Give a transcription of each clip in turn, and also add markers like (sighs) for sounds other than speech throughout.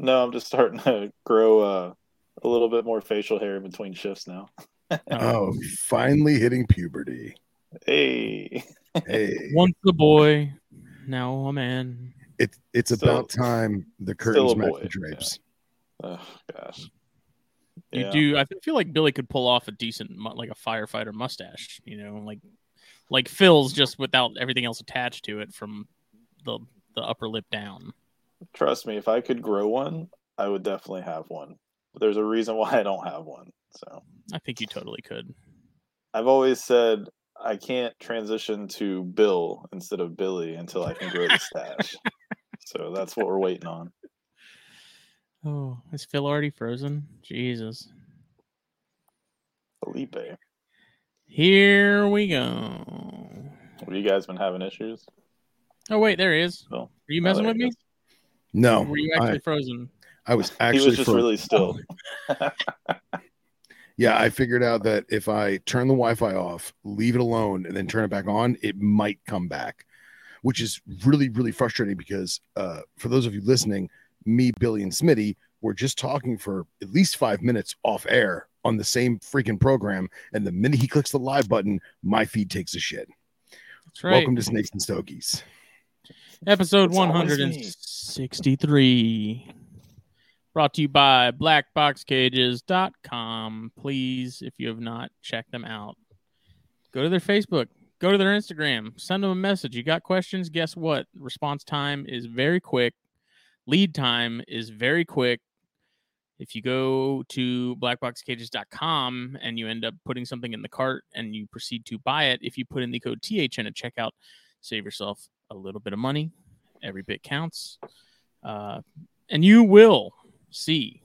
No, I'm just starting to grow uh, a little bit more facial hair in between shifts now. (laughs) oh, finally hitting puberty. Hey. Hey. (laughs) Once a boy, now a man. It, it's Still- about time the curtains match the drapes. Oh gosh. You Yeah. do. I feel like Billy could pull off a decent, like a firefighter mustache. You know, like like Phil's, just without everything else attached to it from the the upper lip down. Trust me, if I could grow one, I would definitely have one. But there's a reason why I don't have one. So I think you totally could. I've always said I can't transition to Bill instead of Billy until I can grow the stash. (laughs) so that's what we're waiting on. Oh, is Phil already frozen? Jesus. Felipe. Here we go. Have you guys been having issues? Oh wait, there he is. Oh. Are you Oh, messing there with me? is. No, were you actually I, frozen? I was actually. He was just fro- really still. (laughs) Yeah, I figured out that if I turn the Wi-Fi off, leave it alone, and then turn it back on, it might come back, which is really, really frustrating because uh, for those of you listening, me, Billy, and Smitty were just talking for at least five minutes off air on the same freaking program, and the minute he clicks the live button, my feed takes a shit. That's right. Welcome to Snakes and Stogies. Episode It's always me. 163. Brought to you by blackboxcages.com. Please, if you have not checked them out, go to their Facebook, go to their Instagram, send them a message. You got questions? Guess what? Response time is very quick, lead time is very quick. If you go to blackboxcages.com and you end up putting something in the cart and you proceed to buy it, if you put in the code TH THN at checkout, save yourself a little bit of money. Every bit counts. Uh, and you will see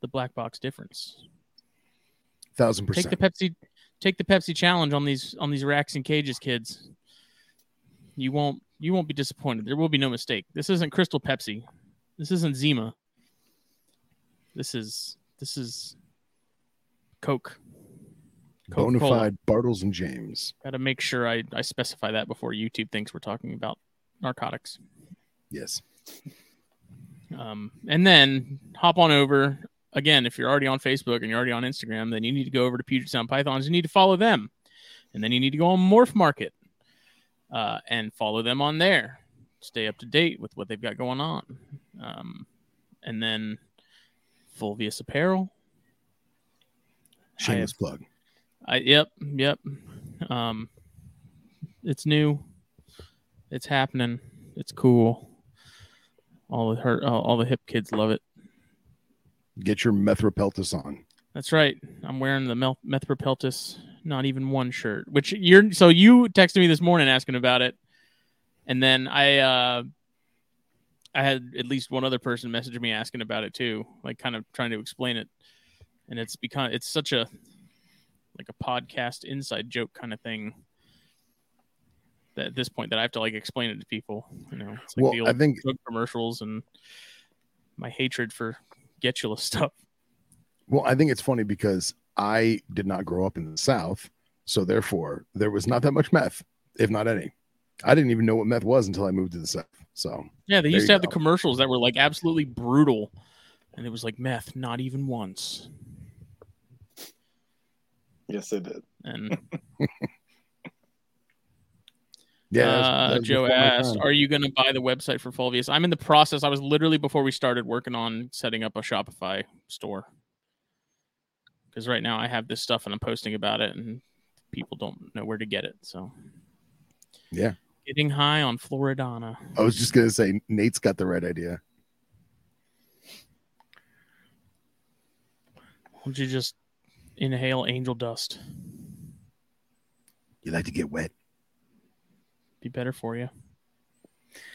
the black box difference. Thousand percent. Take the Pepsi take the Pepsi challenge on these on these racks and cages, kids. You won't you won't be disappointed. There will be no mistake. This isn't Crystal Pepsi. This isn't Zima. This is this is Coke. Bona Coca-Cola. fide Bartles and James. Got to make sure I, I specify that before YouTube thinks we're talking about narcotics. Yes. Um, and then hop on over again. If you're already on Facebook and you're already on Instagram, then you need to go over to Puget Sound Pythons. You need to follow them, and then you need to go on Morph Market uh, and follow them on there. Stay up to date with what they've got going on. Um, and then Fulvius Apparel. Shameless plug. I yep yep. Um, it's new. It's happening. It's cool. All the her all, all the hip kids love it. Get your Methropeltis on. That's right. I'm wearing the Mel- Methropeltis not even one shirt. Which you're so you texted me this morning asking about it, and then I uh I had at least one other person message me asking about it too, like kind of trying to explain it, and it's become it's such a like a podcast inside joke kind of thing. That at this point, that I have to like explain it to people. You know, it's like Well, the old I think commercials and my hatred for Getula stuff. Well, I think it's funny because I did not grow up in the South, so therefore there was not that much meth, if not any. I didn't even know what meth was until I moved to the South. So Yeah, they used to have the commercials that were like absolutely brutal, and it was like meth, not even once. Yes, they did. And (laughs) yeah, uh, that's Joe asked, "Are you going to buy the website for Fulvius?" I'm in the process. I was literally before we started working on setting up a Shopify store because right now I have this stuff and I'm posting about it, and people don't know where to get it. So Yeah. getting high on Floridana. I was just gonna say Nate's got the right idea. Would you just inhale angel dust? You like to get wet. Be better for you.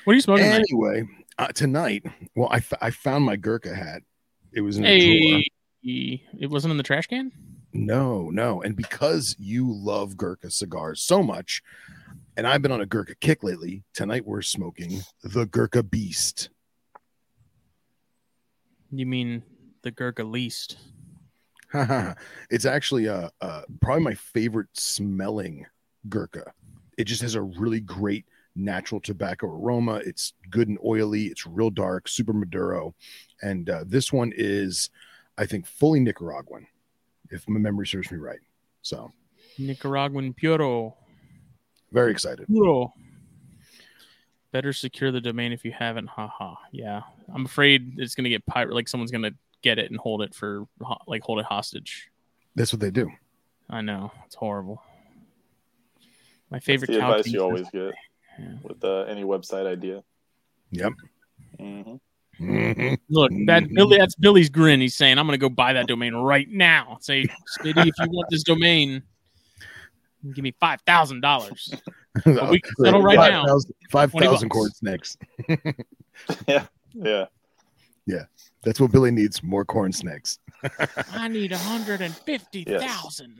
What are you smoking? tonight? Anyway, uh, tonight, well, I, f- I found my Gurkha hat. It was in a drawer. Hey, it wasn't in the trash can. No, no. And because you love Gurkha cigars so much, and I've been on a Gurkha kick lately, tonight we're smoking the Gurkha Beast. You mean the Gurkha least? (laughs) it's actually uh, uh, probably my favorite smelling Gurkha. It just has a really great natural tobacco aroma. It's good and oily. It's real dark, super Maduro. And uh, this one is, I think, fully Nicaraguan, if my memory serves me right. So Nicaraguan puro. very excited. Puro. Better secure the domain if you haven't. Haha. Yeah. I'm afraid it's gonna get pirate. Like someone's gonna get it and hold it for like hold it hostage. That's what they do. I know it's horrible. My That's favorite the advice you always get (laughs) Yeah. with uh, any website idea. Yep. hmm Mhm. Look, that Billy, that's Billy's grin. He's saying, "I'm going to go buy that domain right now." Say, Smitty, if you want this domain, give me five thousand dollars. (laughs) We can settle right now. 5,000 5,000 bucks. corn snakes. (laughs) Yeah. Yeah, that's what Billy needs more corn snakes. (laughs) I need a hundred and fifty thousand,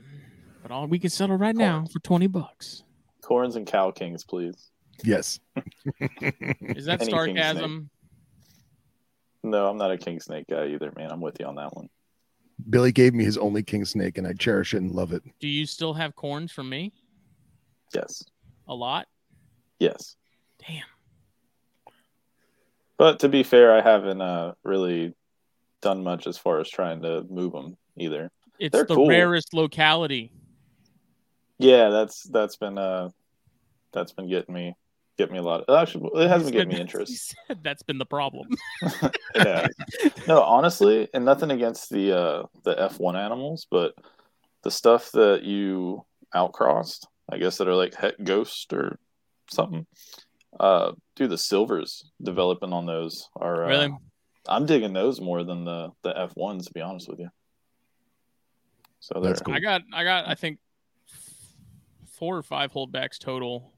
but all we can settle right now for twenty bucks. Corns and Cal kings, please. Yes. (laughs) Is that Any king sarcasm? No, I'm not a king snake guy either, man. I'm with you on that one. Billy gave me his only king snake, and I cherish it and love it. Do you still have corns from me? Yes. A lot. Yes. Damn. But to be fair, I haven't uh, really done much as far as trying to move them either. It's They're the cool. rarest locality. Yeah, that's that's been uh that's been getting me get me a lot of actually it hasn't been getting me (laughs) interest. (laughs) That's been the problem. (laughs) yeah. No, honestly, and nothing against the uh the F1 animals, but the stuff that you outcrossed, I guess that are like het ghost or something. Uh dude, the silvers developing on those are uh, Really? I'm digging those more than the the F1s to be honest with you. So they're That's cool. I got I got I think four or five holdbacks total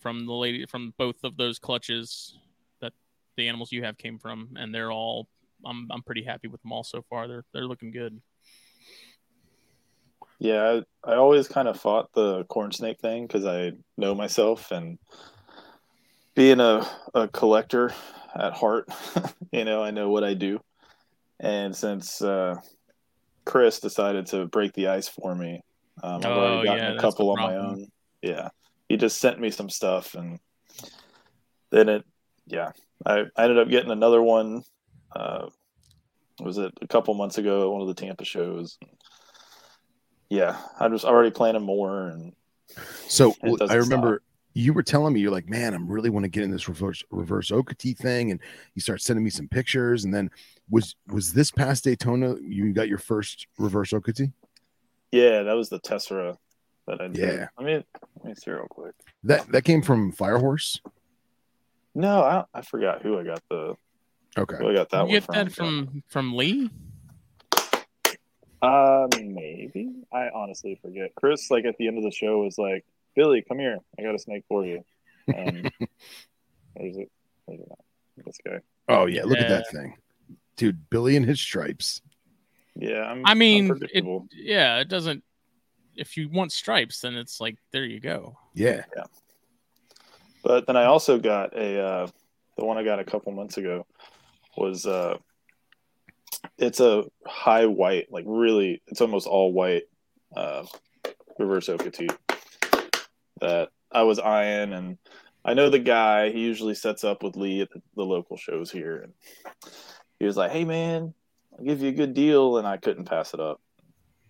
from the lady from both of those clutches that the animals you have came from, and they're all I'm I'm pretty happy with them all so far. They're they're looking good. Yeah, I, I always kind of fought the corn snake thing because I know myself and being a, a collector at heart, (laughs) you know, I know what I do. And since uh, Chris decided to break the ice for me, um, I've Oh, already gotten yeah, a couple the on my own. Yeah, he just sent me some stuff, and then it, yeah, I, I ended up getting another one. Uh, was it a couple months ago at one of the Tampa shows? yeah, I was already planning more, and So It well, doesn't I remember you were telling me you're like, man, I'm really want to get in this reverse reverse Okeetee thing, and you start sending me some pictures. And then was was this past Daytona you got your first reverse Okeetee? yeah, that was the Tessera that I did. Yeah. Let me let me see real quick. That that came from Firehorse. No, I I forgot who I got the Okay, who I got that you one get from. that from from Lee? Uh, maybe. I honestly forget. Chris, like at the end of the show, was like, "Billy, come here. I got a snake for you." (laughs) And there's it. There's it. This guy. Oh yeah, look at that thing, dude. Billy and his stripes. Yeah, I'm. I I'm mean, it, yeah, it doesn't. If you want stripes, then it's like there you go. Yeah, Yeah. But then I also got a uh, the one I got a couple months ago was uh it's a high white, like really it's almost all white uh reverse Okeetee that I was eyeing and I know the guy, he usually sets up with Lee at the, the local shows here and he was like, Hey man, I'll give you a good deal and I couldn't pass it up.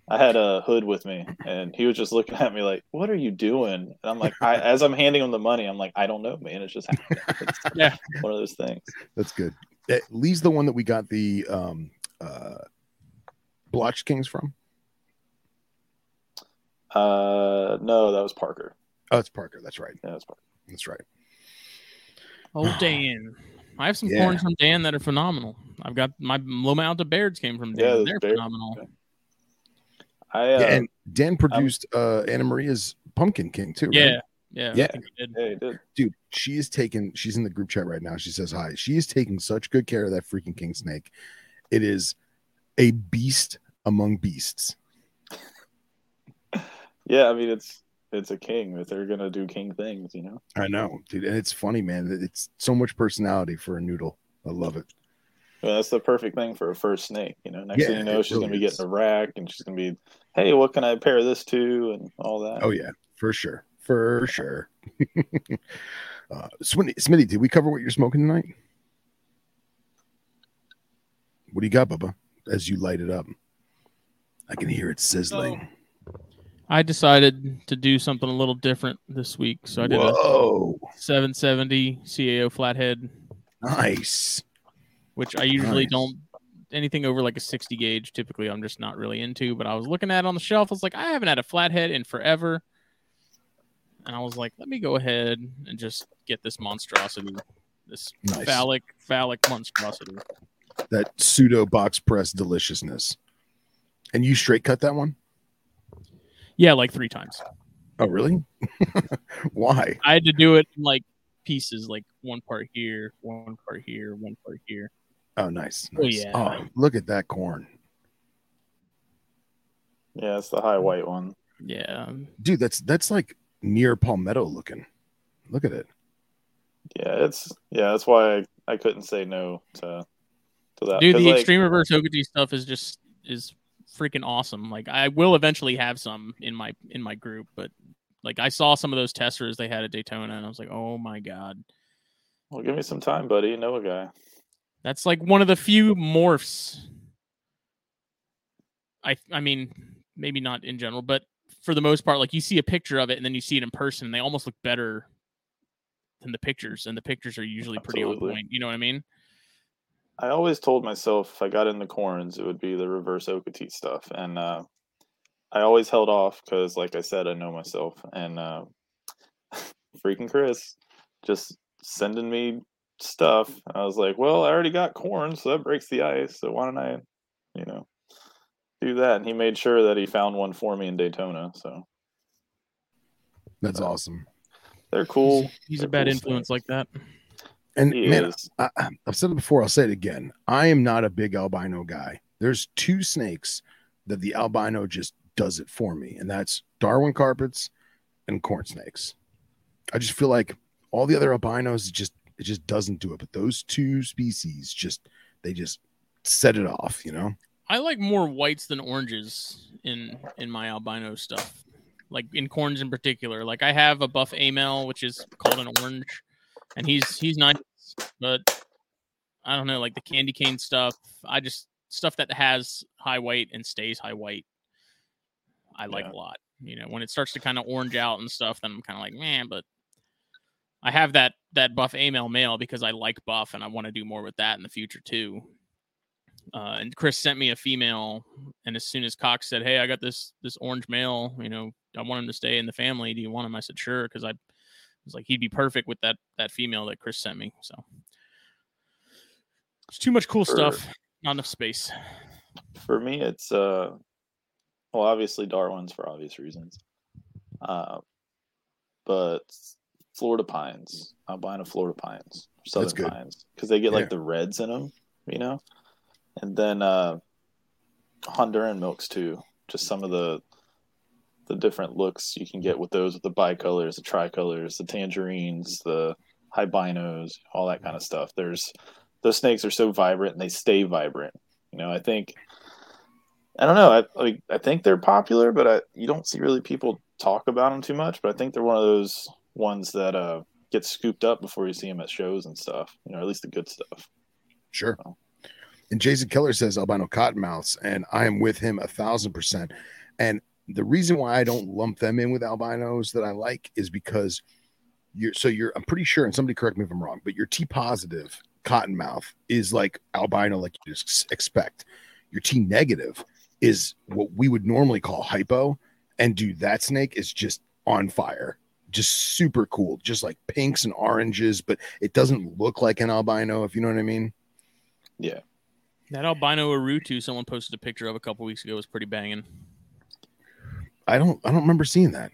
I had a hood with me and he was just looking at me like, What are you doing? And I'm like, I, as I'm handing him the money, I'm like, I don't know, man. It's just happening. It's (laughs) Yeah. one of those things. that's good. Eh, Lee's the one that we got the um uh Blotch Kings from. Uh, no, that was Parker. Oh, it's Parker. That's right. Yeah, that was Parker. That's right. Oh, (sighs) Dan. I have some Yeah. corns from Dan that are phenomenal. I've got my Loma Alta Bairds came from Dan. those They're Bear- phenomenal. I uh, yeah, and Dan produced uh Anna Maria's Pumpkin King too. right? Yeah. Yeah, Yeah. I think he did. Yeah, he did. dude she is taking she's in the group chat right now she says hi she is taking such good care of that freaking king snake it is a beast among beasts (laughs) Yeah, I mean it's it's a king. that they're gonna do king things, you know. i know dude and it's funny man it's so much personality for a noodle i love it Well, that's the perfect thing for a first snake. You know, next Yeah, thing you know, it she's gonna be is. getting a rack, and she's gonna be, hey, what can I pair this to, and all that. oh yeah for sure for sure (laughs) uh Smitty, Smitty did we cover what you're smoking tonight what do you got bubba as you light it up i can hear it sizzling I decided to do something a little different this week, so I did a 770 CAO flathead, nice which I usually Nice. don't anything over like a 60 gauge. Typically, I'm just not really into. But I was looking at it on the shelf. I was like, I haven't had a flathead in forever, and I was like, let me go ahead and just get this monstrosity, this Nice. phallic phallic monstrosity. that pseudo box press deliciousness. And you straight cut that one? Yeah, like three times. Oh, really? (laughs) Why? I had to do it in like pieces, like one part here, one part here, one part here. Oh, nice. Oh, yeah. Oh, look at that corn, Yeah, it's the high white one. Yeah, dude. That's that's like near palmetto looking. Look at it. Yeah, it's yeah. That's why I, I couldn't say no to to that. dude, 'Cause, the like, extreme reverse Okeetee stuff is just is freaking awesome. Like I will eventually have some in my in my group, but like I saw some of those testers they had at Daytona, and I was like, oh my god, Well, give me some time, buddy. You know a guy. that's like one of the few morphs. I I mean, maybe not in general, but for the most part, like you see a picture of it and then you see it in person, and they almost look better than the pictures, and the pictures are usually pretty on point. You know what I mean? I always told myself if I got in the corns, it would be the reverse Okeetee stuff, and uh, I always held off because, like I said, I know myself. And uh, (laughs) freaking Chris just sending me stuff. I was like, well, I already got corn, so that breaks the ice. So why don't I, you know, do that? And he made sure that he found one for me in Daytona. So That's Oh. awesome. they're cool. He's, he's a They're bad cool influence snakes. like that. And He man, is. I, I- I've said it before. I'll say it again. I am not a big albino guy. There's two snakes that the albino just does it for me, and that's Darwin carpets and corn snakes. I just feel like all the other albinos it just it just doesn't do it, but those two species just they just set it off. You know? I like more whites than oranges in in my albino stuff. Like in corns in particular. Like I have a buff amel, which is called an orange, and he's he's nice, but I don't know, like the candy cane stuff. I just stuff that has high white and stays high white. I like Yeah. a lot. You know, when it starts to kind of orange out and stuff, then I'm kind of like, man, but I have that that buff amel male because I like buff and I want to do more with that in the future too. Uh, and Chris sent me a female, and as soon as Cox said, "Hey, I got this this orange male, you know, I want him to stay in the family. Do you want him?" I said, "Sure," because I was like, he'd be perfect with that that female that Chris sent me. So it's too much cool stuff, not enough space. For me, it's uh, well, obviously Darwin's for obvious reasons, uh, but Florida pines, I'm buying a Florida pines, southern good. pines, because they get like the reds in them, you know, and then uh, Honduran milks too. Just some of the the different looks you can get with those, with the bicolors, the tricolors, the tangerines, the albinos, all that kind of stuff. There's those snakes are so vibrant and they stay vibrant. You know, I think I don't know. I like I think they're popular, but I, you don't see really people talk about them too much. But I think they're one of those ones that uh, get scooped up before you see them at shows and stuff. You know, at least the good stuff. Sure. Oh. And Jason Keller says albino cottonmouths, and I am with him a thousand percent. And the reason why I don't lump them in with albinos that I like is because you're so you're I'm pretty sure, and somebody correct me if I'm wrong, but your T positive cottonmouth is like albino, like you just expect. Your T negative is what we would normally call hypo, and dude, that snake is just on fire. Just super cool, just like pinks and oranges, but it doesn't look like an albino, if you know what I mean. Yeah, That albino Arutu someone posted a picture of a couple weeks ago was pretty banging. I don't I don't remember seeing that.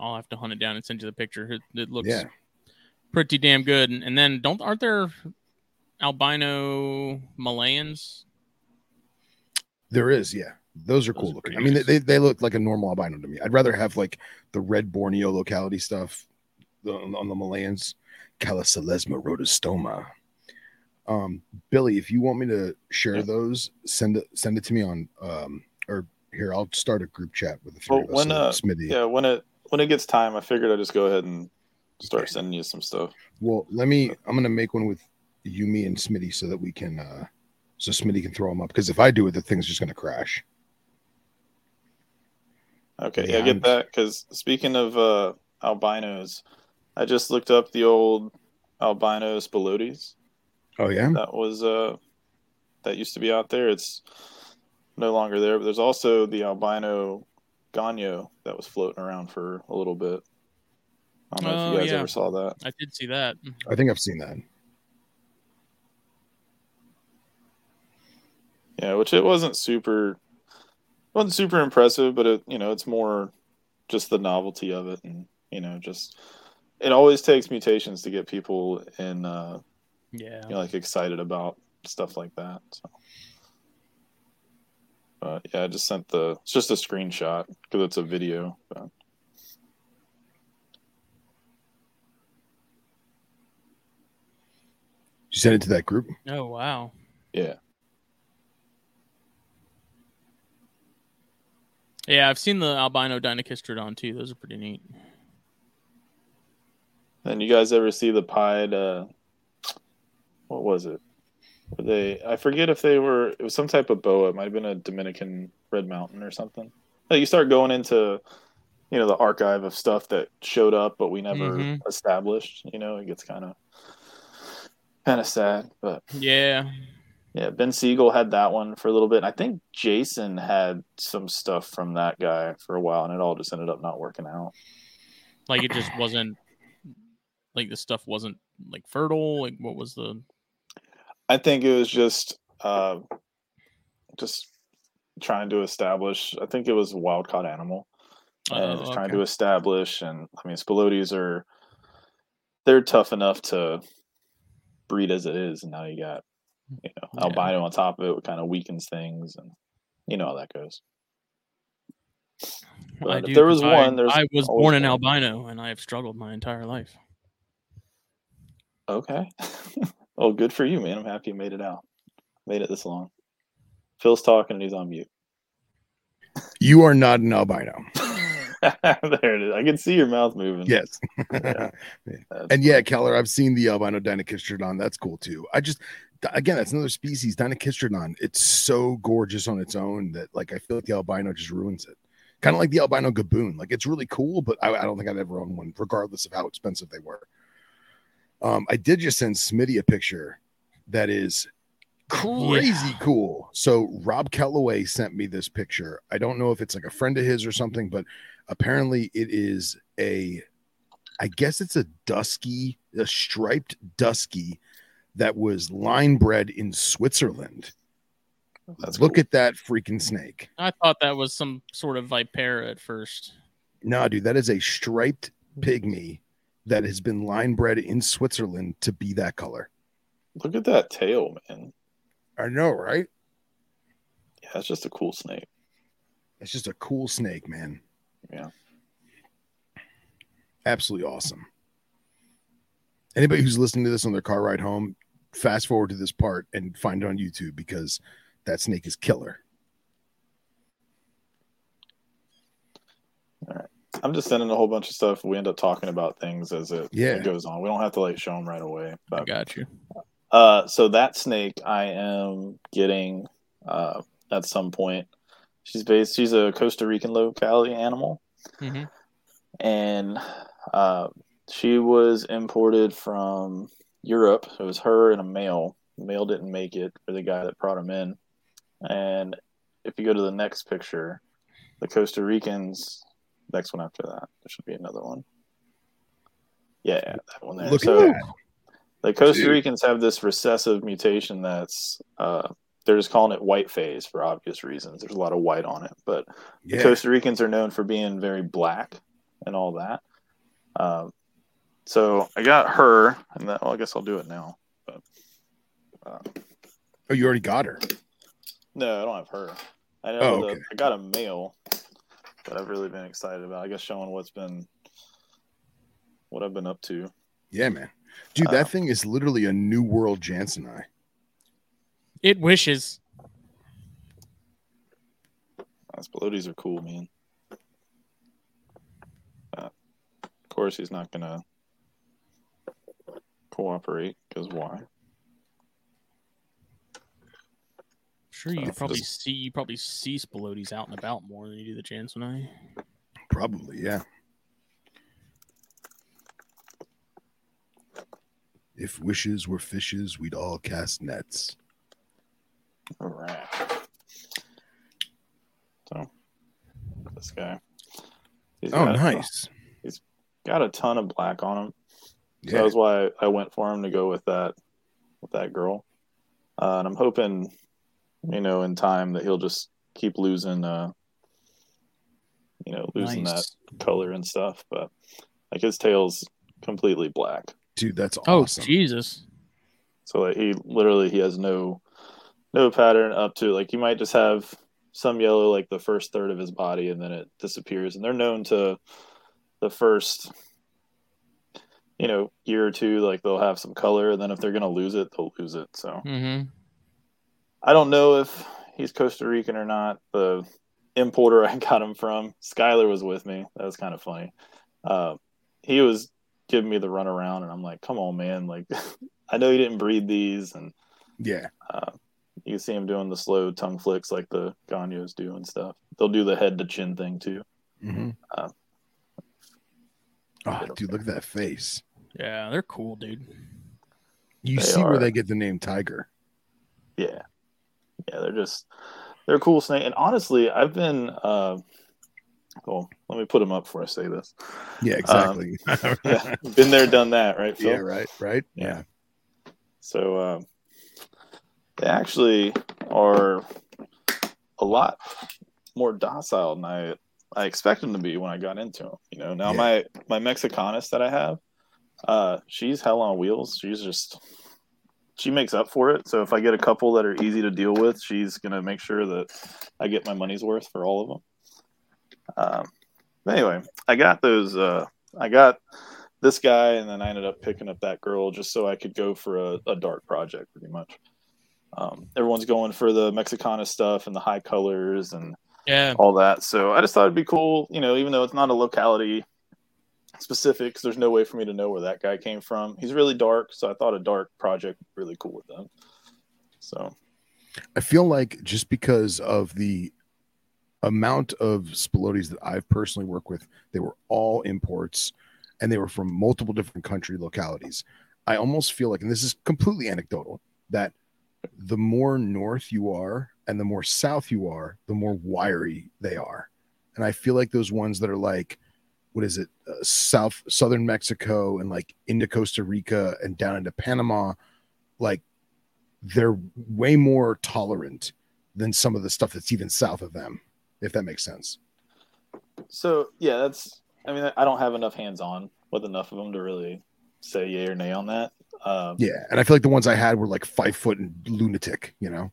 I'll have to hunt it down and send you the picture. It, it looks Yeah. pretty damn good. And, and then don't aren't there albino Malayans? There is, yeah. Those are Those cool are looking. I mean, nice. they, they look like a normal albino to me. I'd rather have like the red Borneo locality stuff the, on the Malayans, Calloselasma rhodostoma. Um, Billy, if you want me to share Yeah. those, send it send it to me on um or here I'll start a group chat with the three Well, of us. when, so uh, Smithy. Yeah, when it when it gets time, I figured I'd just go ahead and start Okay. sending you some stuff. Well, let me. I'm gonna make one with you, me, and Smitty so that we can, uh so Smitty can throw them up. Because if I do it, the thing's just gonna crash. Okay, Yeah, yeah, I get that. Because speaking of uh, albinos, I just looked up the old albino spilotes. Oh yeah. That was uh, that used to be out there. It's no longer there. But there's also the albino Gonyo that was floating around for a little bit. I don't know if Oh, you guys yeah. ever saw that. I did see that. I think I've seen that. Yeah, which it wasn't super wasn't super impressive, but it you know, it's more just the novelty of it and you know, just it always takes mutations to get people in uh Yeah. you know, like excited about stuff like that. So but yeah, I just sent the it's just a screenshot because it's a video. But You sent it to that group. Oh wow. yeah. Yeah, I've seen the albino Deinagkistrodon too. Those are pretty neat. And you guys ever see the pied uh what was it? They I forget if they were it was some type of boa, it might have been a Dominican red mountain or something. Like you start going into you know the archive of stuff that showed up but we never Mhm. established, you know, it gets kind of kind of sad, but Yeah. yeah, Ben Siegel had that one for a little bit. I think Jason had some stuff from that guy for a while, and it all just ended up not working out. Like it just wasn't like the stuff wasn't like fertile. Like what was the I think it was just uh, just trying to establish. I think it was a wild caught animal, and Oh, just trying to establish. And I mean, Spilotes are they're tough enough to breed as it is, and now you got you know Yeah. albino on top of it, which kind of weakens things, and you know how that goes. But if do, there was I- one, there's I was born an albino and I have struggled my entire life. Okay. (laughs) well, good for you, man. I'm happy you made it out. Made it this long. Phil's talking and he's on mute. You are not an albino. (laughs) there it is. I can see your mouth moving. Yes. Yeah. (laughs) And yeah. Keller, I've seen the albino Deinagkistrodon. That's cool too. I just, again, that's another species, Deinagkistrodon. It's so gorgeous on its own that like I feel like the albino just ruins it. Kind of like the albino gaboon. Like it's really cool, but I, I don't think I'd ever own one, regardless of how expensive they were. Um, I did just send Smitty a picture that is crazy cool. So Rob Kellaway sent me this picture. I don't know if it's like a friend of his or something, but apparently it is a I guess it's a dusky, a striped dusky that was line bred in Switzerland. That's Look cool. at that freaking snake. I thought that was some sort of vipera at first. No, dude, that is a striped pygmy that has been line bred in Switzerland to be that color. Look at that tail, man. I know, right? Yeah, that's just a cool snake. It's just a cool snake, man. Yeah. Absolutely awesome. Anybody who's listening to this on their car ride home, fast forward to this part and find it on YouTube because that snake is killer. I'm just sending a whole bunch of stuff. We end up talking about things as it, Yeah. it goes on. We don't have to like show them right away. I But got you. Uh, so that snake I am getting uh, at some point. She's based. She's a Costa Rican locality animal, Mhm. and uh, she was imported from Europe. It was her and a male. The male didn't make it for the guy that brought him in. And if you go to the next picture, the Costa Ricans. Next one after that, there should be another one. Yeah, that one there. Look So- that. the Costa Dude. Ricans have this recessive mutation that's uh, they're just calling it white phase for obvious reasons. There's a lot of white on it, but the Costa Ricans are known for being very black. and all that. Um, so I got her, and then well, I guess I'll do it now. But uh, Oh, you already got her. no, I don't have her. I know Oh, the, okay. I got a male that I've really been excited about. I guess showing what's been what I've been up to. Yeah, man. Dude, that Uh, thing is literally a new world Janseni. It wishes. Those Pelodies are cool, man. Uh, of course, he's not gonna cooperate because why? Sure, you Uh, probably this- see you probably see Spilotes out and about more than you do the Jansenite. Probably, yeah. If wishes were fishes, we'd all cast nets. All right. So this guy. He's Oh, got, nice. Got a ton of black on him. So Yeah. that was why I went for him to go with that with that girl. Uh, and I'm hoping, you know, in time that he'll just keep losing uh you know, losing Nice. that color and stuff. But like his tail's completely black. Dude, that's awesome. Oh. Jesus! So like he literally he has no no pattern up to like he might just have some yellow like the first third of his body and then it disappears. And they're known to the first you know year or two like they'll have some color and then if they're gonna lose it they'll lose it. So Mm-hmm. I don't know if he's Costa Rican or not. The importer (laughs) I got him from, Skyler was with me. That was kind of funny. Uh, he was giving me the runaround, and I'm like, "Come on, man! Like, (laughs) I know you didn't breed these, and Yeah. uh, you see him doing the slow tongue flicks like the Gonyos do and stuff. They'll do the head to chin thing too. hmm Uh, oh, dude, look at that face. Yeah, they're cool, dude. You They see where they get the name Tiger. Yeah, yeah, they're just they're a cool snake. And honestly, I've been. Uh, well, let me put them up before I say this. Yeah, exactly. (laughs) (laughs) Yeah, been there, done that, right? Phil? yeah, right, right. Yeah. So um, they actually are a lot more docile than I I expect them to be when I got into them. You know, now Yeah. my my Mexicanus that I have, uh, she's hell on wheels. She's just she makes up for it. So if I get a couple that are easy to deal with, she's gonna make sure that I get my money's worth for all of them. Um, anyway, I got those. Uh, I got this guy, and then I ended up picking up that girl just so I could go for a, a dark project, pretty much. Um, everyone's going for the Mexicana stuff and the high colors and Yeah, all that. So I just thought it'd be cool, you know, even though it's not a locality specific, 'cause there's no way for me to know where that guy came from. He's really dark, so I thought a dark project really cool with them. So I feel like just because of the amount of Spilotes that I've personally worked with, they were all imports and they were from multiple different country localities. I almost feel like, and this is completely anecdotal, that the more north you are and the more south you are, the more wiry they are. And I feel like those ones that are like, what is it, uh, South, Southern Mexico and like into Costa Rica and down into Panama, like they're way more tolerant than some of the stuff that's even south of them, if that makes sense. so yeah, that's I mean I don't have enough hands on with enough of them to really say yay or nay on that. Um, Yeah. And I feel like the ones I had were like five foot and lunatic, you know?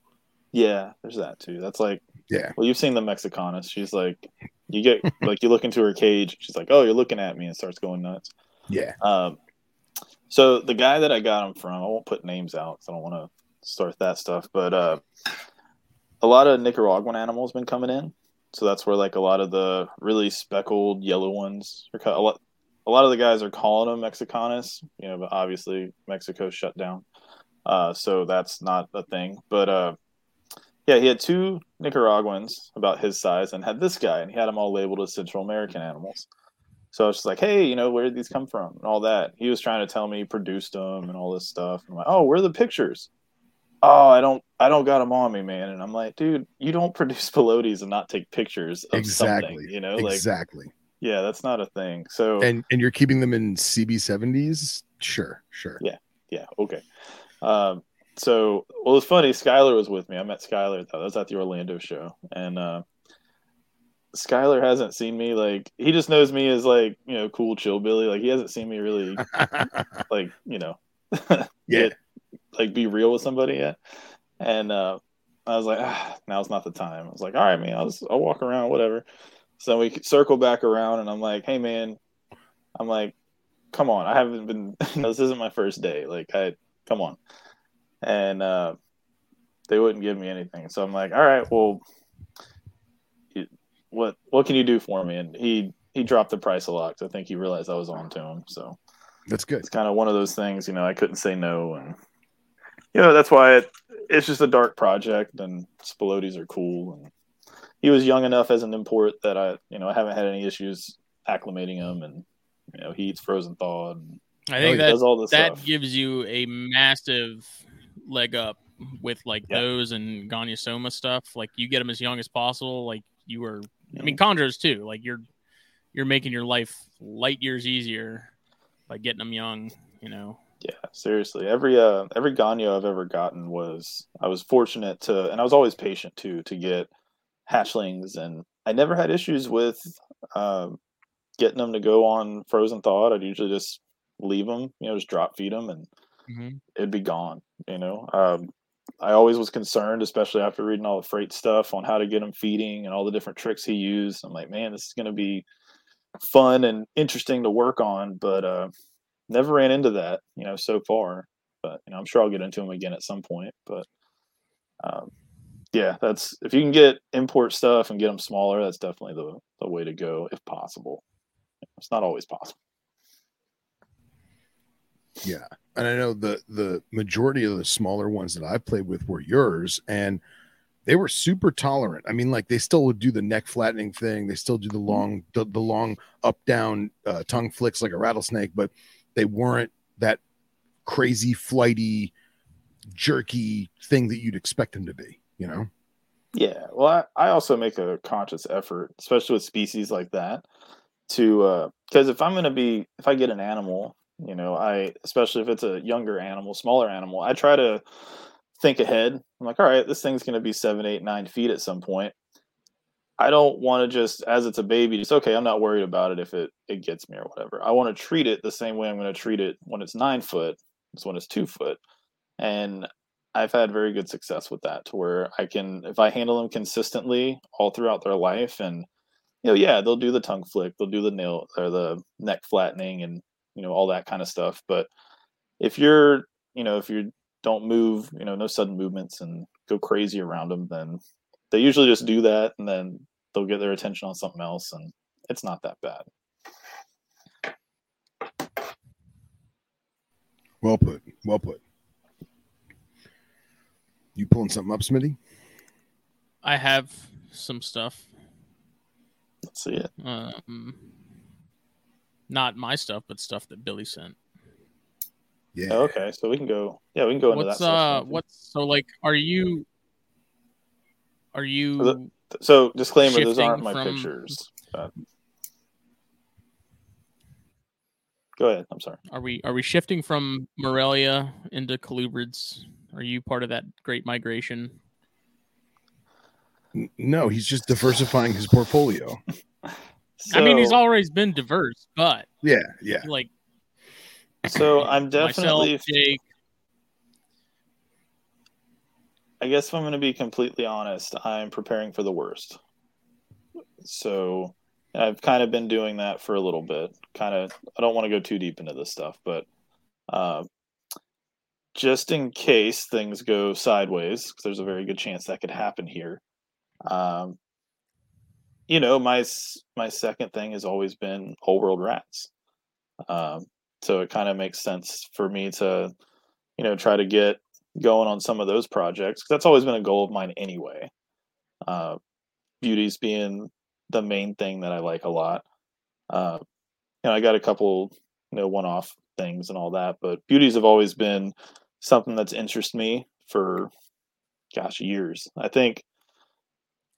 Yeah, there's that too. That's like Yeah. Well, you've seen the Mexicanus. She's like, you get (laughs) like you look into her cage. She's like, oh, you're looking at me, and starts going nuts. Yeah. Um, so the guy that I got him from, I won't put names out because I don't want to start that stuff. But uh, a lot of Nicaraguan animals been coming in, so that's where like a lot of the really speckled yellow ones are. ca- A lot, a lot of the guys are calling them Mexicanus, you know, but obviously Mexico shut down, uh, so that's not a thing. But uh, yeah, he had two Nicaraguans about his size, and had this guy, and he had them all labeled as Central American animals. So I was just like, hey, you know, where did these come from and all that. He was trying to tell me he produced them and all this stuff. I'm like, oh, where are the pictures? Oh, I don't, I don't got them on me, man. And I'm like, dude, you don't (laughs) produce pelotes and not take pictures of Exactly. something, you know, like, exactly. yeah, that's not a thing. So And and you're keeping them in CB70s? Sure, sure. Yeah. yeah, okay. Um, so well, it's funny. Skylar was with me. I met Skylar. That was at the Orlando show, and uh, Skylar hasn't seen me like he just knows me as like you know cool chill Billy. Like he hasn't seen me really (laughs) like you know (laughs) Yeah. get- like be real with somebody yet. And uh, I was like, ah, now's not the time. I was like, all right, man, I'll just, I'll walk around, whatever. So we circle back around, and I'm like, hey, man, I'm like, come on, I haven't been. (laughs) this isn't my first day. Like, I come on, and uh, they wouldn't give me anything. So I'm like, all right, well, what what can you do for me? And he he dropped the price a lot 'cause I think he realized I was on to him. So That's good. it's kind of one of those things, you know, I couldn't say no. And, you know, that's why it, it's just a dark project and Spilotes are cool. And he was young enough as an import that I, you know, I haven't had any issues acclimating him. And, you know, he eats frozen thawed. and I Oh, think he that does all this that stuff. gives you a massive leg up with like Yeah. those and Gonyosoma stuff. Like you get them as young as possible. Like you were, I mean, Chondros too. Like you're you're making your life light years easier by getting them young. You know. Yeah, seriously. Every uh every Gonyo I've ever gotten was I was fortunate to and I was always patient too to get hatchlings and I never had issues with um getting them to go on frozen thawed. I'd usually just leave them, you know, just drop feed them and it'd be gone, you know. Um I always was concerned, especially after reading all the freight stuff on how to get him feeding and all the different tricks he used. I'm like, man, this is going to be fun and interesting to work on, but uh never ran into that, you know, so far. But you know, I'm sure I'll get into them again at some point. But um, yeah, that's if you can get import stuff and get them smaller, that's definitely the the way to go if possible. It's not always possible. Yeah. And I know the the majority of the smaller ones that I've played with were yours and they were super tolerant. I mean, like they still would do the neck flattening thing. They still do the long, the, the long up down uh, tongue flicks like a rattlesnake, but they weren't that crazy flighty, jerky thing that you'd expect them to be. You know? Yeah. Well, I, I also make a conscious effort, especially with species like that, to because if I'm going to be, if I get an animal, you know, I especially if it's a younger animal, smaller animal, I try to think ahead. I'm like, all right, this thing's going to be seven, eight, nine feet at some point. I don't want to just, as it's a baby, just okay. I'm not worried about it if it it gets me or whatever. I want to treat it the same way I'm going to treat it when it's nine foot, as when it's two foot, and I've had very good success with that to where I can, if I handle them consistently all throughout their life, and you know, yeah, they'll do the tongue flick, they'll do the nail or the neck flattening, and you know all that kind of stuff. But if you're, you know, if you don't move, you know, no sudden movements and go crazy around them, then they usually just do that, and then they'll get their attention on something else, and it's not that bad. Well put. Well put. You pulling something up, Smitty? I have some stuff. Let's see it. Um, not my stuff, but stuff that Billy sent. Yeah. Oh, okay, so we can go. Yeah, we can go into What's that. section, uh, what's so like? Are you? Are you? the- So disclaimer: those aren't my from- pictures. but- Go ahead. I'm sorry. Are we are we shifting from Morelia into Colubrids? Are you part of that great migration? No, he's just diversifying his portfolio. (laughs) I mean, he's So- always been diverse, but Yeah, yeah. like So I'm definitely. myself, Jake. I guess if I'm going to be completely honest, I'm preparing for the worst. So I've kind of been doing that for a little bit. Kind of, I don't want to go too deep into this stuff, but uh, just in case things go sideways, 'cause there's a very good chance that could happen here. Um, you know, my my second thing has always been old world rats. Um, so it kind of makes sense for me to, you know, try to get going on some of those projects that's always been a goal of mine anyway. Uh, beauties being the main thing that I like a lot. Uh, you know, I got a couple, you know, one-off things and all that, but beauties have always been something that's interested me for, gosh, years. I think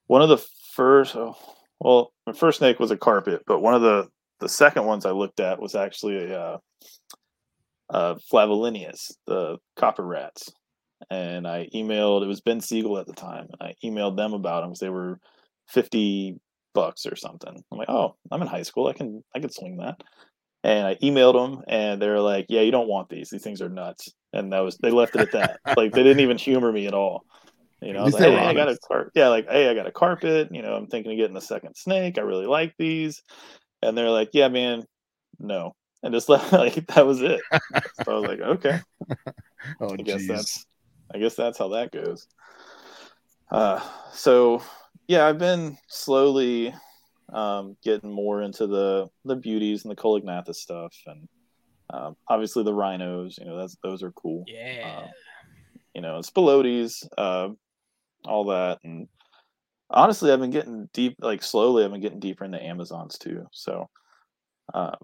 one of the first, oh, well, my first snake was a carpet, but one of the the second ones I looked at was actually a uh, uh, the copper rats and I emailed. It was Ben Siegel at the time. And I emailed them about them because they were fifty bucks or something. I'm like, oh, I'm in high school. I can I can swing that. And I emailed them, and they're like, yeah, you don't want these. These things are nuts. And that was they left it at that. like they didn't even humor me at all. You know, I was like, hey, I got a car. Yeah, like, hey, I got a carpet. You know, I'm thinking of getting a second snake. I really like these. And they're like, yeah, man, no. And just (laughs) like that was it. so I was like, okay. (laughs) oh, I guess geez. that's I guess that's how that goes. Uh, so yeah, I've been slowly um, getting more into the the beauties and the Coelognathus stuff, and um, obviously the rhinos. You know, that's those are cool. Yeah. Um, you know, spilotes, uh, all that, and honestly, I've been getting deep. Like slowly, I've been getting deeper into Amazons too. So, um,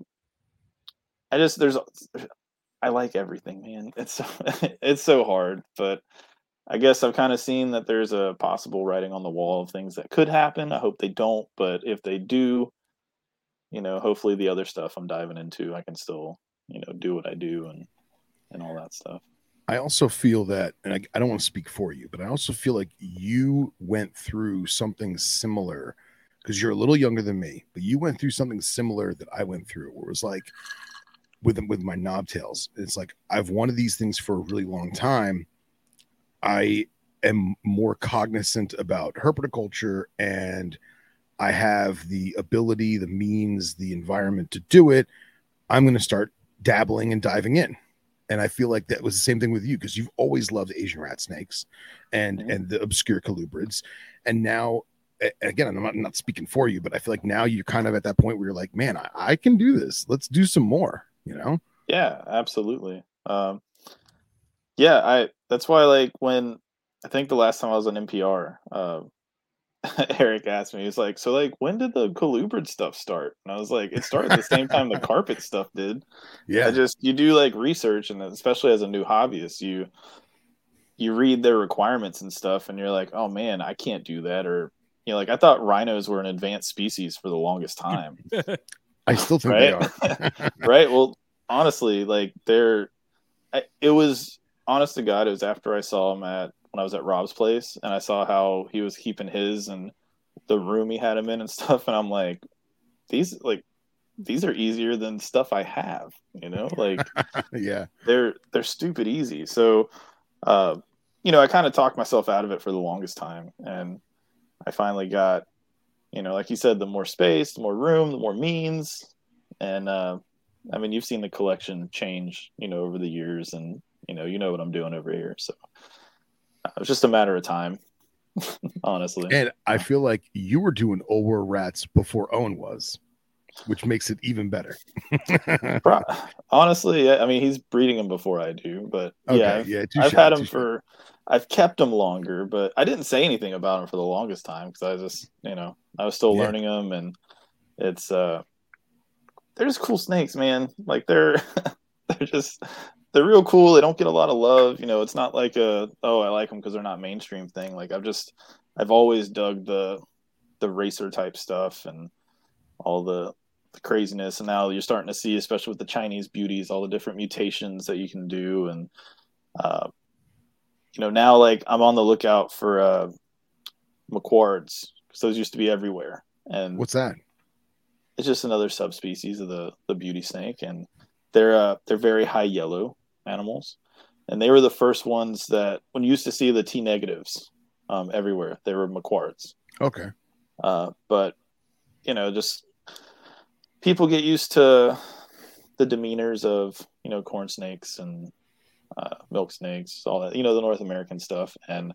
I just there's I like everything, man. (laughs) It's so, it's so hard, but I guess I've kind of seen that there's a possible writing on the wall of things that could happen. I hope they don't, but if they do, you know, hopefully the other stuff I'm diving into, I can still, you know, do what I do and and all that stuff. I also feel that, and I, I don't want to speak for you, but I also feel like you went through something similar because you're a little younger than me, but you went through something similar that I went through, where it was like with with my knobtails. It's like I've wanted these things for a really long time. I am more cognizant about herpetoculture and I have the ability, the means, the environment to do it. I'm going to start dabbling and diving in. And I feel like that was the same thing with you because you've always loved Asian rat snakes and mm-hmm. and the obscure colubrids. And now again, I'm not, not speaking for you, but I feel like now you're kind of at that point where you're like, man, I, I can do this. Let's do some more you know? Yeah, absolutely. Um, yeah, I that's why like when I think the last time I was on NPR, uh, (laughs) Eric asked me, he's like, so like when did the colubrid stuff start? And I was like, it started the same time the (laughs) carpet stuff did. Yeah. I just you do like research and especially as a new hobbyist, you you read their requirements and stuff and you're like, oh man, I can't do that or you know, like I thought rhinos were an advanced species for the longest time. (laughs) I still think right? they are. right. Well, honestly, like they're, it was honest to God, it was after I saw him at when I was at Rob's place and I saw how he was keeping his and the room he had him in and (laughs) stuff, and I'm like, these like these are easier than stuff I have, you know, (laughs) like yeah, they're they're stupid easy. So, uh, you know, I kind of talked myself out of it for the longest time, and I finally got you know, like you said, the more space, the more room, the more means, and uh, I mean, you've seen the collection change, you know, over the years, and you know, you know what I'm doing over here. So uh, it's just a matter of time, honestly. And I feel like you were doing over rats before Owen was, which makes it even better. (laughs) honestly, I mean, he's breeding them before I do, but okay, yeah, I've, yeah, I've had him for. I've kept them longer, but I didn't say anything about them for the longest time because I just, you know, I was still yeah. learning them, and it's uh, they're just cool snakes, man. Like they're (laughs) they're just they're real cool. They don't get a lot of love, you know. It's not like a oh I like them because they're not mainstream thing. Like I've just I've always dug the the racer type stuff and all the the craziness and now you're starting to see especially with the chinese beauties all the different mutations that you can do and uh, you know now like i'm on the lookout for uh Mocquards because those used to be everywhere. And what's that? It's just another subspecies of the the beauty snake, and they're uh, they're very high yellow animals, and they were the first ones that when you used to see the T negatives um, everywhere, they were Mocquards. Okay. Uh, but you know, just people get used to the demeanors of you know corn snakes and uh, milk snakes, all that you know the North American stuff, and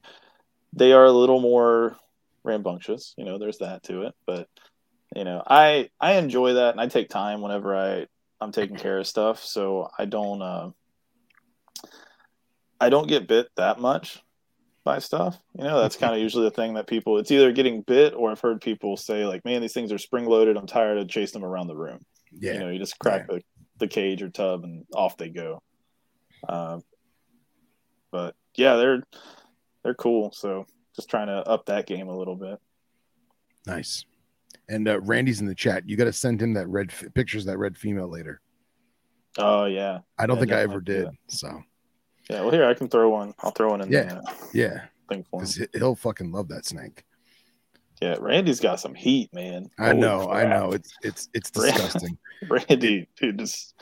they are a little more rambunctious. You know, there's that to it. But you know, I I enjoy that, and I take time whenever I I'm taking care of stuff. So I don't uh, I don't get bit that much by stuff. You know, that's kind of usually the thing that people. It's either getting bit, or I've heard people say like, "Man, these things are spring loaded. I'm tired of chasing them around the room." Yeah, you know, you just crack yeah. the the cage or tub, and off they go. Uh, but yeah, they're they're cool. So just trying to up that game a little bit. Nice. And uh, Randy's in the chat. You got to send him that red f- pictures that red female later. Oh yeah. I don't yeah, think I ever did. So. Yeah. Well, here I can throw one. I'll throw one in. Yeah. The, yeah. For him. He'll fucking love that snake. Yeah, Randy's got some heat, man. I Holy know, I know. It's it's it's (laughs) disgusting. (laughs) Randy, dude, just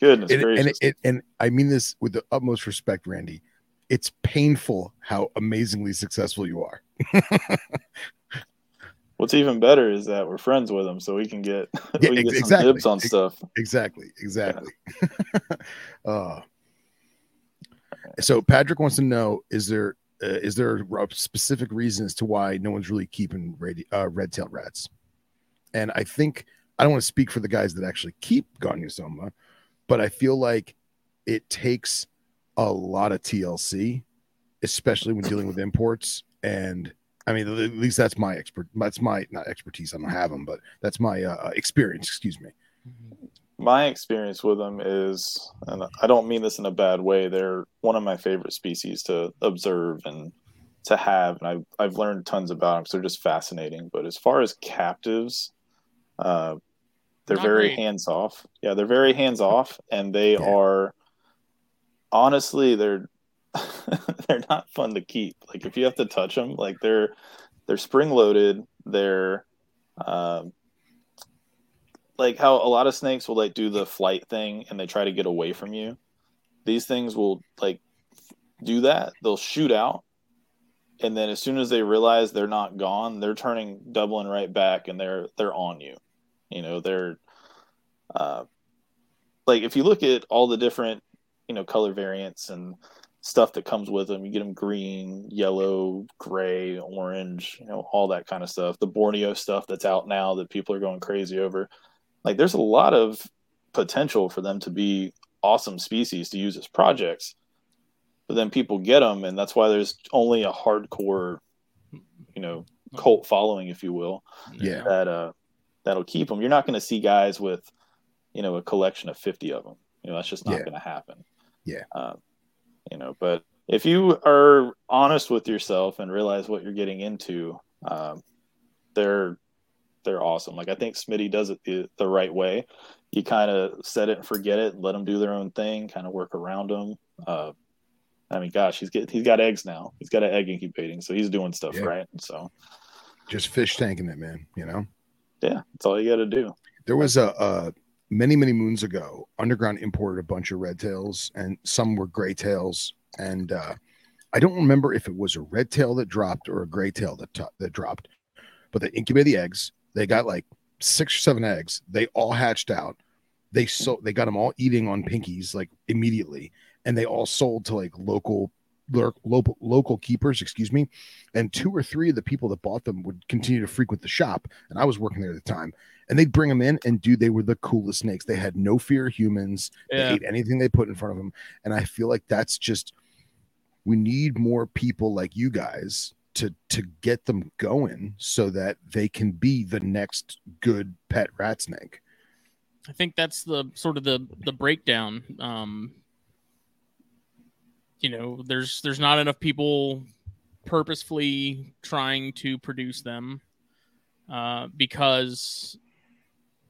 goodness and, and, gracious. it, and I mean this with the utmost respect, Randy. It's painful how amazingly successful you are. (laughs) What's even better is that we're friends with him, so we can get Yeah, we can get some exactly. dibs on stuff. Exactly, exactly. uh, so Patrick wants to know: Is there uh, is there a specific reason as to why no one's really keeping radi- uh, red-tailed rats? And I think I don't want to speak for the guys that actually keep Gonyosoma, but I feel like it takes a lot of TLC, especially when dealing with imports. And I mean, at least that's my expert. That's my not expertise. I don't have them, but that's my uh, experience. Excuse me. My experience with them is, and I don't mean this in a bad way. They're one of my favorite species to observe and to have, and I've I've learned tons about them. So they're just fascinating. But as far as captives, uh, they're Not very great. hands off. Yeah, they're very hands off, and they Yeah. are honestly they're (laughs) they're not fun to keep. Like if you have to touch them, like they're they're spring loaded. They're um, like how a lot of snakes will like do the flight thing and they try to get away from you. These things will like do that. They'll shoot out, and then as soon as they realize they're not gone, they're turning doubling right back and they're they're on you. You know they're uh, like if you look at all the different you know color variants and stuff that comes with them you get them green yellow gray orange you know all that kind of stuff the borneo stuff that's out now that people are going crazy over like there's a lot of potential for them to be awesome species to use as projects but then people get them and that's why there's only a hardcore you know cult following if you will Yeah. that uh that'll keep them you're not going to see guys with you know a collection of 50 of them you know that's just not Yeah. going to happen Yeah. uh, you know but if you are honest with yourself and realize what you're getting into um, they're they're awesome like i think smitty does it the, the right way you kind of set it and forget it let them do their own thing kind of work around them uh, i mean gosh he's get, he's got eggs now he's got an egg incubating so he's doing stuff Yeah. right so Just fish tanking it, man. You know. yeah that's all you got to do There was a, a many many moons ago. Underground imported a bunch of red tails, and some were gray tails. And uh, I don't remember if it was a red tail that dropped or a gray tail that to- that dropped. But they incubated the eggs. They got like six or seven eggs. They all hatched out. They so they got them all eating on pinkies like immediately, and they all sold to like local local local keepers. Excuse me. And two or three of the people that bought them would continue to frequent the shop, and I was working there at the time and they'd bring them in and dude they were the coolest snakes they had no fear of humans they ate anything they put in front of them and i feel like that's just we need more people like you guys to to get them going so that they can be the next good pet rat snake I think that's the sort of the the breakdown. Um, you know, there's there's not enough people purposefully trying to produce them uh, because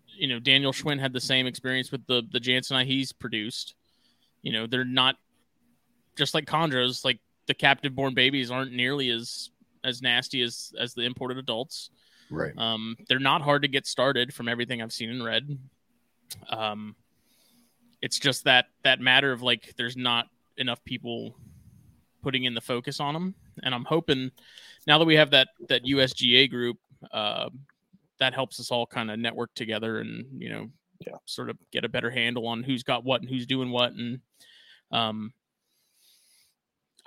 you know Daniel Schwinn had the same experience with the the Jansenite he's produced. You know, they're not just like chondros. Like the captive born babies aren't nearly as as nasty as as the imported adults. right Um, they're not hard to get started from everything I've seen and read. Um, it's just that that matter of like there's not enough people putting in the focus on them, and I'm hoping now that we have that that USGA group, uh, that helps us all kind of network together and you know, Yeah. sort of get a better handle on who's got what and who's doing what, and um,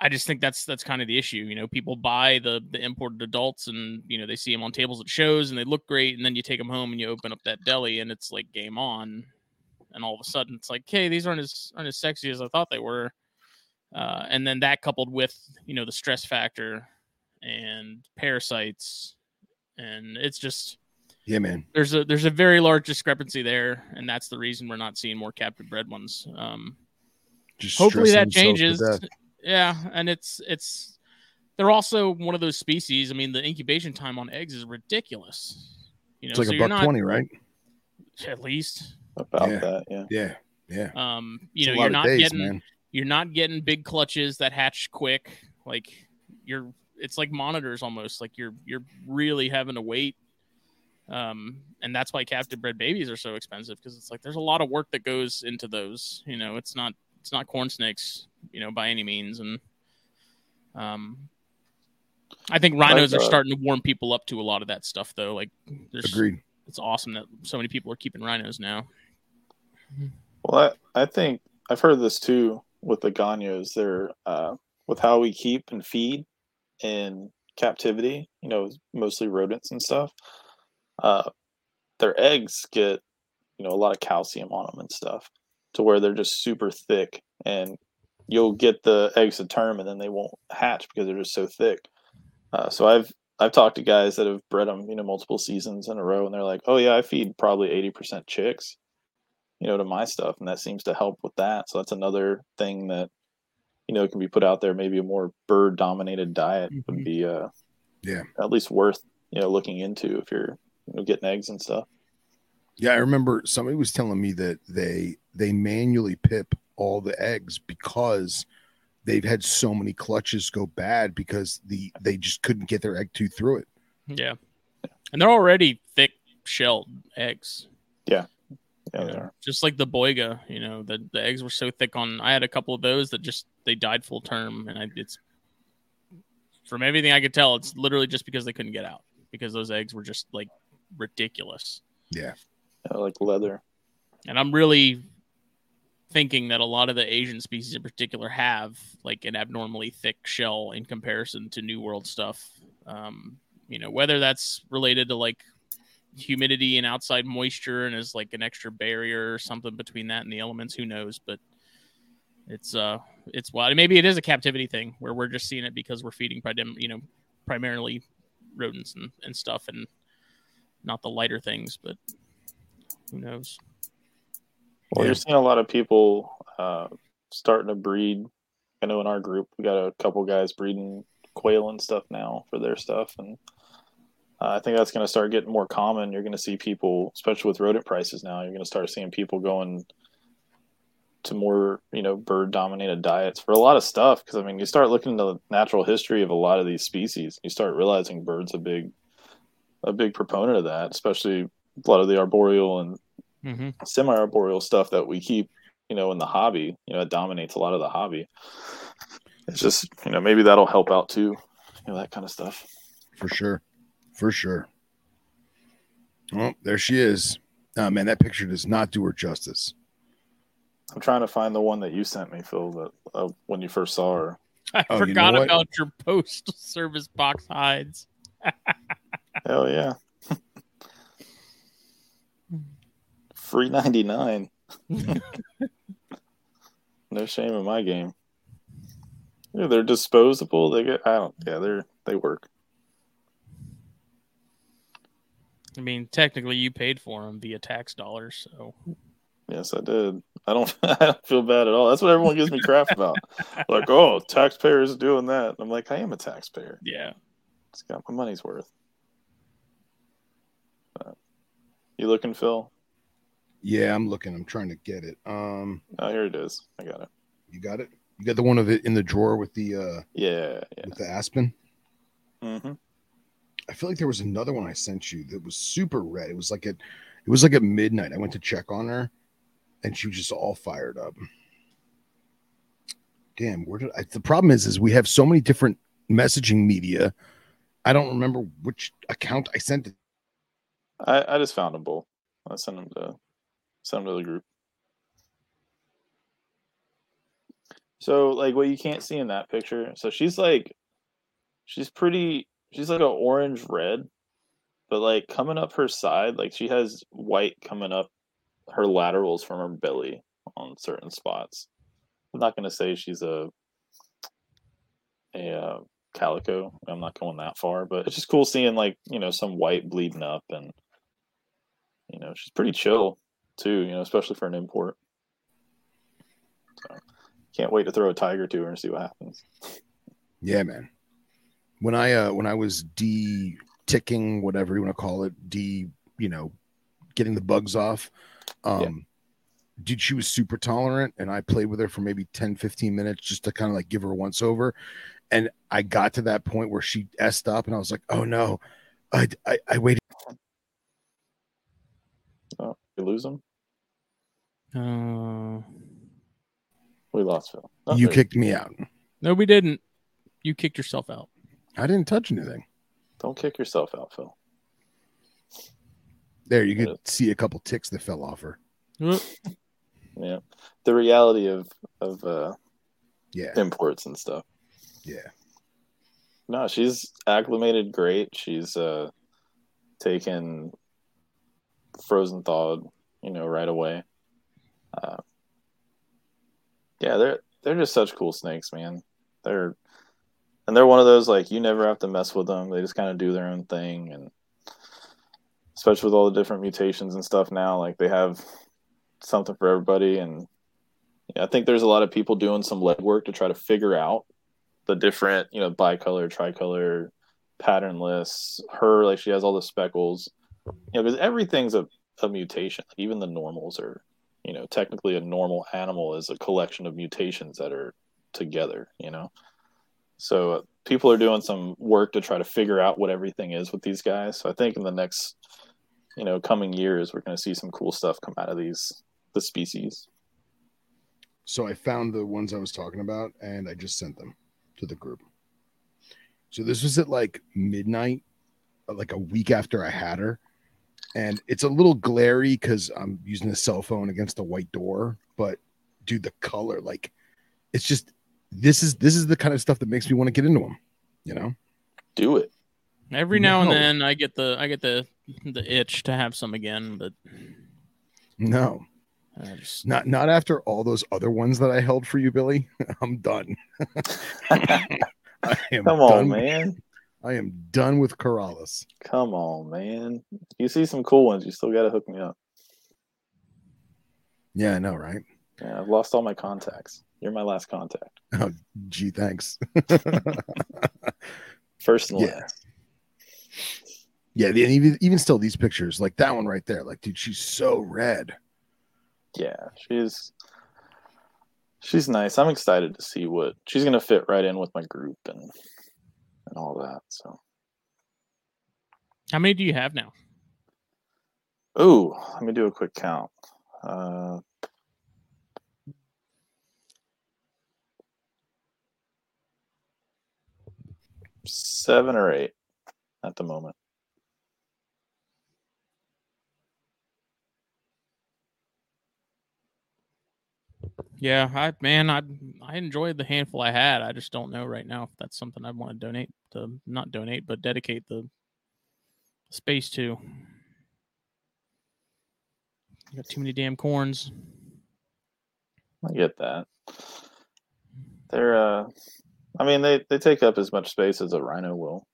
I just think that's that's kind of the issue. You know, people buy the the imported adults, and you know they see them on tables at shows, and they look great, and then you take them home and you open up that deli, and it's like game on, and all of a sudden it's like, hey, these aren't as aren't as sexy as I thought they were, uh, and then that coupled with you know the stress factor and parasites, and it's just yeah man there's a there's a very large discrepancy there, and that's the reason we're not seeing more captive bred ones. Um, just hopefully that changes. Yeah and it's it's they're also one of those species i mean the incubation time on eggs is ridiculous you know it's like so a buck not 20 right at least about Yeah. that yeah yeah yeah um you It's know you're not days, getting man you're not getting big clutches that hatch quick like you're it's like monitors almost. Like you're you're really having to wait. Um, and that's why captive bred babies are so expensive because it's like there's a lot of work that goes into those. You know, it's not it's not corn snakes, you know, by any means. And um, I think rhinos Like, are uh, starting to warm people up to a lot of that stuff, though. Like, there's Agreed. it's awesome that so many people are keeping rhinos now. Well, I, I think I've heard this too with the Gonyos. They're uh, with how we keep and feed in captivity. You know, mostly rodents and stuff. Uh, their eggs get you know a lot of calcium on them and stuff, to where they're just super thick, and you'll get the eggs to term, and then they won't hatch because they're just so thick. Uh, so I've I've talked to guys that have bred them, you know, multiple seasons in a row, and they're like, "Oh yeah, I feed probably eighty percent chicks." you know, to my stuff, and that seems to help with that. So that's another thing that you know can be put out there. Maybe a more bird dominated diet Mhm. would be, uh, Yeah. at least worth you know looking into if you're you know getting eggs and stuff. Yeah, I remember somebody was telling me that they they manually pip all the eggs because they've had so many clutches go bad because the they just couldn't get their egg tooth through it. Yeah, and they're already thick shelled eggs. Yeah, you they know, are. just like the Boiga, you know, the, the eggs were so thick on. I had a couple of those that just they died full term, and I, it's from everything I could tell, it's literally just because they couldn't get out because those eggs were just like ridiculous. Yeah. Yeah, like leather. And I'm really thinking that a lot of the Asian species in particular have like an abnormally thick shell in comparison to New World stuff. Um, you know, whether that's related to like humidity and outside moisture and is like an extra barrier or something between that and the elements, who knows? But it's uh it's wild. Maybe it is a captivity thing where we're just seeing it because we're feeding prim- you know, primarily rodents and, and stuff and not the lighter things, but who knows? Well, Yeah. you're seeing a lot of people uh, starting to breed. I know in our group we got a couple guys breeding quail and stuff now for their stuff, and uh, I think that's going to start getting more common. You're going to see people, especially with rodent prices now, you're going to start seeing people going to more, you know, bird dominated diets for a lot of stuff. Because I mean, you start looking into the natural history of a lot of these species, you start realizing birds a big, a big proponent of that, especially a lot of the arboreal and Mm-hmm. semi-arboreal stuff that we keep, you know, in the hobby. You know, it dominates a lot of the hobby. It's just, you know, maybe that'll help out too. You know, that kind of stuff. For sure. For sure. Oh, there she is. Oh man, that picture does not do her justice. I'm trying to find the one that you sent me, Phil, that uh, when you first saw her. I Oh, you forgot know about your post (laughs) service box hides. (laughs) Hell yeah. Free 99. (laughs) no shame in my game. Yeah, they're disposable. They get, I don't, yeah, they're, they work. I mean, technically, you paid for them via tax dollars, so Yes, I did. I don't. (laughs) I don't feel bad at all. That's what everyone gives me crap about. Like, oh, taxpayers doing that. I'm like, I am a taxpayer. yeah. It's got my money's worth. But, you looking, Phil? Yeah, I'm looking. I'm trying to get it. Um, Oh, here it is. I got it. you got it? You got the one of it in the drawer with the uh Yeah, yeah. with the aspen? hmm I feel like there was another one I sent you that was super red. It was like at it was like at midnight. I went to check on her and she was just all fired up. Damn, where did I the problem is is we have so many different messaging media. I don't remember which account I sent it. I, I just found them both. I sent them to sent of the group. So, like, what you can't see in that picture. So she's like, she's pretty. She's like a orange red, but like coming up her side, like she has white coming up her laterals from her belly on certain spots. I'm not gonna say she's a a uh, calico. I'm not going that far, but it's just cool seeing like you know some white bleeding up and you know she's pretty chill too. You know, especially for an import. So can't wait to throw a tiger to her and see what happens. Yeah, man. When I uh when I was de ticking, whatever you want to call it, de, you know, getting the bugs off, um dude, she was super tolerant and I played with her for maybe 10, 15 minutes just to kind of like give her a once over. and I got to that point where she essed up, and I was like, "Oh no, I I, I waited." Oh, you lose them. Uh, We lost Phil. You there- kicked me out. no, we didn't. You kicked yourself out. I didn't touch anything. Don't kick yourself out, Phil. There, you could Yeah. see a couple ticks that fell off her. Yeah, the reality of of uh, Yeah, imports and stuff. yeah. No, she's acclimated great. She's uh taken frozen thawed, you know, right away. Uh, yeah, they're they're just such cool snakes, man. They're and they're one of those like you never have to mess with them. They just kind of do their own thing, and especially with all the different mutations and stuff now, like they have something for everybody. And yeah, I think there's a lot of people doing some legwork to try to figure out the different, you know, bicolor, tricolor, patternless. Her, like, she has all the speckles. You know, because everything's a, a mutation. Even the normals are, you know, technically a normal animal is a collection of mutations that are together, you know? So uh, people are doing some work to try to figure out what everything is with these guys. So I think in the next, you know, coming years, we're going to see some cool stuff come out of these, the species. So I found the ones I was talking about, and I just sent them to the group. So this was at like midnight, uh, like a week after I had her, and it's a little glary because I'm using a cell phone against a white door. But dude, the color, like, it's just this is this is the kind of stuff that makes me want to get into them. You know? Do it. Every now and then, I get the I get the the itch to have some again, but No, just not not after all those other ones that I held for you, Billy. (laughs) I'm done. (laughs) I am Come on, done. man. I am done with Corrales. Come on, man. You see some cool ones, you still got to hook me up. Yeah, I know, right? Yeah, I've lost all my contacts. You're my last contact. (laughs) Oh, Gee, thanks. (laughs) First and Yeah. last. yeah, and even even still, these pictures, like that one right there, like, dude, she's so red. Yeah, she's she's nice. I'm excited to see what she's gonna fit right in with my group and and all that. So, how many do you have now? oh, let me do a quick count. Uh, seven or eight at the moment. Yeah, I man, I I enjoyed the handful I had. I just don't know right now if that's something I'd want to donate to not donate, but dedicate the space to. Got too many damn corns. I get that. They're uh I mean they they take up as much space as a rhino will.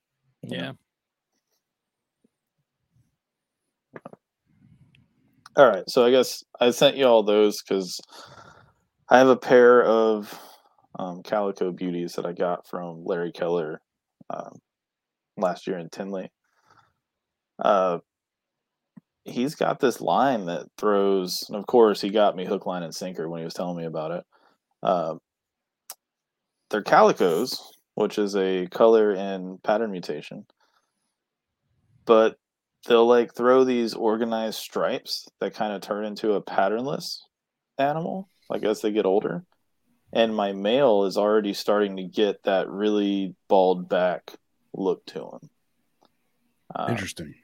you know? Yeah. All right, so I guess I sent you all those because I have a pair of um, calico beauties that I got from Larry Keller um, last year in Tinley. Uh, he's got this line that throws, and of course, he got me hook, line, and sinker when he was telling me about it. Uh, they're calicos, which is a color and pattern mutation, but they'll like throw these organized stripes that kind of turn into a patternless animal like as they get older and my male is already starting to get that really bald back look to him Uh, Interesting.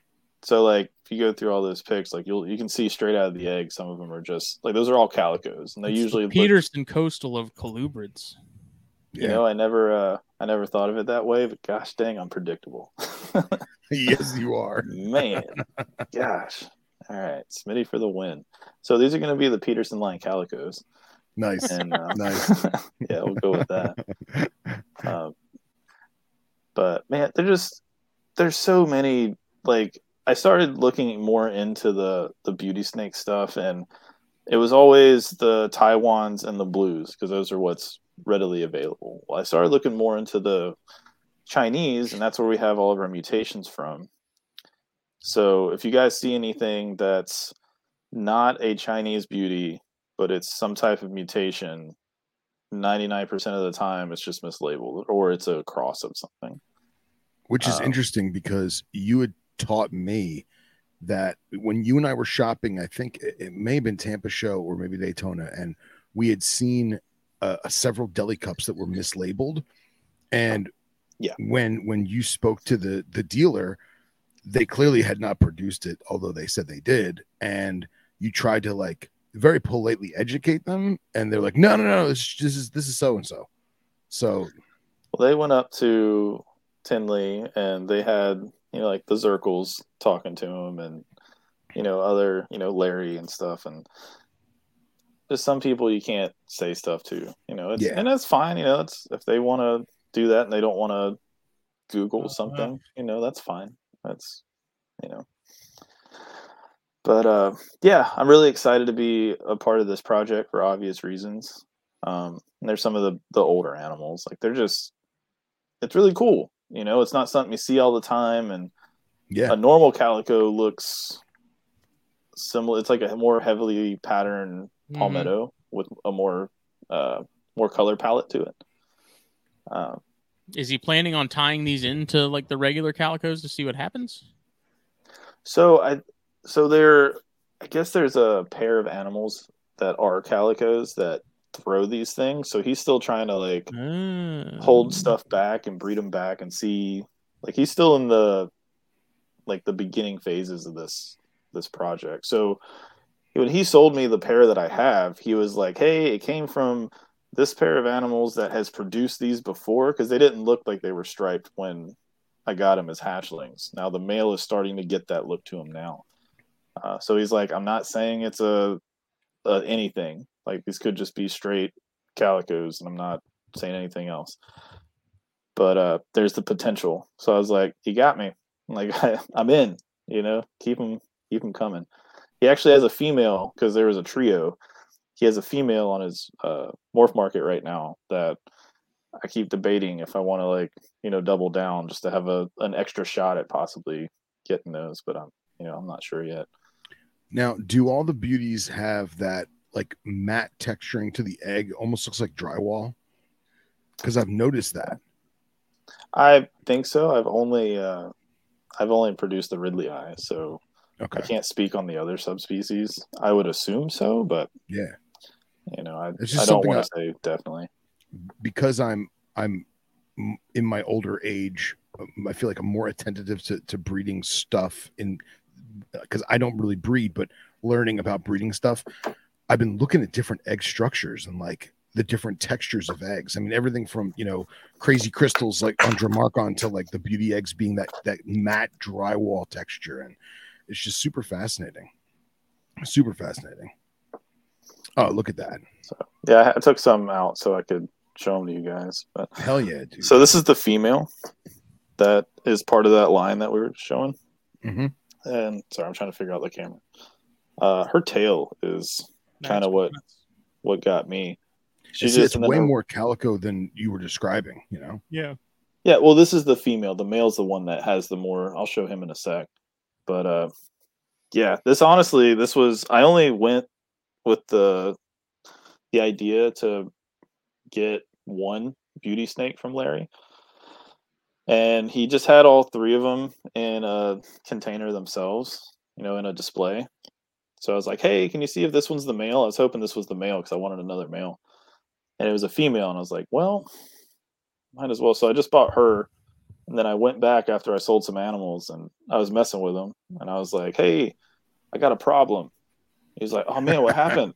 so like if you go through all those pics like you'll you can see straight out of the egg some of them are just like those are all calicos and they It's the usually look- Peterson coastal of colubrids. you Yeah. know i never uh i never thought of it that way but gosh dang i'm predictable (laughs) yes, you are. Man, (laughs) gosh. All right, Smitty for the win. So these are going to be the Peterson line calicos, Nice. and uh, Nice. (laughs) yeah, we'll go with that. (laughs) Um, but man, they're just there's so many. Like I started looking more into the the beauty snake stuff, and it was always the Taiwans and the blues because those are what's readily available. Well, I started looking more into the Chinese, and that's where we have all of our mutations from. So if you guys see anything that's not a Chinese beauty, but it's some type of mutation, 99% of the time it's just mislabeled or it's a cross of something. Which is Um, interesting because you had taught me that when you and I were shopping, I think it, it may have been Tampa Show or maybe Daytona, and we had seen uh, several deli cups that were mislabeled. And Yeah. when when you spoke to the the dealer, they clearly had not produced it, although they said they did. And you tried to like very politely educate them, and they're like, "No, no, no, this, this is this is so and so." So Well, they went up to Tinley and they had, you know, like the Zirkles talking to him and, you know, other, you know, Larry and stuff. And just some people you can't say stuff to, you know, it's, Yeah. and that's fine. You know, it's, if they want to do that and they don't want to Google Uh-huh. something, you know, that's fine. That's, you know, but, uh, yeah, I'm really excited to be a part of this project for obvious reasons. Um, and there's some of the, the older animals, like they're just, it's really cool. You know, it's not something you see all the time. And yeah, a normal calico looks similar. It's like a more heavily patterned Mhm. palmetto with a more, uh, more color palette to it. Uh, Is he planning on tying these into like the regular calicos to see what happens? so I, so there, I guess there's a pair of animals that are calicos that throw these things. So he's still trying to like Ah. hold stuff back and breed them back and see like he's still in the like the beginning phases of this this project so when he sold me the pair that i have he was like hey it came from this pair of animals that has produced these before because they didn't look like they were striped when i got them as hatchlings. Now the male is starting to get that look to him now. Uh, so he's like i'm not saying it's a, a anything. Like these could just be straight calicos and i'm not saying anything else. But uh there's the potential. So i was like he got me. Like I, (laughs) i'm in you know? Keep him keep him coming. He actually has a female because there was a trio he has a female on his uh morph market right now that i keep debating if i want to like you know double down just to have a an extra shot at possibly getting those but i'm you know i'm not sure yet Now, do all the beauties have that like matte texturing to the egg? Almost looks like drywall. Because I've noticed that. i think so i've only uh i've only produced the ridleyi so Okay. I can't speak on the other subspecies. I would assume so, but Yeah. You know, I, It's just I don't want to say definitely. Because I'm I'm in my older age, um, I feel like I'm more attentive to, to breeding stuff in because I don't really breed, but learning about breeding stuff, I've been looking at different egg structures and like the different textures of eggs. I mean, everything from you know crazy crystals like on Drymarchon to like the beauty eggs being that that matte drywall texture, and it's just super fascinating. Super fascinating. Oh, look at that! Yeah, I took some out so I could show them to you guys. But Hell yeah, dude. so this is the female that is part of that line that we were showing. Mhm. And sorry, I'm trying to figure out the camera. Uh, her tail is kind of what what got me. She it's, it's way her- more calico than you were describing. You know. Yeah. Yeah, well, this is the female. The male's the one that has the more. I'll show him in a sec. But uh, yeah, this honestly, this was. I only went with the the idea to get one beauty snake from Larry, and he just had all three of them in a container themselves, you know, in a display. So I was like, "Hey, can you see if this one's the male?" I was hoping this was the male because I wanted another male, and it was a female, and I was like, "Well." might as well. So I just bought her, and then I went back after I sold some animals, and I was messing with them, and I was like, "Hey, I got a problem." He was like, "Oh man, what happened?"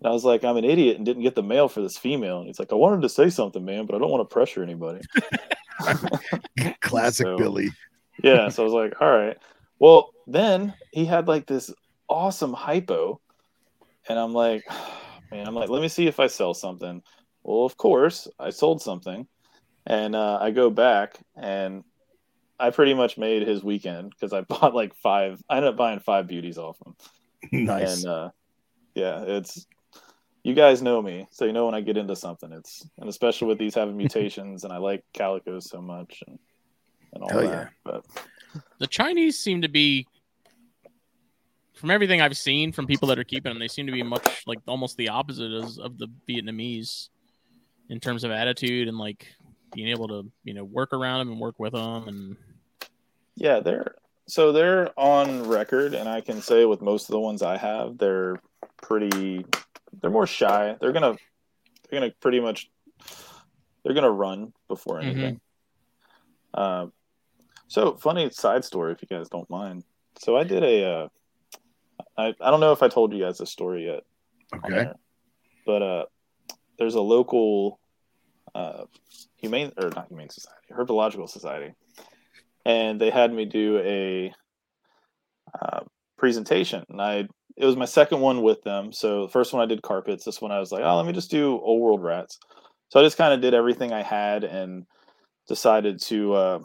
And I was like, "I'm an idiot and didn't get the mail for this female." And he's like, "I wanted to say something, man, but I don't want to pressure anybody." (laughs) Classic So- Billy. yeah, so I was like, "All right." Well, then he had like this awesome hypo, and I'm like, (sighs) "Man, I'm like, let me see if I sell something." Well, of course, I sold something, and uh, I go back and I pretty much made his weekend because I (laughs) bought like five. I ended up buying five beauties off him, (laughs) nice. and uh, yeah, it's you guys know me, so you know when I get into something, it's and especially with these having (laughs) mutations, and I like calicos so much and and all Hell that. yeah. But The Chinese seem to be, from everything I've seen from people that are keeping them, they seem to be much like almost the opposite as, of the Vietnamese. in terms of attitude and like being able to you know work around them and work with them and Yeah, they're so they're on record, and I can say with most of the ones I have, they're pretty. They're more shy. They're gonna. They're gonna pretty much. They're gonna run before Mhm. anything. Um, so funny side story, if you guys don't mind. So I did a. Uh, I I don't know if I told you guys this story yet. Okay. there, but uh, there's a local uh, humane or not humane society, herpetological society, and they had me do a uh, presentation, and I it was my second one with them. So the first one I did carpets. This one I was like, oh, let me just do old world rats. So I just kind of did everything I had and decided to uh,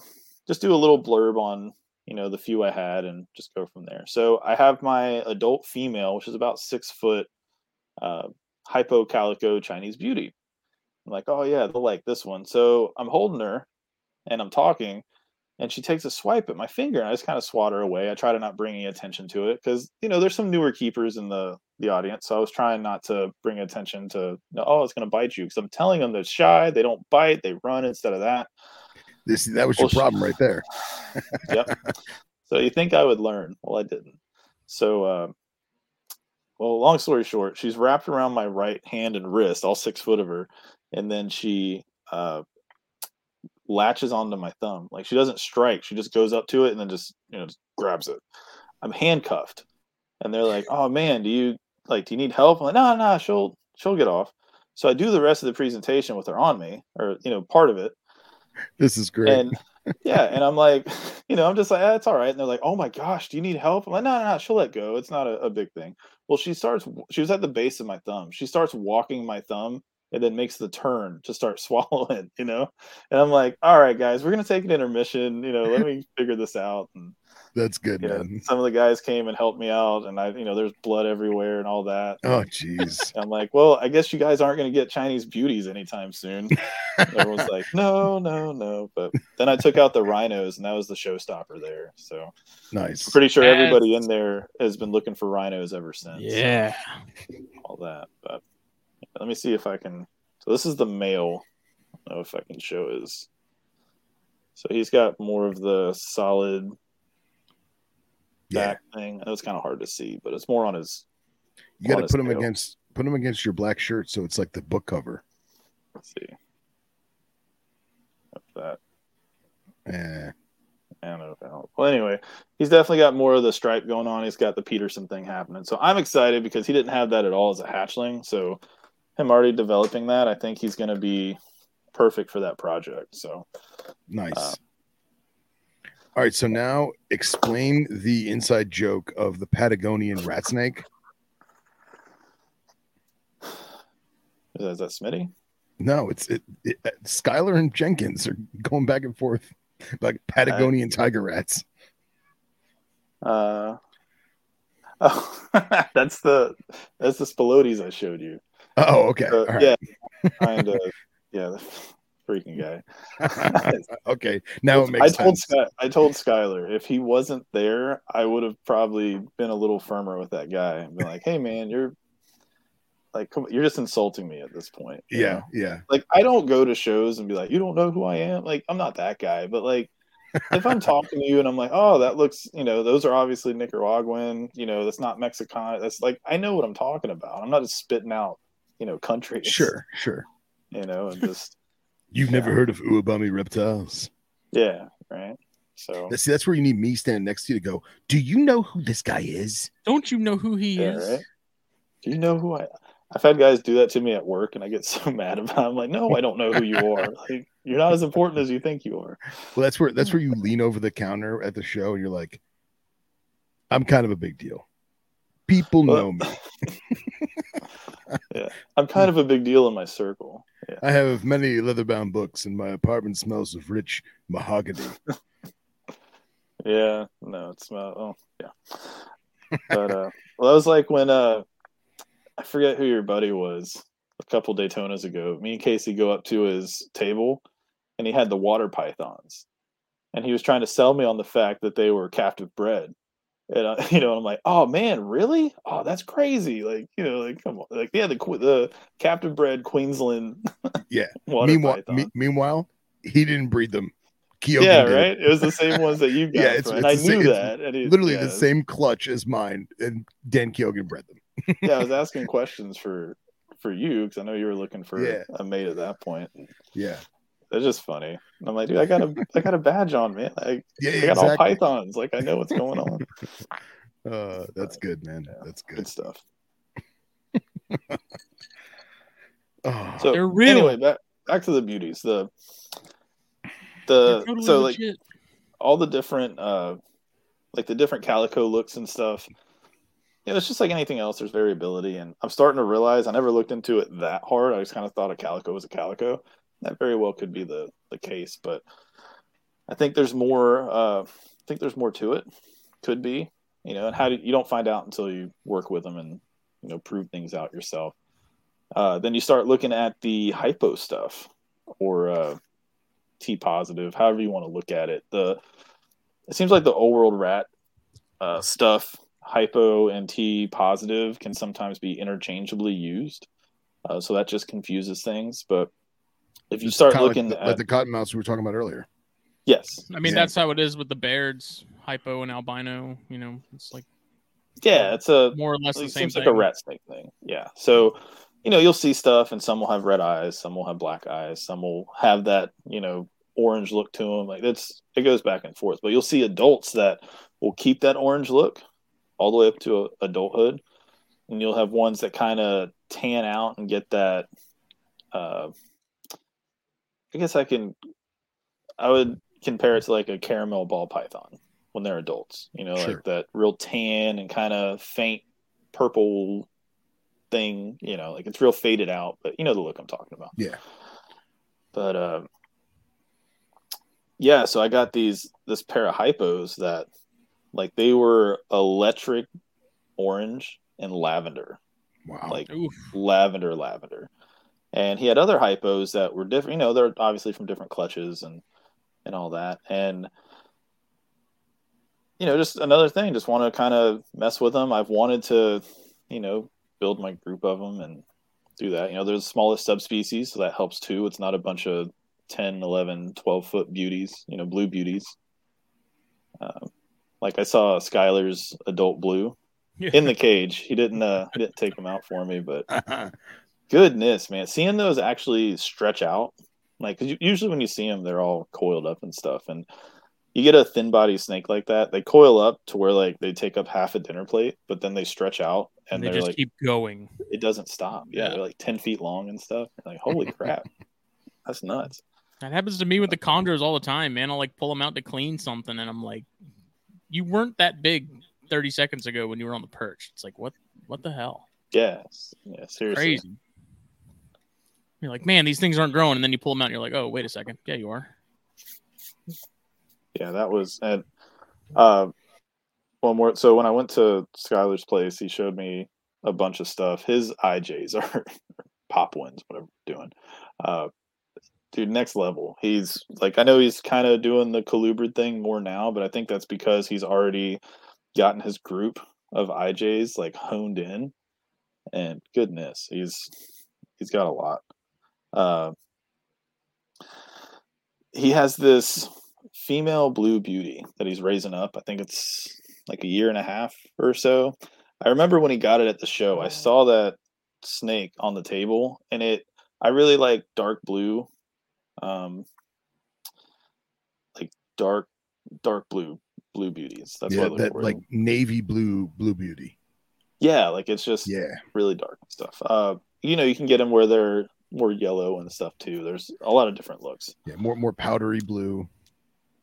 just do a little blurb on you know the few I had and just go from there. So I have my adult female, which is about six foot, uh, hypo calico Chinese beauty. I'm like, oh yeah, they'll like this one. So I'm holding her, and I'm talking, and she takes a swipe at my finger, and I just kind of swat her away. I try to not bring any attention to it because you know there's some newer keepers in the the audience, so I was trying not to bring attention to oh it's gonna bite you because I'm telling them they're shy, they don't bite, they run instead of that. This that was your Well, she- problem right there. yep. (laughs) So you think I would learn? Well, I didn't. So, uh, well, long story short, she's wrapped around my right hand and wrist, all six foot of her, and then she uh, latches onto my thumb. Like she doesn't strike; she just goes up to it and then just you know just grabs it. I'm handcuffed, and they're like, "Oh man, do you like? Do you need help?" I'm like, "No, no, she'll she'll get off." So I do the rest of the presentation with her on me, or you know, part of it, This is great. and yeah, and I'm like, (laughs) you know, I'm just like, ah, it's all right. And they're like, oh my gosh, do you need help? I'm like, no, no, no, she'll let go. It's not a, a big thing. Well, she starts, she was at the base of my thumb. She starts walking my thumb and then makes the turn to start (laughs) swallowing, you know? And I'm like, all right, guys, we're going to take an intermission. You know, let me (laughs) figure this out. And, That's good, you know, some of the guys came and helped me out. And I, you know, there's blood everywhere and all that. Oh, jeez. I'm like, well, I guess you guys aren't going to get Chinese beauties anytime soon. Everyone's (laughs) like, no, no, no. But then I took out the rhinos, and that was the showstopper there. So nice. I'm pretty sure everybody in there has been looking for rhinos ever since. yeah all that. But let me see if I can. So this is the male. I don't know if I can show his. So he's got more of the solid Yeah, back thing. I know it's kind of hard to see, but it's more on his. you got to put him against put him against your black shirt, so it's like the book cover. Let's see. If that. Eh, I don't know if helps. Well, anyway, he's definitely got more of the stripe going on. He's got the Peterson thing happening. So I'm excited because he didn't have that at all as a hatchling. So him already developing that, I think he's going to be perfect for that project. So nice. Uh, All right, so now explain the inside joke of the Patagonian rat snake. is that, is that Smitty? No, it's it, it Skylar and Jenkins are going back and forth like Patagonian tiger rats. Uh, (laughs) oh, (laughs) that's the that's the Spilotes I showed you. Oh, okay. Uh, All right. Yeah, (laughs) kind of. yeah, the freaking guy. (laughs) okay. Now it makes I told sense. Sky, I told Skyler if he wasn't there, I would have probably been a little firmer with that guy and been like, "Hey, man, you're like, come, you're just insulting me at this point." Yeah, know? yeah. like I don't go to shows and be like, "You don't know who I am." Like I'm not that guy, but like if I'm (laughs) talking to you and I'm like, "Oh, that looks," you know, those are obviously Nicaraguan. You know, that's not Mexican. That's like I know what I'm talking about. I'm not just spitting out, you know, countries. Sure, sure. You know, and just (laughs) You've never heard of Uwabami reptiles. yeah, right. So That's, see, that's where you need me standing next to you to go, Do you know who this guy is? don't you know who he Yeah, is right. Do you know who I? I've had guys do that to me at work, and I get so (laughs) mad about. It. I'm like, no, I don't know who you are. (laughs) Like, you're not as important as you think you are. Well, that's where that's where you lean over the counter at the show and you're like, I'm kind of a big deal. People know me. I'm kind of a big deal in my circle. Yeah. I have many leather-bound books, and my apartment smells of rich mahogany. (laughs) Yeah. No, it's not. Oh, yeah. But uh, well, that was like when uh, I forget who your buddy was a couple Daytonas ago. Me and Casey go up to his table, and he had the water pythons, and he was trying to sell me on the fact that they were captive bred. And uh, (laughs) you know, I'm like, oh man, really? Oh, that's crazy! Like, you know, like come on, like yeah, the the captive bred Queensland. (laughs) Yeah. meanwhile, me- meanwhile, he didn't breed them. Keoghan yeah, did. right. It was the same ones that you (laughs) got, Yeah, it's- it's I same- knew that. It- Literally yeah, the same clutch as mine, and Dan Keoghan bred them. yeah, I was asking questions for for you because I know you were looking for Yeah. a mate at that point. Yeah. It's just funny. And I'm like, dude, I got a I got a badge on, man. I, (laughs) Yeah, I got all pythons. Like I know what's going on. (laughs) Uh, that's good, man. That's Good good. stuff. Oh, (laughs) So They're real. anyway, back back to the beauties. The the totally so like all the different uh like the different calico looks and stuff. Yeah, it's just like anything else. There's variability, and I'm starting to realize I never looked into it that hard. I just kind of thought a calico was a calico. That very well could be the the case, but I think there's more. Uh, I think there's more to it. Could be, you know, and how do you don't find out until you work with them and you know prove things out yourself. Uh, then you start looking at the hypo stuff or uh, T positive, however you want to look at it. The it seems like the old world rat uh, stuff, hypo and T positive, can sometimes be interchangeably used. Uh, so that just confuses things. But if you Just start looking like the, at like the cottonmouths we were talking about earlier. yes, I mean, Yeah. that's how it is with the Bairds, hypo and albino. You know, it's like yeah, it's a more or less it the same seems thing. like a rat snake thing. Yeah. So, you know, you'll see stuff, and some will have red eyes, some will have black eyes, some will have that, you know, orange look to them. Like it's it goes back and forth. But you'll see adults that will keep that orange look all the way up to a, adulthood, and you'll have ones that kind of tan out and get that. Uh, I guess I can, I would compare it to like a caramel ball python when they're adults. You know, Sure. like that real tan and kind of faint purple thing. You know, like it's real faded out, but you know the look I'm talking about. Yeah. But uh, yeah, so I got these this pair of hypos that like they were electric orange and lavender Wow. like Oof. lavender lavender and he had other hypos that were different you know they're obviously from different clutches and and all that. And you know just another thing just want to kind of mess with them. I've wanted to you know build my group of them and do that. You know they're the smallest subspecies so that helps too. It's not a bunch of 10 11 12 foot beauties you know blue beauties. Um, like i saw skylar's adult blue in the cage. He didn't uh he didn't take them out for me but (laughs) goodness man seeing those actually stretch out like usually when you see them they're all coiled up and stuff and you get a thin body snake like that they coil up to where like they take up half a dinner plate but then they stretch out and, and they just like keep going. it doesn't stop yeah, Yeah. they're like 10 feet long and stuff You're like holy (laughs) crap that's nuts That happens to me with the chondros all the time, man. I'll like pull them out to clean something, and I'm like, "You weren't that big 30 seconds ago when you were on the perch." It's like, what? What the hell? yeah yeah seriously Crazy. You're like, man, these things aren't growing, and then you pull them out, and you're like, oh, wait a second, yeah, you are. yeah that was and uh one more so when i went to skylar's place he showed me a bunch of stuff. His ijs are (laughs) pop wins whatever doing. Uh dude next level. He's like i know he's kind of doing the colubrid thing more now but i think that's because he's already gotten his group of ijs like honed in. And goodness he's he's got a lot uh he has this female blue beauty that he's raising up. I think it's like a year and a half or so. I remember when he got it at the show, I saw that snake on the table and it I really like dark blue um like dark dark blue blue beauties. That's yeah, what that like navy blue blue beauty. yeah, like it's just Yeah. really dark stuff. Uh you know, you can get them where they're more yellow and stuff too. There's a lot of different looks. Yeah. More more powdery blue.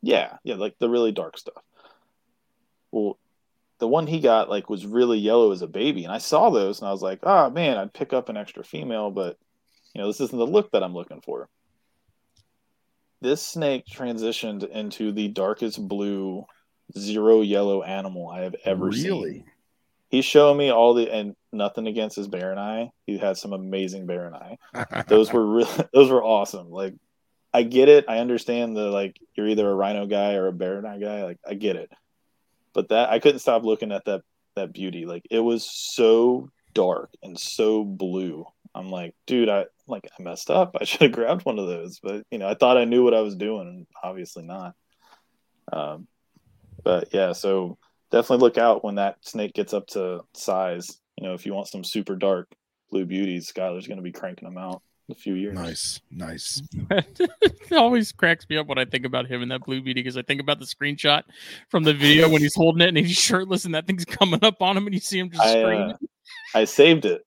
Yeah, yeah, like the really dark stuff. Well, the one he got like was really yellow as a baby, and I saw those, and I was like, oh man, I'd pick up an extra female, but you know, this isn't the look that I'm looking for. This snake transitioned into the darkest blue, zero yellow animal I have ever seen. really? He's showing me all the and nothing against his baron eye. He had some amazing baron eye (laughs) those were really (laughs) those were awesome like i get it i understand the like you're either a rhino guy or a baron eye guy like i get it but that I couldn't stop looking at that that beauty. Like it was so dark and so blue. I'm like, dude, I like I messed up. (laughs) I should have grabbed one of those, but you know, I thought I knew what I was doing, and obviously not. Um, but yeah, so definitely look out when that snake gets up to size. You know, if you want some super dark blue beauties, Skylar's going to be cranking them out in a few years. Nice, nice. (laughs) it always cracks me up when I think about him in that blue beauty because I think about the screenshot from the video when he's holding it and he's (laughs) shirtless and that thing's coming up on him and you see him just I, screaming. uh, I saved it.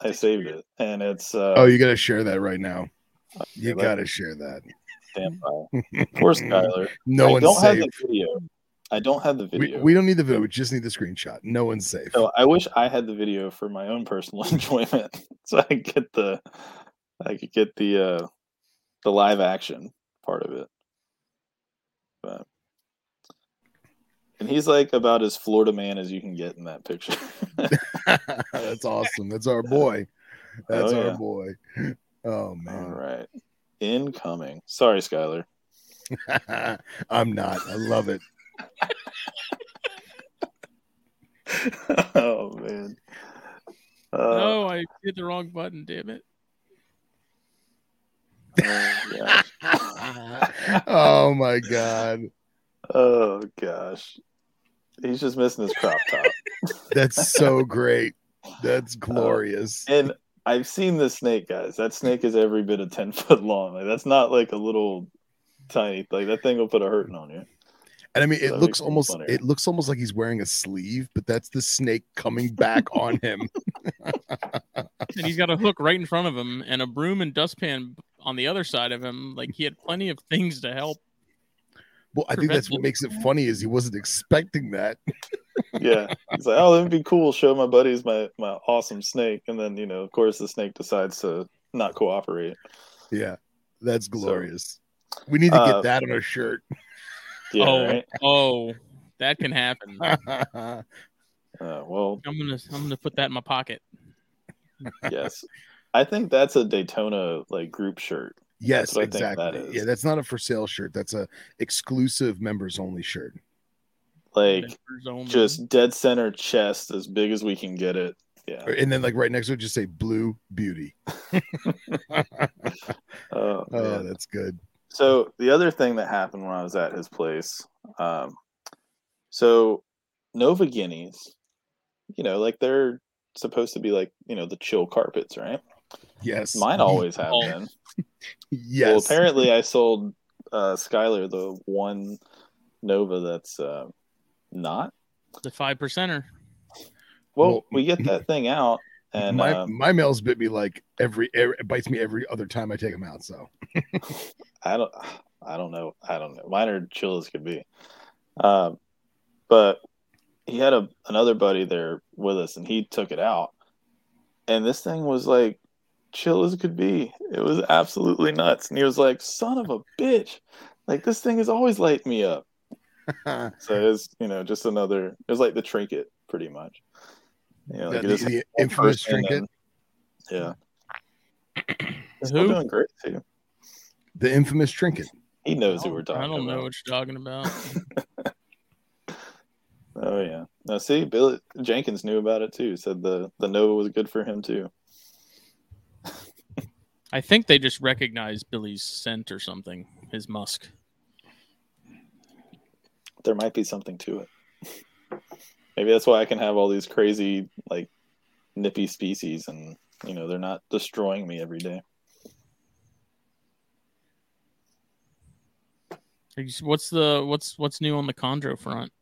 I saved it, and it's uh, Oh, you got to share that right now. You got to share that. stand (laughs) by. Poor Skylar. No I one's don't have the video. I don't have the video. we don't need the video. We just need the screenshot. No one's safe. So I wish I had the video for my own personal (laughs) enjoyment, (laughs) so I could get the, I could get the, uh, the live action part of it. But, and he's like about as Florida man as you can get in that picture. (laughs) That's awesome. That's our boy. That's Oh, our boy. Oh man. right, incoming. Sorry, Skylar. I'm not. I love it. (laughs) oh man. Uh, no, I hit the wrong button, damn it. oh, (laughs) oh my god. Oh gosh. He's just missing his crop top. That's so (laughs) great. That's glorious. And I've seen the snake, guys. That snake is every bit of ten foot long. Like that's not like a little tiny like that thing will put a hurting on you. And I mean, it That looks almost funnier. it looks almost like he's wearing a sleeve, but that's the snake coming back on him. (laughs) And he's got a hook right in front of him and a broom and dustpan on the other side of him. Like he had plenty of things to help. Well, I think that's what makes it funny is he wasn't expecting that. (laughs) Yeah. He's like, Oh, that'd be cool. Show my buddies my my awesome snake. And then, you know, of course the snake decides to not cooperate. Yeah, that's glorious. we need to get uh, that on a shirt. Yeah, oh, right. (laughs) oh, that can happen. (laughs) Uh, well, I'm gonna I'm gonna put that in my pocket. yes. I think that's a Daytona like group shirt. yes, what I think that exactly. Yeah, that's not a for sale shirt. That's a exclusive members only shirt. Like only. just dead center chest as big as we can get it. Yeah. And then like right next to it, just say blue beauty. (laughs) Oh, Oh, that's good. So the other thing that happened when I was at his place, um, so Nova Guineas, you know, like they're supposed to be like you know the chill carpets, right? Yes. Mine always have Oh. been. (laughs) Yes. Well, apparently I sold uh, Skylar the one Nova that's uh, not. the five percenter. Well, Well, we get that thing out, and my uh, my males bit me like every, every it bites me every other time I take them out. So (laughs) I don't I don't know. I don't know. Mine are chill as could be. Um, but he had a another buddy there with us and he took it out. And this thing was like chill as could be. It was absolutely nuts. And he was like, son of a bitch. Like this thing is always lighting me up. (laughs) So it's you know, just another it was like the trinket pretty much. You know, like the, it is the infamous person trinket, yeah. (clears throat) He's Who? doing great too. the infamous trinket. He knows who we're talking I don't about. know what you're talking about. (laughs) Oh yeah. Now see, Bill Jenkins knew about it too. Said the the Nova was good for him too. I think they just recognized Billy's scent or something. His musk. There might be something to it. Maybe that's why I can have all these crazy like nippy species, and you know they're not destroying me every day. What's the what's what's new on the chondro front?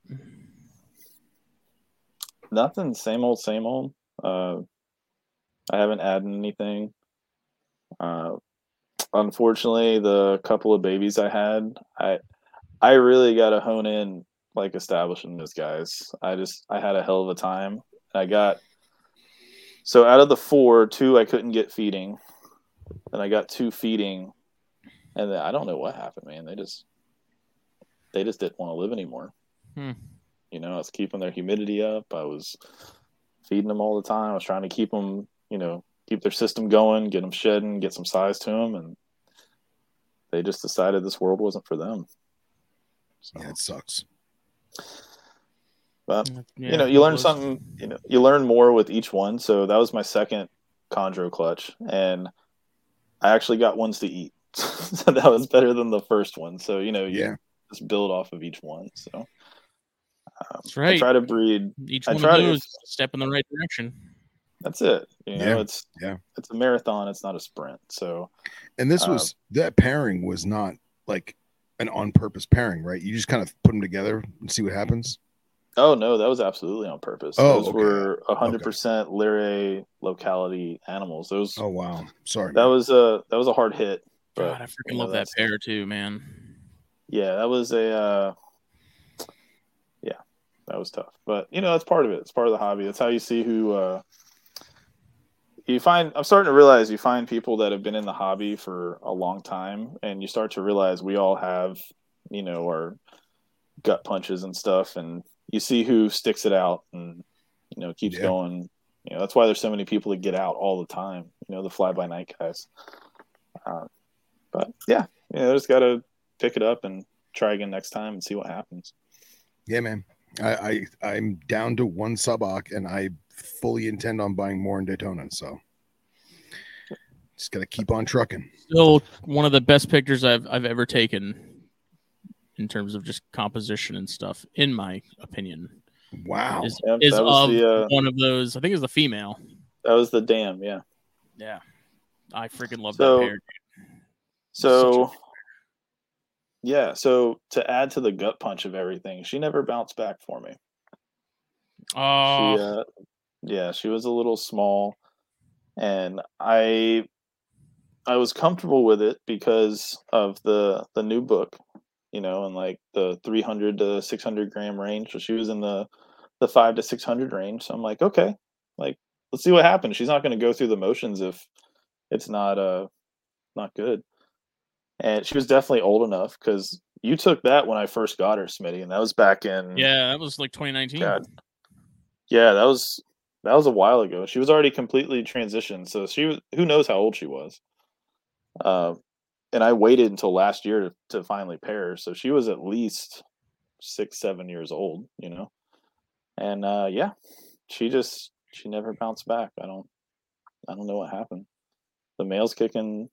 Nothing. Same old, same old. Uh, I haven't added anything. Uh, unfortunately, the couple of babies I had, I I really got to hone in like establishing those guys. I just I had a hell of a time. I got so out of the four, two I couldn't get feeding. and I got two feeding, and then I don't know what happened, man. They just they just didn't want to live anymore. Hmm. You know, I was keeping their humidity up. I was feeding them all the time. I was trying to keep them, you know, keep their system going, get them shedding, get some size to them, and they just decided this world wasn't for them. So, Yeah, it sucks. But Yeah, you know, you learn close. something. You know, you learn more with each one. So that was my second chondro clutch, and I actually got ones to eat. (laughs) so that was better than the first one. So you know, you Yeah. just build off of each one. So um, That's I right. try to breed. Each I one try of to- those is a step in the right direction. That's it. You know, Yeah, it's yeah. it's a marathon. It's not a sprint. So And this Um, was that pairing was not like an on purpose pairing, right? You just kind of put them together and see what happens. Oh no, that was absolutely on purpose. Oh, Those okay. were hundred percent Lereh locality animals. Those Oh wow, sorry. that was a that was a hard hit. But God, I freaking you know, love that pair too, man. yeah, that was a uh, yeah, that was tough. But you know, that's part of it. It's part of the hobby. That's how you see who uh, you find. I'm starting to realize you find people that have been in the hobby for a long time, and you start to realize we all have you know our gut punches and stuff, and you see who sticks it out and you know keeps Yeah. going. You know, that's why there's so many people that get out all the time. You know, the fly by night guys. Uh, but yeah, you know, just got to pick it up and try again next time and see what happens. yeah, man. I, I I'm down to one subok, and I fully intend on buying more in Daytona. So just gotta keep on trucking. Still one of the best pictures I've I've ever taken in terms of just composition and stuff, in my opinion. Wow. Is, Yep, is of the, uh, one of those. I think it's the female. That was the dam, yeah. Yeah, I freaking love So- that pair. So yeah, so to add to the gut punch of everything, she never bounced back for me. Oh, She, uh, yeah, she was a little small, and I I was comfortable with it because of the the new book, you know, and like the 300 to 600 gram range. So she was in the the five to 600 range. So I'm like, okay, like let's see what happens. She's not going to go through the motions if it's not uh not good. And she was definitely old enough because you took that when I first got her, Smitty, and that was back in yeah, that was like 2019. God. Yeah, that was that was a while ago. She was already completely transitioned, so she was. Who knows how old she was? Uh, and I waited until last year to, to finally pair her, so she was at least six, seven years old. You know, and uh, yeah, she just she never bounced back. I don't I don't know what happened. The male's kicking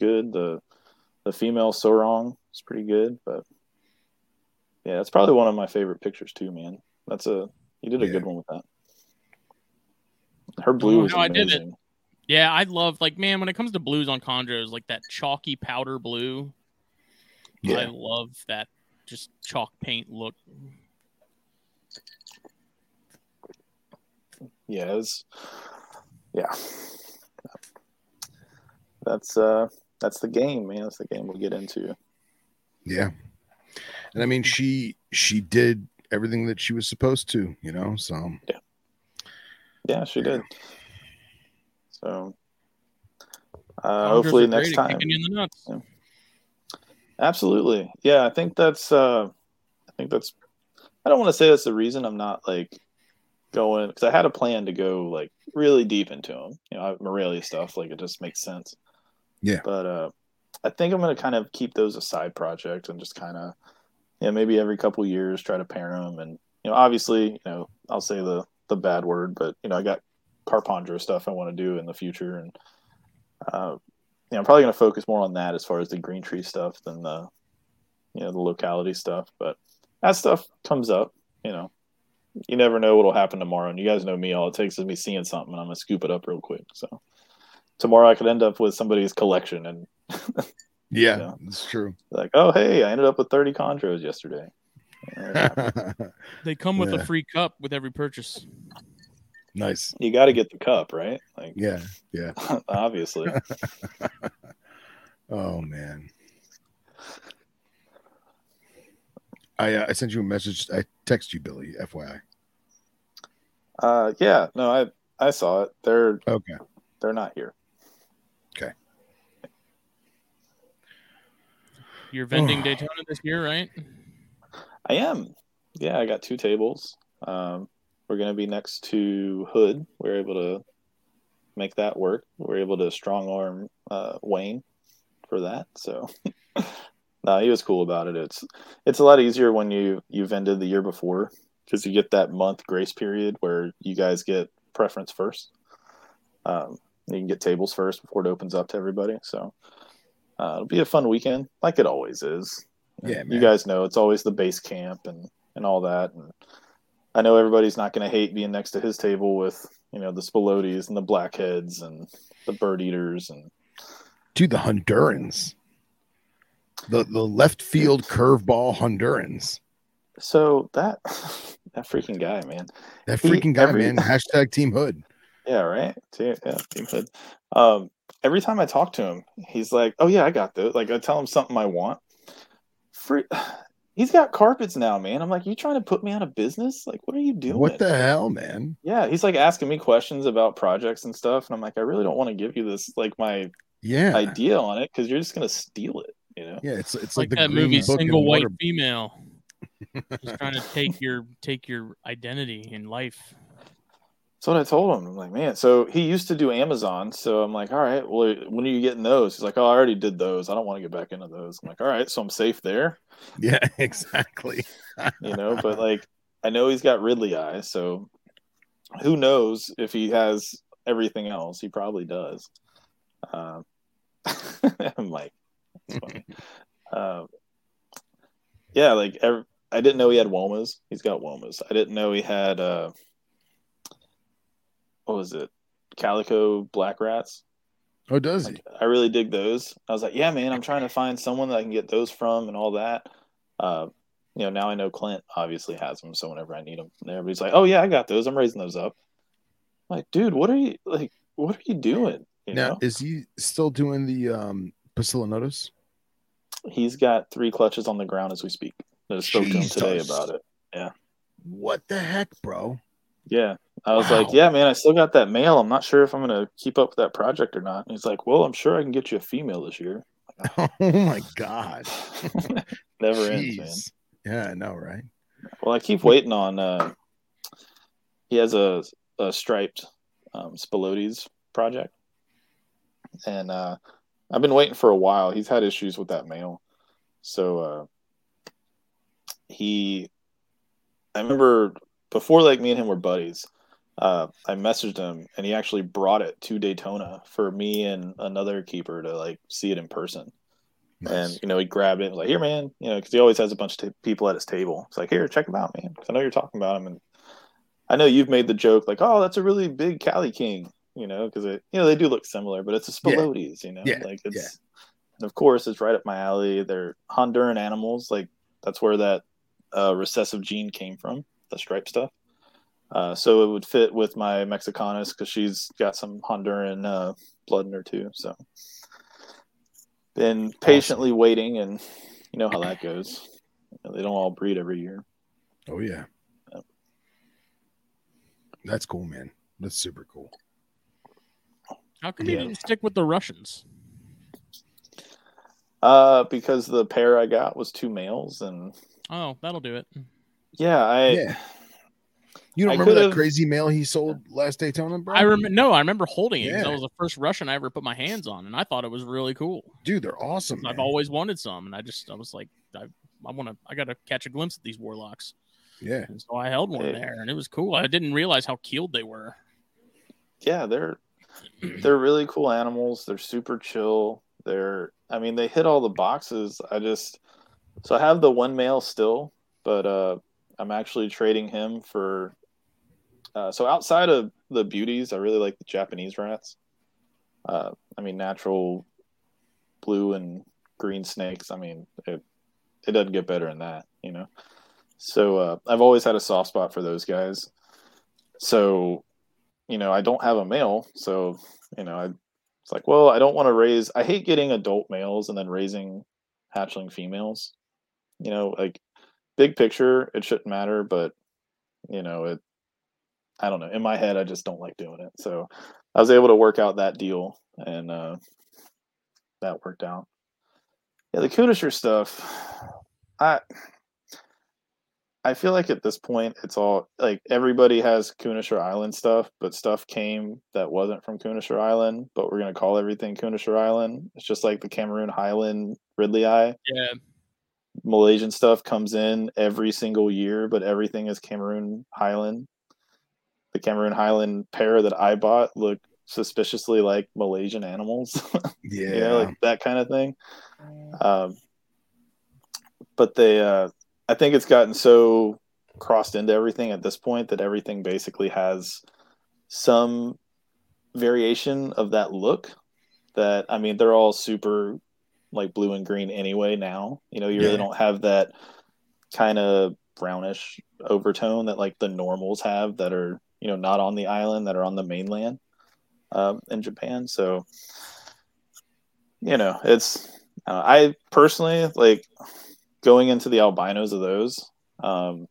good. The the female so wrong is pretty good, but yeah, that's probably one of my favorite pictures too, man. That's a you did a Yeah. good one with that. Her blue know was how I did it. Yeah, I love like man when it comes to blues on chondros, like that chalky powder blue. Yeah. I love that just chalk paint look. Yeah, it's yeah. That's uh that's the game, man. That's the game we'll get into. Yeah. And I mean she she did everything that she was supposed to, you know. So Yeah, she Yeah. did. So uh hopefully next time. kicking you in the nuts. Absolutely. Yeah, I think that's uh I think that's I don't want to say that's the reason I'm not like going because I had a plan to go like really deep into them. You know, Morelia stuff, like it just makes sense. Yeah. But uh I think I'm gonna kind of keep those a side project and just kind of yeah, maybe every couple years try to pair them and you know, obviously, you know, I'll say the the bad word, but you know, I got Carpondro stuff I want to do in the future and uh you know, I'm probably going to focus more on that as far as the green tree stuff than the, you know, the locality stuff. But that stuff comes up, you know, you never know what'll happen tomorrow. And you guys know me, all it takes is me seeing something and I'm going to scoop it up real quick. So tomorrow I could end up with somebody's collection and (laughs) yeah, Yeah. it's true. like, oh, hey, I ended up with 30 chondros yesterday. (laughs) They come with Yeah. a free cup with every purchase. nice. you got to get the cup, right? Like, Yeah, yeah. (laughs) obviously. (laughs) Oh man. I uh, I sent you a message. I text you, Billy. FYI. Uh, yeah, no, I, I saw it. They're, Okay. they're not here. Okay. You're vending Oh. (sighs) Daytona this year, right? I am. Yeah, I got two tables. Um, we're going to be next to Hood. We're able to make that work. We're able to strong arm uh, Wayne for that. So, (laughs) no, he was cool about it. It's it's a lot easier when you you've ended the year before because you get that month grace period where you guys get preference first. Um, you can get tables first before it opens up to everybody. So uh, it'll be a fun weekend, like it always is. Yeah, man. you guys know it's always the base camp and and all that. And I know everybody's not going to hate being next to his table with you know the Spilotes and the Blackheads and the Bird Eaters and Dude, the Hondurans. The the left field curveball Hondurans. so that (laughs) that freaking guy, man. That He- freaking guy, every- man. (laughs) Hashtag Team Hood. Yeah, right. Team, yeah, Team Hood. Um, every time I talk to him, he's like, "Oh yeah, I got those." Like I tell him something I want. Free. (sighs) He's got carpets now, man. I'm like, you trying to put me out of business? Like, what are you doing? What the hell, man? Yeah, he's like asking me questions about projects and stuff, and I'm like, I really don't want to give you this like my Yeah. idea on it because you're just gonna steal it, you know? Yeah, it's it's It's like, like, the that Green movie, Single White Water- Female. (laughs) Just trying to take your take your identity in life. What I told him. I'm like, man. So he used to do Amazon, so I'm like, all right, well, when are you getting those? He's like, oh, I already did those. I don't want to get back into those. I'm like, all right, so I'm safe there. Yeah, (laughs) exactly. you know but like i know he's got ridley eyes so who knows if he has everything else he probably does um, (laughs) i'm like um, yeah like ev- i didn't know he had womas he's got womas i didn't know he had uh what was it calico black rats Oh, does he? like, I really dig those. I was like, yeah, man, I'm trying to find someone that I can get those from and all that. Uh, you know, now I know Clint obviously has them, so whenever I need them, everybody's like, oh yeah, I got those. I'm raising those up. I'm like, dude, what are you like? What are you doing? You now, know, is he still doing the um Bacillinotus? he's got three clutches on the ground as we speak. I spoke to him today about it. Yeah. What the heck, bro? Yeah, I was Wow. like, yeah, man, I still got that male. I'm not sure if I'm gonna keep up with that project or not. And he's like, well, I'm sure I can get you a female this year. (laughs) Oh my god. (laughs) Never ends, man. Yeah, I know, right? Well, I keep waiting on. Uh, he has a, a striped um, Spilotes project, and uh, I've been waiting for a while. He's had issues with that male, so uh, he. I remember before, like me and him were buddies. Uh, I messaged him, and he actually brought it to Daytona for me and another keeper to like see it in person. And you know, he grabbed it and was like, "Here, man," you know, because he always has a bunch of t- people at his table. It's like, "Here, check him out, man." I know you're talking about him, and I know you've made the joke like, "Oh, that's a really big Cali King," you know, because it, you know, they do look similar, but it's a Yeah. Spilotes, you know, Yeah, like it's, yeah. and of course, it's right up my alley. They're Honduran animals, like that's where that uh, recessive gene came from, the stripe stuff. Uh, so it would fit with my Mexicanas because she's got some Honduran uh, blood in her too. So been patiently waiting, and you know how that goes. You know, they don't all breed every year. Oh yeah. Yep. That's cool, man. That's super cool. How come Yeah. you didn't stick with the Russians? Uh, because the pair I got was two males, and Oh, that'll do it. yeah, I Yeah. You don't I remember that crazy male he sold last Daytona, bro? I remember. No, I remember holding it. 'cause Yeah. That was the first Russian I ever put my hands on, and I thought it was really cool. Dude, they're awesome. I've man. always wanted some, and I just I was like, I, I want to. I got to catch a glimpse of these warlocks, Yeah. and so I held one Hey. there, and it was cool. I didn't realize how keeled they were. yeah, they're they're really cool animals. They're super chill. They're I mean, they hit all the boxes. I just so I have the one male still, but uh I'm actually trading him for uh so outside of the beauties, I really like the Japanese rats. Uh I mean natural blue and green snakes. I mean, it it doesn't get better than that, you know. So uh I've always had a soft spot for those guys. So you know, I don't have a male, so you know, I it's like, well, I don't want to raise. I hate getting adult males and then raising hatchling females. You know, like big picture, it shouldn't matter, but you know, it. I don't know. In my head, I just don't like doing it. So I was able to work out that deal, and uh, that worked out. Yeah, the Kunashir stuff. I I feel like at this point it's all like everybody has Kunashir Island stuff, but stuff came that wasn't from Kunashir Island, but we're gonna call everything Kunashir Island. It's just like the Cameron Highland ridleyi. Yeah, Malaysian stuff comes in every single year, but everything is Cameron Highland. The Cameron Highland pair that I bought look suspiciously like Malaysian animals. Yeah. (laughs) you know, like that kind of thing. Um, but they, uh, I think it's gotten so crossed into everything at this point that everything basically has some variation of that look. That I mean, they're all super like blue and green anyway. Now, you know, you really don't have that kind of brownish overtone that like the normals have that are you know not on the island that are on the mainland um, in Japan. So you know, it's uh, I personally like going into the albinos of those. Um,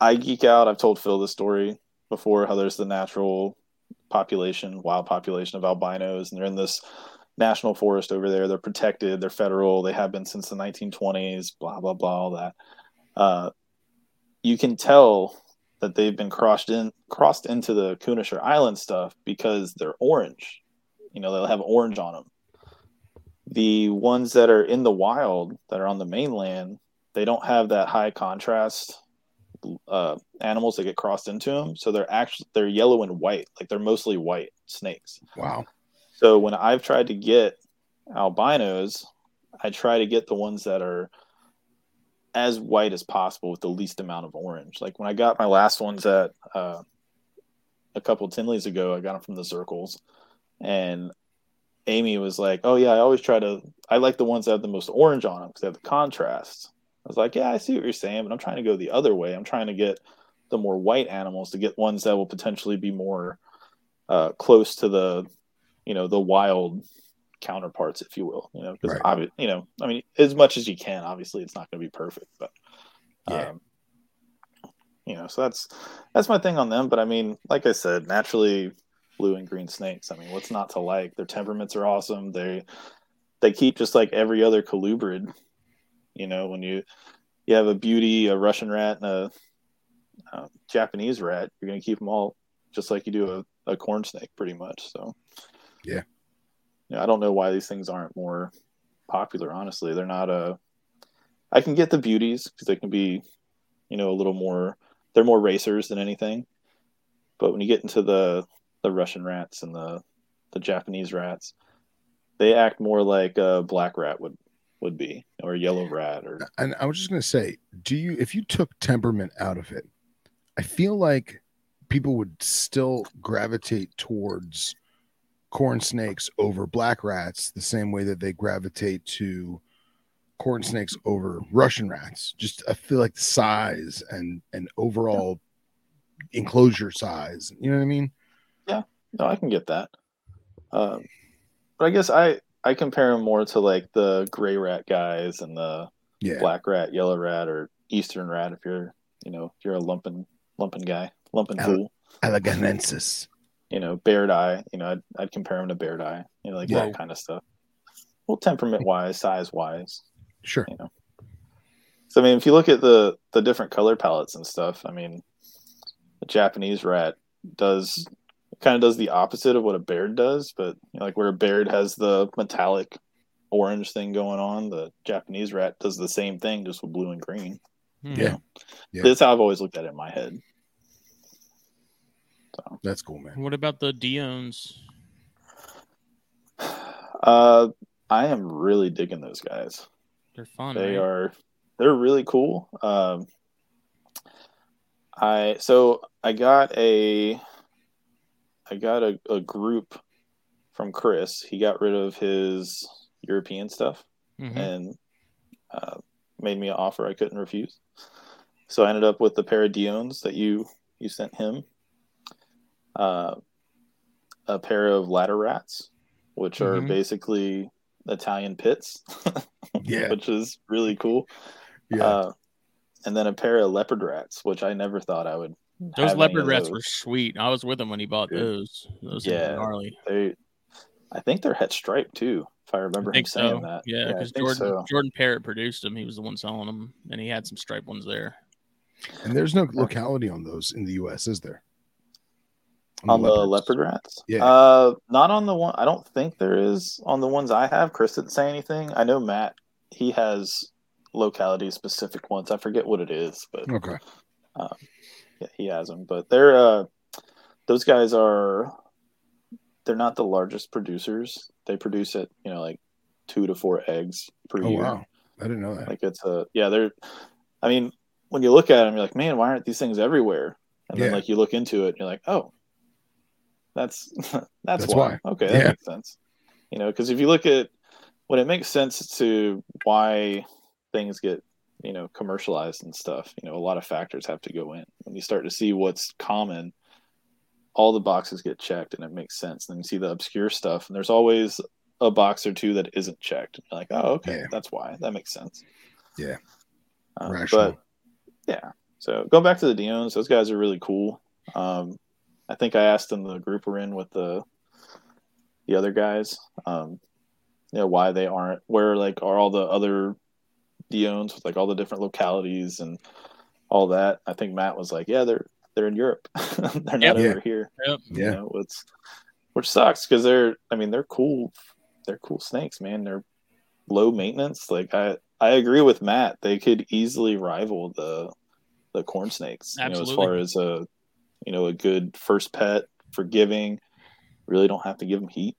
I geek out. I've told Phil the story before how there's the natural population, wild population of albinos, and they're in this national forest over there. They're protected. They're federal. They have been since the 1920s. Blah blah blah. All that. Uh, you can tell that they've been crossed in crossed into the Kunashir Island stuff because they're orange. You know, they'll have orange on them. The ones that are in the wild that are on the mainland, they don't have that high contrast uh, animals that get crossed into them. So they're actually they're yellow and white, like they're mostly white snakes. Wow. So when I've tried to get albinos, I try to get the ones that are as white as possible with the least amount of orange. Like when I got my last ones at uh, a couple Tinleys ago, I got them from the circles, and Amy was like, "Oh yeah, I always try to. I like the ones that have the most orange on them because they have the contrast." I was like, "Yeah, I see what you're saying, but I'm trying to go the other way. I'm trying to get the more white animals to get ones that will potentially be more uh, close to the, you know, the wild counterparts, if you will. You know, because Right. you know, I mean, as much as you can. Obviously, it's not going to be perfect, but Yeah. um, you know, so that's that's my thing on them. But I mean, like I said, naturally blue and green snakes. I mean, what's not to like? Their temperaments are awesome. They they keep just like every other colubrid. You know, when you you have a beauty, a Russian rat, and a, uh Japanese rat, you're going to keep them all just like you do a, a corn snake, pretty much. So, Yeah. I don't know why these things aren't more popular. Honestly, they're not a. I can get the beauties because they can be, you know, a little more. They're more racers than anything. But when you get into the the Russian rats and the the Japanese rats, they act more like a black rat would would be, or a yellow rat, or And I was just gonna say, do you if you took temperament out of it, I feel like people would still gravitate towards corn snakes over black rats the same way that they gravitate to corn snakes over Russian rats. Just I feel like the size and and overall enclosure size. You know what I mean? Yeah, no, I can get that. Um, but I guess I I compare them more to like the gray rat guys and the Yeah. black rat, yellow rat, or eastern rat. If you're you know if you're a lumping lumping guy, lumping Al- fool. You know, bairdi. You know, I'd I'd compare them to bairdi. You know, like Yeah. that kind of stuff. Well, temperament wise, size wise. Sure. You know. So I mean, if you look at the the different color palettes and stuff, I mean, the Japanese rat does kind of does the opposite of what a Baird does, but you know, like where a Baird has the metallic orange thing going on, the Japanese rat does the same thing just with blue and green. Hmm. Yeah. Yeah. That's how I've always looked at it in my head. That's cool, man. What about the Dion's? Uh, I am really digging those guys. They're fun. they right? are they're really cool um i so i got a i got a, a group from chris he got rid of his european stuff Mhm. and uh, made me an offer i couldn't refuse so i ended up with the pair of diones that you you sent him uh, a pair of ladder rats which are Mhm. basically italian pits (laughs) Yeah. which is really cool Yeah. uh, and then a pair of leopard rats, which I never thought I would. Those have any leopard of rats those. were sweet. I was with him when he bought Dude. those. Those Yeah. are gnarly. They, I think they're het striped too, if I I remember him think saying so. that. Yeah, because think Jordan so. Jordan Parrott produced them. He was the one selling them, and he had some striped ones there. and there's no locality on those in the US, is there? On the leopards. leopard rats. Yeah. Uh, not on the one. I don't think there is on the ones I have. Chris didn't say anything. I know Matt he has locality specific ones. I forget what it is, but Okay. yeah, he has them. But they're uh, those guys are they're not the largest producers. They produce it, you know, like two to four eggs per Oh year. wow. I didn't know that. Like it's a yeah, they're. I mean, when you look at them, you're like, man, why aren't these things everywhere? And then like you look into it, and you're like, oh, that's (laughs) that's, That's why. why. Okay, that Yeah. makes sense. You know, because if you look at when it makes sense to why things get you know commercialized and stuff, you know, a lot of factors have to go in. When you start to see what's common, all the boxes get checked, and it makes sense. Then you see the obscure stuff, and there's always a box or two that isn't checked. And You're like, oh, okay, Yeah. that's why. That makes sense. Yeah. Um, but yeah, so going back to the Diones, those guys are really cool. Um, I think I asked in the group we're in with the the other guys, um, you know, why they aren't where like are all the other Diones with like all the different localities and all that. I think Matt was like, yeah, they're they're in Europe, (laughs) they're not Yep. over here. Yep. You Yeah. know, it's which sucks because they're I mean they're cool they're cool snakes, man. They're low maintenance. Like I I agree with Matt. They could easily rival the the corn snakes. You know, as far as a you know, a good first pet, forgiving, really don't have to give them heat.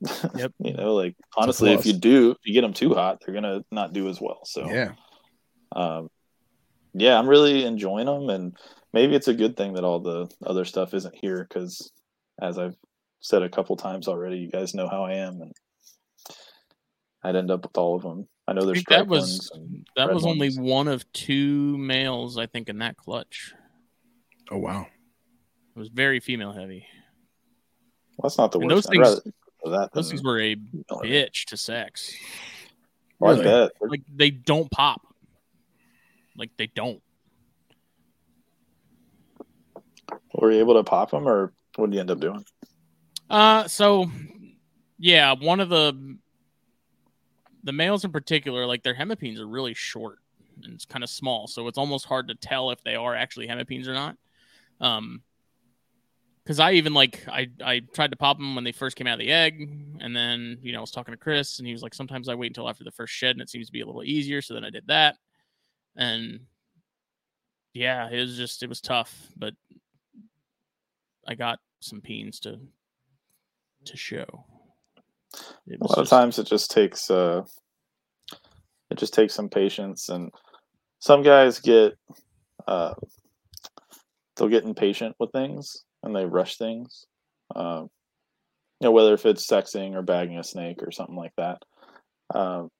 (laughs) Yep. you know, like honestly, if you do, if you get them too hot, they're gonna not do as well. So Yeah. um, yeah, I'm really enjoying them, and maybe it's a good thing that all the other stuff isn't here because, as I've said a couple times already, you guys know how I am, and I'd end up with all of them. I know there's think that was that red was only one of two males, I think, in that clutch. Oh wow. It was very female heavy. Well, that's not the and worst. those things- Those things were a bitch to sex. Well, I Really? bet. Like they don't pop. Like they don't. Were you able to pop them, or what did you end up doing? Uh, so yeah, one of the the males in particular, like their hemipenes are really short and it's kind of small, so it's almost hard to tell if they are actually hemipenes or not. Um, because I even like I I tried to pop them when they first came out of the egg, and then you know I was talking to Chris, and he was like, sometimes I wait until after the first shed, and it seems to be a little easier. So then I did that, and yeah, it was just it was tough, but I got some peens to to show. A lot of times, it just takes uh, it just takes some patience, and some guys get uh, they'll get impatient with things and they rush things. Um, you know, whether if it's sexing or bagging a snake or something like that. Um,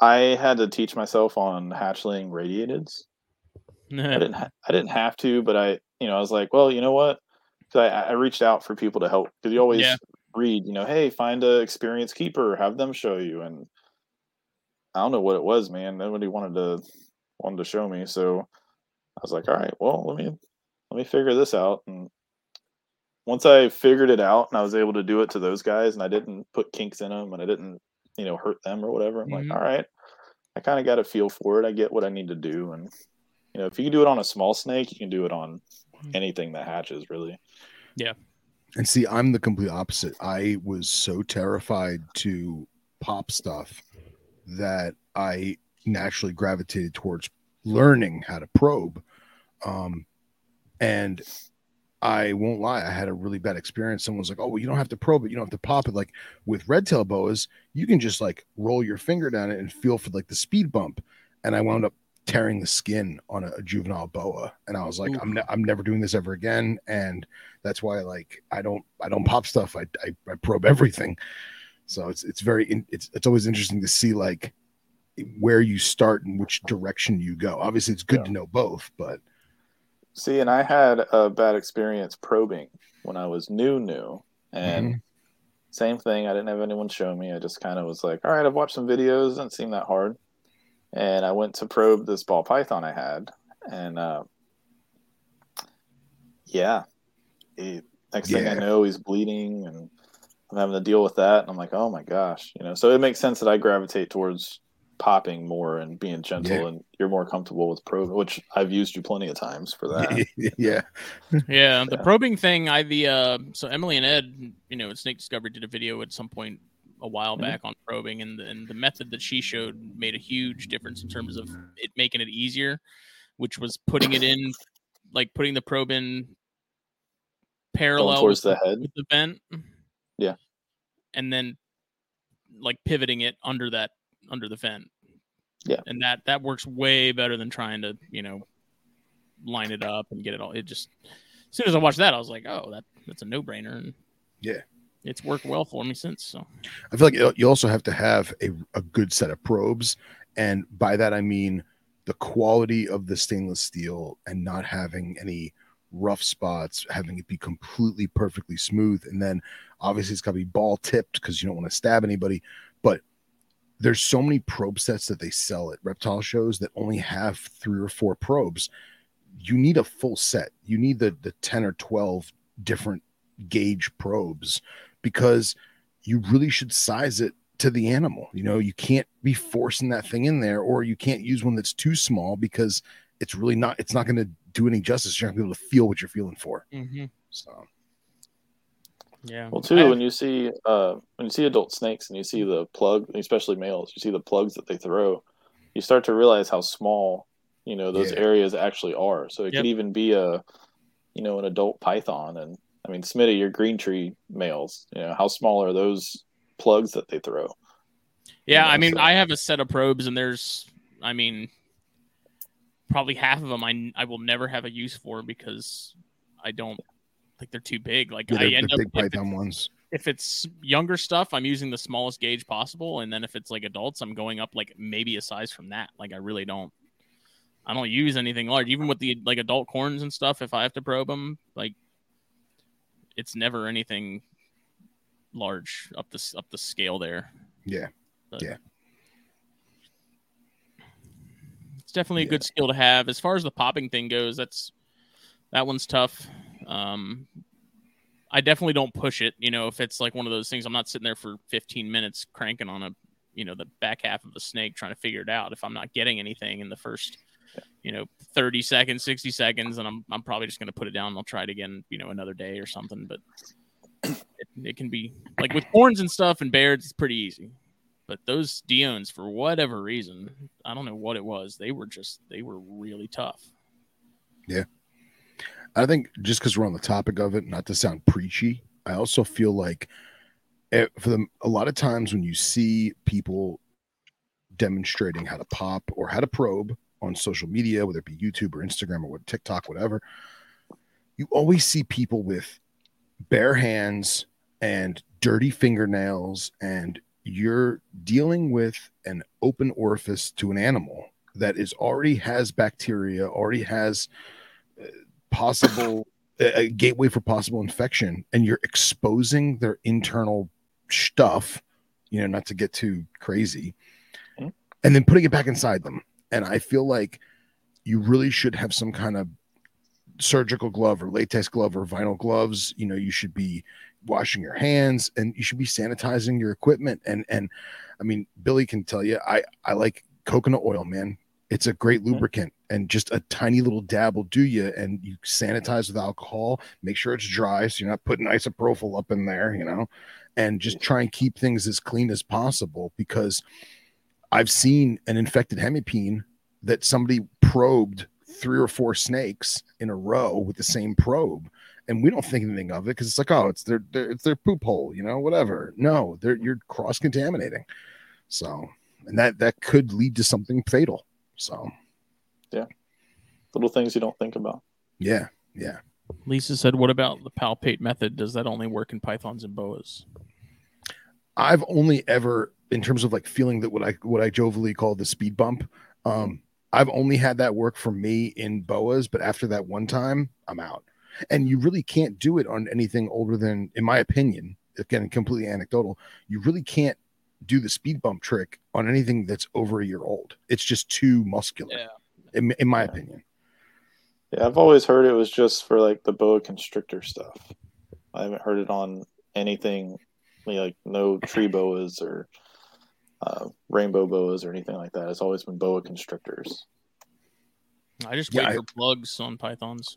I had to teach myself on hatchling radiateds. (laughs) I didn't ha- I didn't have to, but I you know I was like, well, you know what? 'Cause I, I reached out for people to help because you always Yeah. read, you know, hey, find a experienced keeper, have them show you, and I don't know what it was, man. Nobody wanted to wanted to show me, so I was like, all right, well, let me let me figure this out. And once I figured it out and I was able to do it to those guys, and I didn't put kinks in them, and I didn't you know hurt them or whatever, I'm Mhm. like, all right, I kind of got a feel for it. I get what I need to do, and you know, if you can do it on a small snake, you can do it on anything that hatches, really. Yeah. And see, I'm the complete opposite. I was so terrified to pop stuff that I naturally gravitated towards learning how to probe. Um, and I won't lie, I had a really bad experience. Someone's like, "Oh, well, you don't have to probe it, you don't have to pop it." Like with red tail boas, you can just like roll your finger down it and feel for like the speed bump. And I wound up tearing the skin on a, a juvenile boa, and I was like, Oof. "I'm ne- I'm never doing this ever again." And that's why like I don't I don't pop stuff. I I, I probe everything. So it's it's very in, it's it's always interesting to see like where you start and which direction you go. Obviously, it's good Yeah. to know both, but See, and I had a bad experience probing when I was new, new, and Mhm. same thing. I didn't have anyone show me. I just kind of was like, all right, I've watched some videos. Doesn't seem that hard. And I went to probe this ball python I had, and uh, yeah, he, next thing I know, he's bleeding, and I'm having to deal with that. And I'm like, oh my gosh, you know. So it makes sense that I gravitate towards popping more and being gentle, Yeah. and you're more comfortable with probing, which I've used you plenty of times for that. (laughs) yeah, Yeah, the Yeah. probing thing, I the uh so Emily and Ed, you know, Snake Discovery did a video at some point a while Mhm. back on probing, and the, and the method that she showed made a huge difference in terms of it making it easier, which was putting it in, like putting the probe in parallel Going towards the head. with the vent. Yeah. And then like pivoting it under that under the vent. Yeah. And that that works way better than trying to, you know, line it up and get it all. It just as soon as I watched that, I was like, oh, that that's a no brainer. And Yeah. It's worked well for me since. So I feel like you- you also have to have a, a good set of probes. And by that, I mean the quality of the stainless steel and not having any rough spots, having it be completely perfectly smooth. And then obviously it's got to be ball tipped because you don't want to stab anybody. But there's so many probe sets that they sell at reptile shows that only have three or four probes. You need a full set. You need the, the 10 or 12 different gauge probes because you really should size it to the animal. You know, you can't be forcing that thing in there, or you can't use one that's too small because it's really not. It's not going to do any justice. You're not going to be able to feel what you're feeling for. Mm-hmm. So yeah. Well, too, I- when you see uh, when you see adult snakes and you see the plug, especially males, you see the plugs that they throw, you start to realize how small you know those Yeah. areas actually are. So it Yep. could even be a you know an adult python, and I mean Smitty, your green tree males, you know how small are those plugs that they throw? Yeah, know, I mean, so- I have a set of probes, and there's, I mean, probably half of them I I will never have a use for because I don't think they're too big. Like yeah, I end up big if, python ones. if it's younger stuff, I'm using the smallest gauge possible, and then if it's like adults, I'm going up like maybe a size from that. Like I really don't. I don't use anything large, even with the like adult corns and stuff. If I have to probe them, like it's never anything large up the up the scale there. Yeah. But Yeah. It's definitely a Yeah. good skill to have. As far as the popping thing goes, that's that one's tough. Um, I definitely don't push it. You know, if it's like one of those things, I'm not sitting there for 15 minutes cranking on a, you know, the back half of a snake trying to figure it out. If I'm not getting anything in the first, you know, 30 seconds, 60 seconds, and I'm I'm probably just going to put it down. and I'll try it again, you know, another day or something. But it, it can be like with corns and stuff and Bairds, it's pretty easy. But those Diones, for whatever reason, I don't know what it was. They were just they were really tough. I think just because we're on the topic of it, not to sound preachy, I also feel like eh, for a lot of times when you see people demonstrating how to pop or how to probe on social media, whether it be YouTube or Instagram or what TikTok, whatever, you always see people with bare hands and dirty fingernails, and you're dealing with an open orifice to an animal that is already has bacteria, already has uh, possible (laughs) a gateway for possible infection, and you're exposing their internal stuff. You know, not to get too crazy, Mhm. and then putting it back inside them. And I feel like you really should have some kind of surgical glove or latex glove or vinyl gloves. You know, you should be washing your hands and you should be sanitizing your equipment. And and I mean, Billy can tell you, I I like coconut oil, man. It's a great lubricant, and just a tiny little dab will do you. And you sanitize with alcohol. Make sure it's dry, so you're not putting isopropyl up in there, you know. And just try and keep things as clean as possible because I've seen an infected hemipene that somebody probed three or four snakes in a row with the same probe and we don't think anything of it because it's like oh it's their, their it's their poop hole you know whatever no they're you're cross contaminating so and that that could lead to something fatal so yeah, Little things you don't think about. yeah yeah Lisa said, "What about the palpate method? Does that only work in pythons and boas?" i've only ever in terms of like feeling that what i what i jovially call the speed bump um i've only had that work for me in boas but after that one time i'm out and you really can't do it on anything older than in my opinion again completely anecdotal you really can't do the speed bump trick on anything that's over a year old it's just too muscular Yeah. in, in my Yeah. opinion Yeah, I've always heard it was just for like the boa constrictor stuff. I haven't heard it on anything like no tree boas or uh, rainbow boas or anything like that. It's always been boa constrictors. I just Yeah, wait I- for plugs on pythons.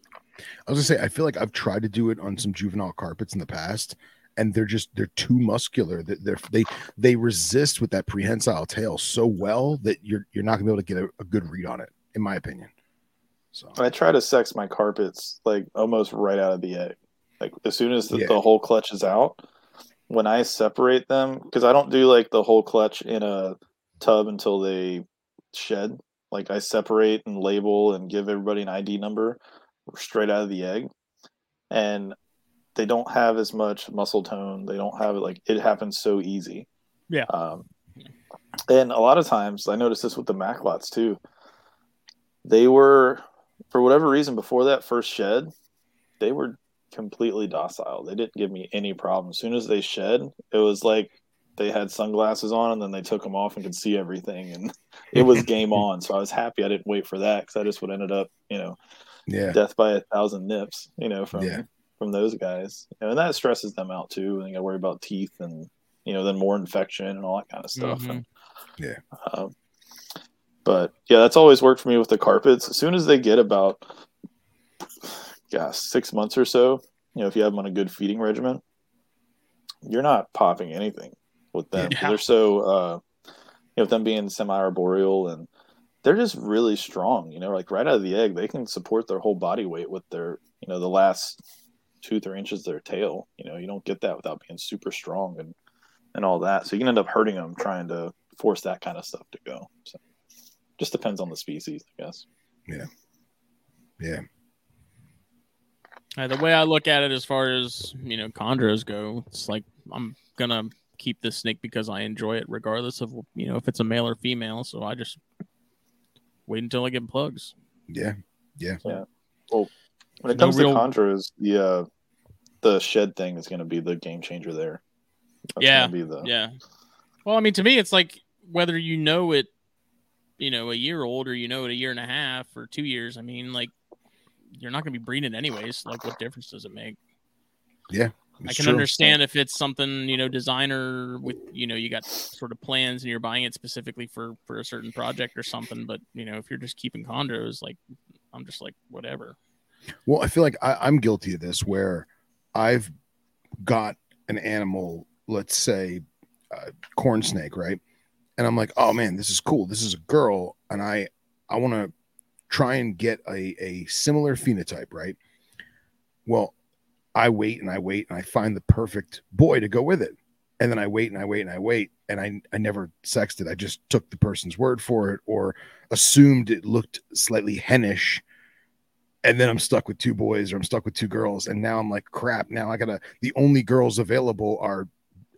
I was gonna say, I feel like I've tried to do it on some juvenile carpets in the past, and they're just they're too muscular. That they're they they resist with that prehensile tail so well that you're you're not gonna be able to get a, a good read on it, in my opinion. So I try to sex my carpets like almost right out of the egg. Like as soon as the, Yeah. the whole clutch is out, when I separate them, because I don't do like the whole clutch in a tub until they shed. Like I separate and label and give everybody an ID number straight out of the egg, and they don't have as much muscle tone. They don't have it like it happens so easy. Yeah. Um, and a lot of times I noticed this with the Maclots too. They were, for whatever reason, before that first shed, they were completely docile. They didn't give me any problem. As soon as they shed, it was like they had sunglasses on and then they took them off and could see everything. And (laughs) it was game on. So I was happy I didn't wait for that because I just would ended up, you know, yeah, death by a thousand nips, you know, from Yeah. From those guys. You know, and that stresses them out too. And they got to worry about teeth and you know, then more infection and all that kind of stuff. Mhm. And, Yeah. Um, but yeah, that's always worked for me with the carpets. As soon as they get about, gosh, six months or so, you know, if you have them on a good feeding regimen, you're not popping anything with them. Yeah. They're so, uh, you know, with them being semi-arboreal and they're just really strong. You know, like right out of the egg, they can support their whole body weight with their, you know, the last two, three inches of their tail. You know, you don't get that without being super strong and and all that. So you can end up hurting them trying to force that kind of stuff to go. So just depends on the species, I guess. yeah, Uh, the way I look at it, as far as you know, chondros go, it's like I'm gonna keep this snake because I enjoy it, regardless of you know if it's a male or female. So I just wait until I get plugs. yeah, When it No comes real- to chondros, the uh, the shed thing is going to be the game changer there. That's Yeah, be the Yeah. Well, I mean, to me, it's like whether you know it, you know, a year old or you know it a year and a half or two years. I mean, like you're not gonna be breeding anyways. Like, what difference does it make? Yeah. I can true. understand if it's something you know designer with you know you got sort of plans and you're buying it specifically for for a certain project or something but you know if you're just keeping chondros, like i'm just like whatever Well, I feel like I, I'm guilty of this where I've got an animal, let's say uh, corn snake, right? And I'm like, oh man, this is cool. This is a girl, and I I want to try and get a a similar phenotype, right? Well, I wait and I wait and I find the perfect boy to go with it. And then I wait and I wait and I wait and I I never sexed it. I just took the person's word for it or assumed it looked slightly hennish and then I'm stuck with two boys or I'm stuck with two girls. And now I'm like, crap. Now I gotta, the only girls available are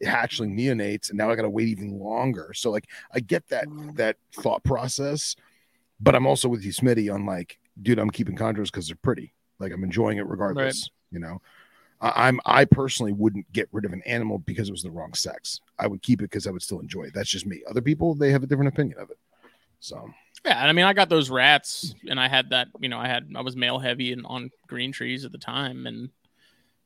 hatchling neonates, and now I gotta wait even longer. So, like, I get that mm-hmm. that thought process, but I'm also with you, Smitty, on like, dude, I'm keeping chondros because they're pretty. Like, I'm enjoying it regardless, you know. I- I'm I personally wouldn't get rid of an animal because it was the wrong sex. I would keep it because I would still enjoy it. That's just me. Other people they have a different opinion of it. So yeah and i mean i got those rats and i had that you know i had i was male heavy and on green trees at the time and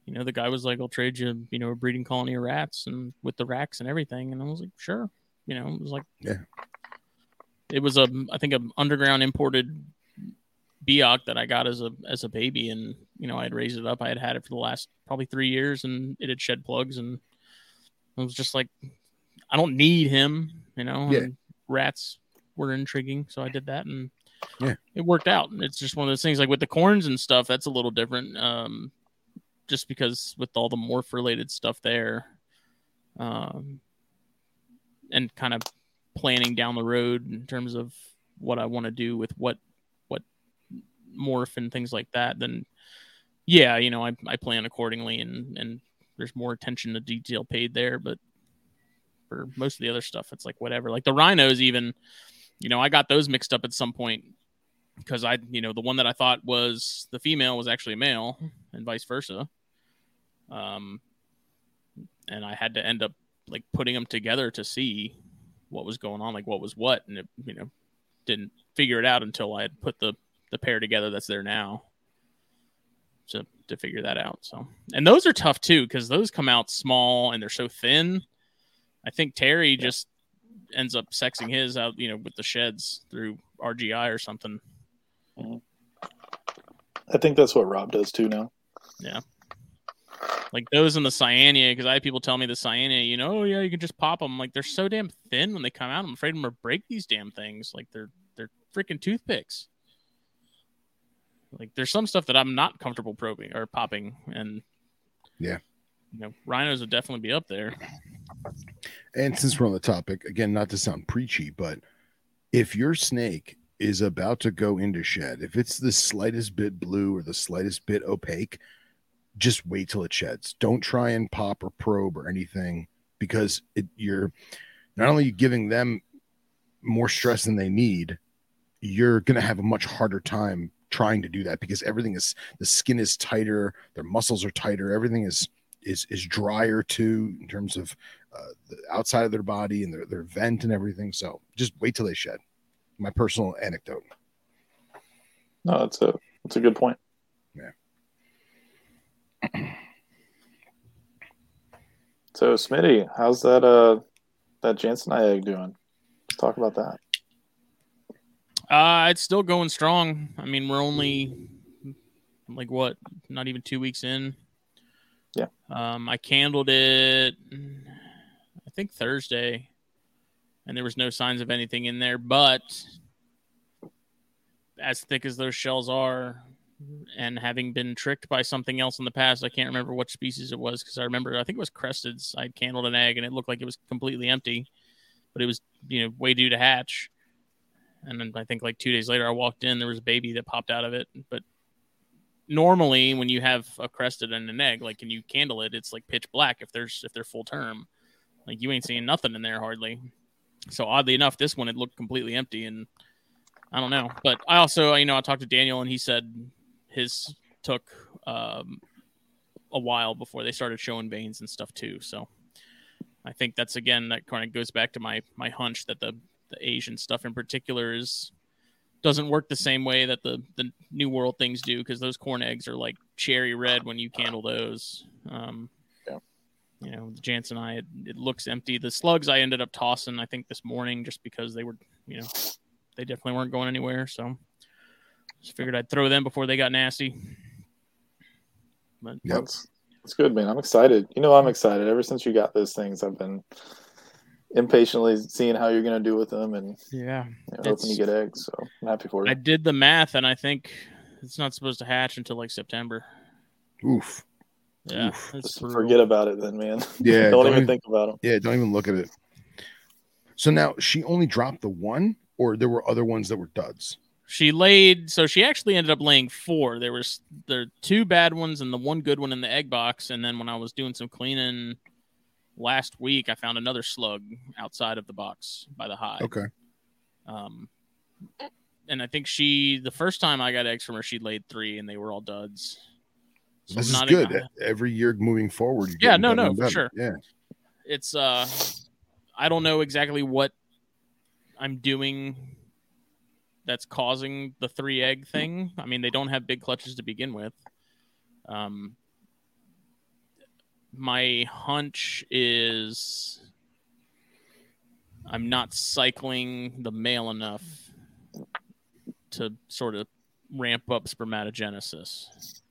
you know the guy was like i'll trade you you know a breeding colony of rats and with the racks and everything and i was like sure you know it was like Yeah. it was a i think an underground imported Biak that I got as a as a baby, and you know I had raised it up. I had had it for the last probably three years, and it had shed plugs, and it was just like I don't need him, you know. Yeah. and rats were intriguing, so I did that, and Yeah. it worked out. It's just one of those things like with the corns and stuff. That's a little different, um, just because with all the morph related stuff there, um, and kind of planning down the road in terms of what I want to do with what what morph and things like that, then yeah, you know, I, I plan accordingly and and there's more attention to detail paid there, but for most of the other stuff, it's like whatever. Like the rhinos, even, you know, I got those mixed up at some point because I, you know, the one that I thought was the female was actually a male, and vice versa. Um, and I had to end up like putting them together to see what was going on, like what was what, and it, you know, didn't figure it out until I had put the the pair together that's there now to to figure that out. So, and those are tough too because those come out small and they're so thin. I think Terry just ends up sexing his out, you know, with the sheds through RGI or something. Mm-hmm. I think that's what Rob does too now. Yeah. Like those in the cyania, because I had people tell me the cyania, you know, oh, yeah, you can just pop them. Like they're so damn thin when they come out. I'm afraid I'm gonna break these damn things. Like they're they're freaking toothpicks. Like there's some stuff that I'm not comfortable probing or popping, and Yeah. you know, rhinos would definitely be up there. And since we're on the topic, again, not to sound preachy, but if your snake is about to go into shed, if it's the slightest bit blue or the slightest bit opaque, just wait till it sheds. Don't try and pop or probe or anything because it, you're not only giving them more stress than they need, you're going to have a much harder time trying to do that because everything is the skin is tighter, their muscles are tighter, everything is is is drier too in terms of uh, the outside of their body and their, their vent and everything. So just wait till they shed. My personal anecdote. No, that's a that's a good point. Yeah. (clears throat) So Smitty, how's that uh that Janseni egg doing? Let's talk about that. Uh, it's still going strong. I mean, we're only like what, not even two weeks in. Yeah. Um, I candled it, I think Thursday, and there was no signs of anything in there. But as thick as those shells are, and having been tricked by something else in the past, I can't remember what species it was because I remember I think it was cresteds. I candled an egg and it looked like it was completely empty, but it was you know way due to hatch. And then I think like two days later, I walked in, there was a baby that popped out of it. But normally, when you have a crested and an egg, like and you candle it, it's like pitch black if there's if they're full term. Like you ain't seeing nothing in there hardly. So oddly enough, this one it looked completely empty, and I don't know. But I also, you know, I talked to Daniel, and he said his took um, a while before they started showing veins and stuff too. So I think that's again that kind of goes back to my my hunch that the the Asian stuff in particular is doesn't work the same way that the the New World things do because those corn eggs are like cherry red when you candle those. Um, Yeah. You know, the Janseni, it, it looks empty. The slugs I ended up tossing, I think, this morning just because they were, you know, they definitely weren't going anywhere. So just figured I'd throw them before they got nasty. But Yep. That's that's good, man. I'm excited. You know, I'm excited. Ever since you got those things, I've been impatiently seeing how you're gonna do with them and yeah, you know, hoping It's- you get eggs. So I'm happy for you. I did the math, and I think it's not supposed to hatch until like September. Oof. Yeah, Oof. Just brutal. forget about it then, man. (laughs) Yeah. don't, don't even even- think about them. Yeah. Don't even look at it. So now she only dropped the one, or there were other ones that were duds. She laid, so she actually ended up laying four. There was the two bad ones and the one good one in the egg box. And then when I was doing some cleaning last week, I found another slug outside of the box by the hive. Okay. Um, and I think she, the first time I got eggs from her, she laid three and they were all duds. So this is not good. even- Every year moving forward. you're Yeah, no, no, for sure. Yeah. it's uh I don't know exactly what I'm doing that's causing the three egg thing. I mean, they don't have big clutches to begin with. Um my hunch is I'm not cycling the male enough to sort of ramp up spermatogenesis.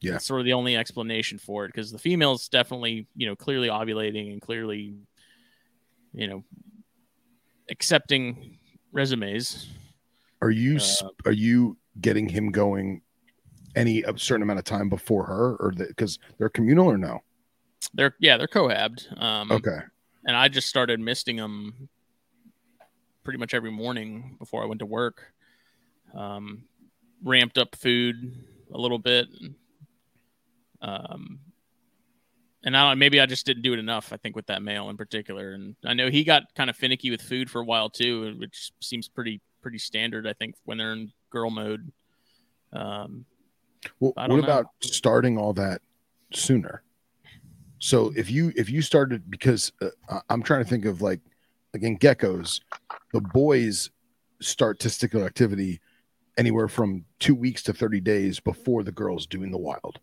Yeah. That's sort of the only explanation for it because the female's definitely, you know, clearly ovulating and clearly, you know, accepting resumes. Are you Uh, are you getting him going any a certain amount of time before her, or because they're communal or no? They're yeah, they're cohabbed. Um, Okay. and I just started misting them pretty much every morning before I went to work. Um, ramped up food a little bit. Um, and I don't maybe I just didn't do it enough. I think with that male in particular, and I know he got kind of finicky with food for a while too, which seems pretty pretty standard. I think when they're in girl mode. Um, Well, what know. about starting all that sooner? So if you if you started because uh, I'm trying to think of like again geckos, the boys start testicular activity anywhere from two weeks to 30 days before the girls do in the wild,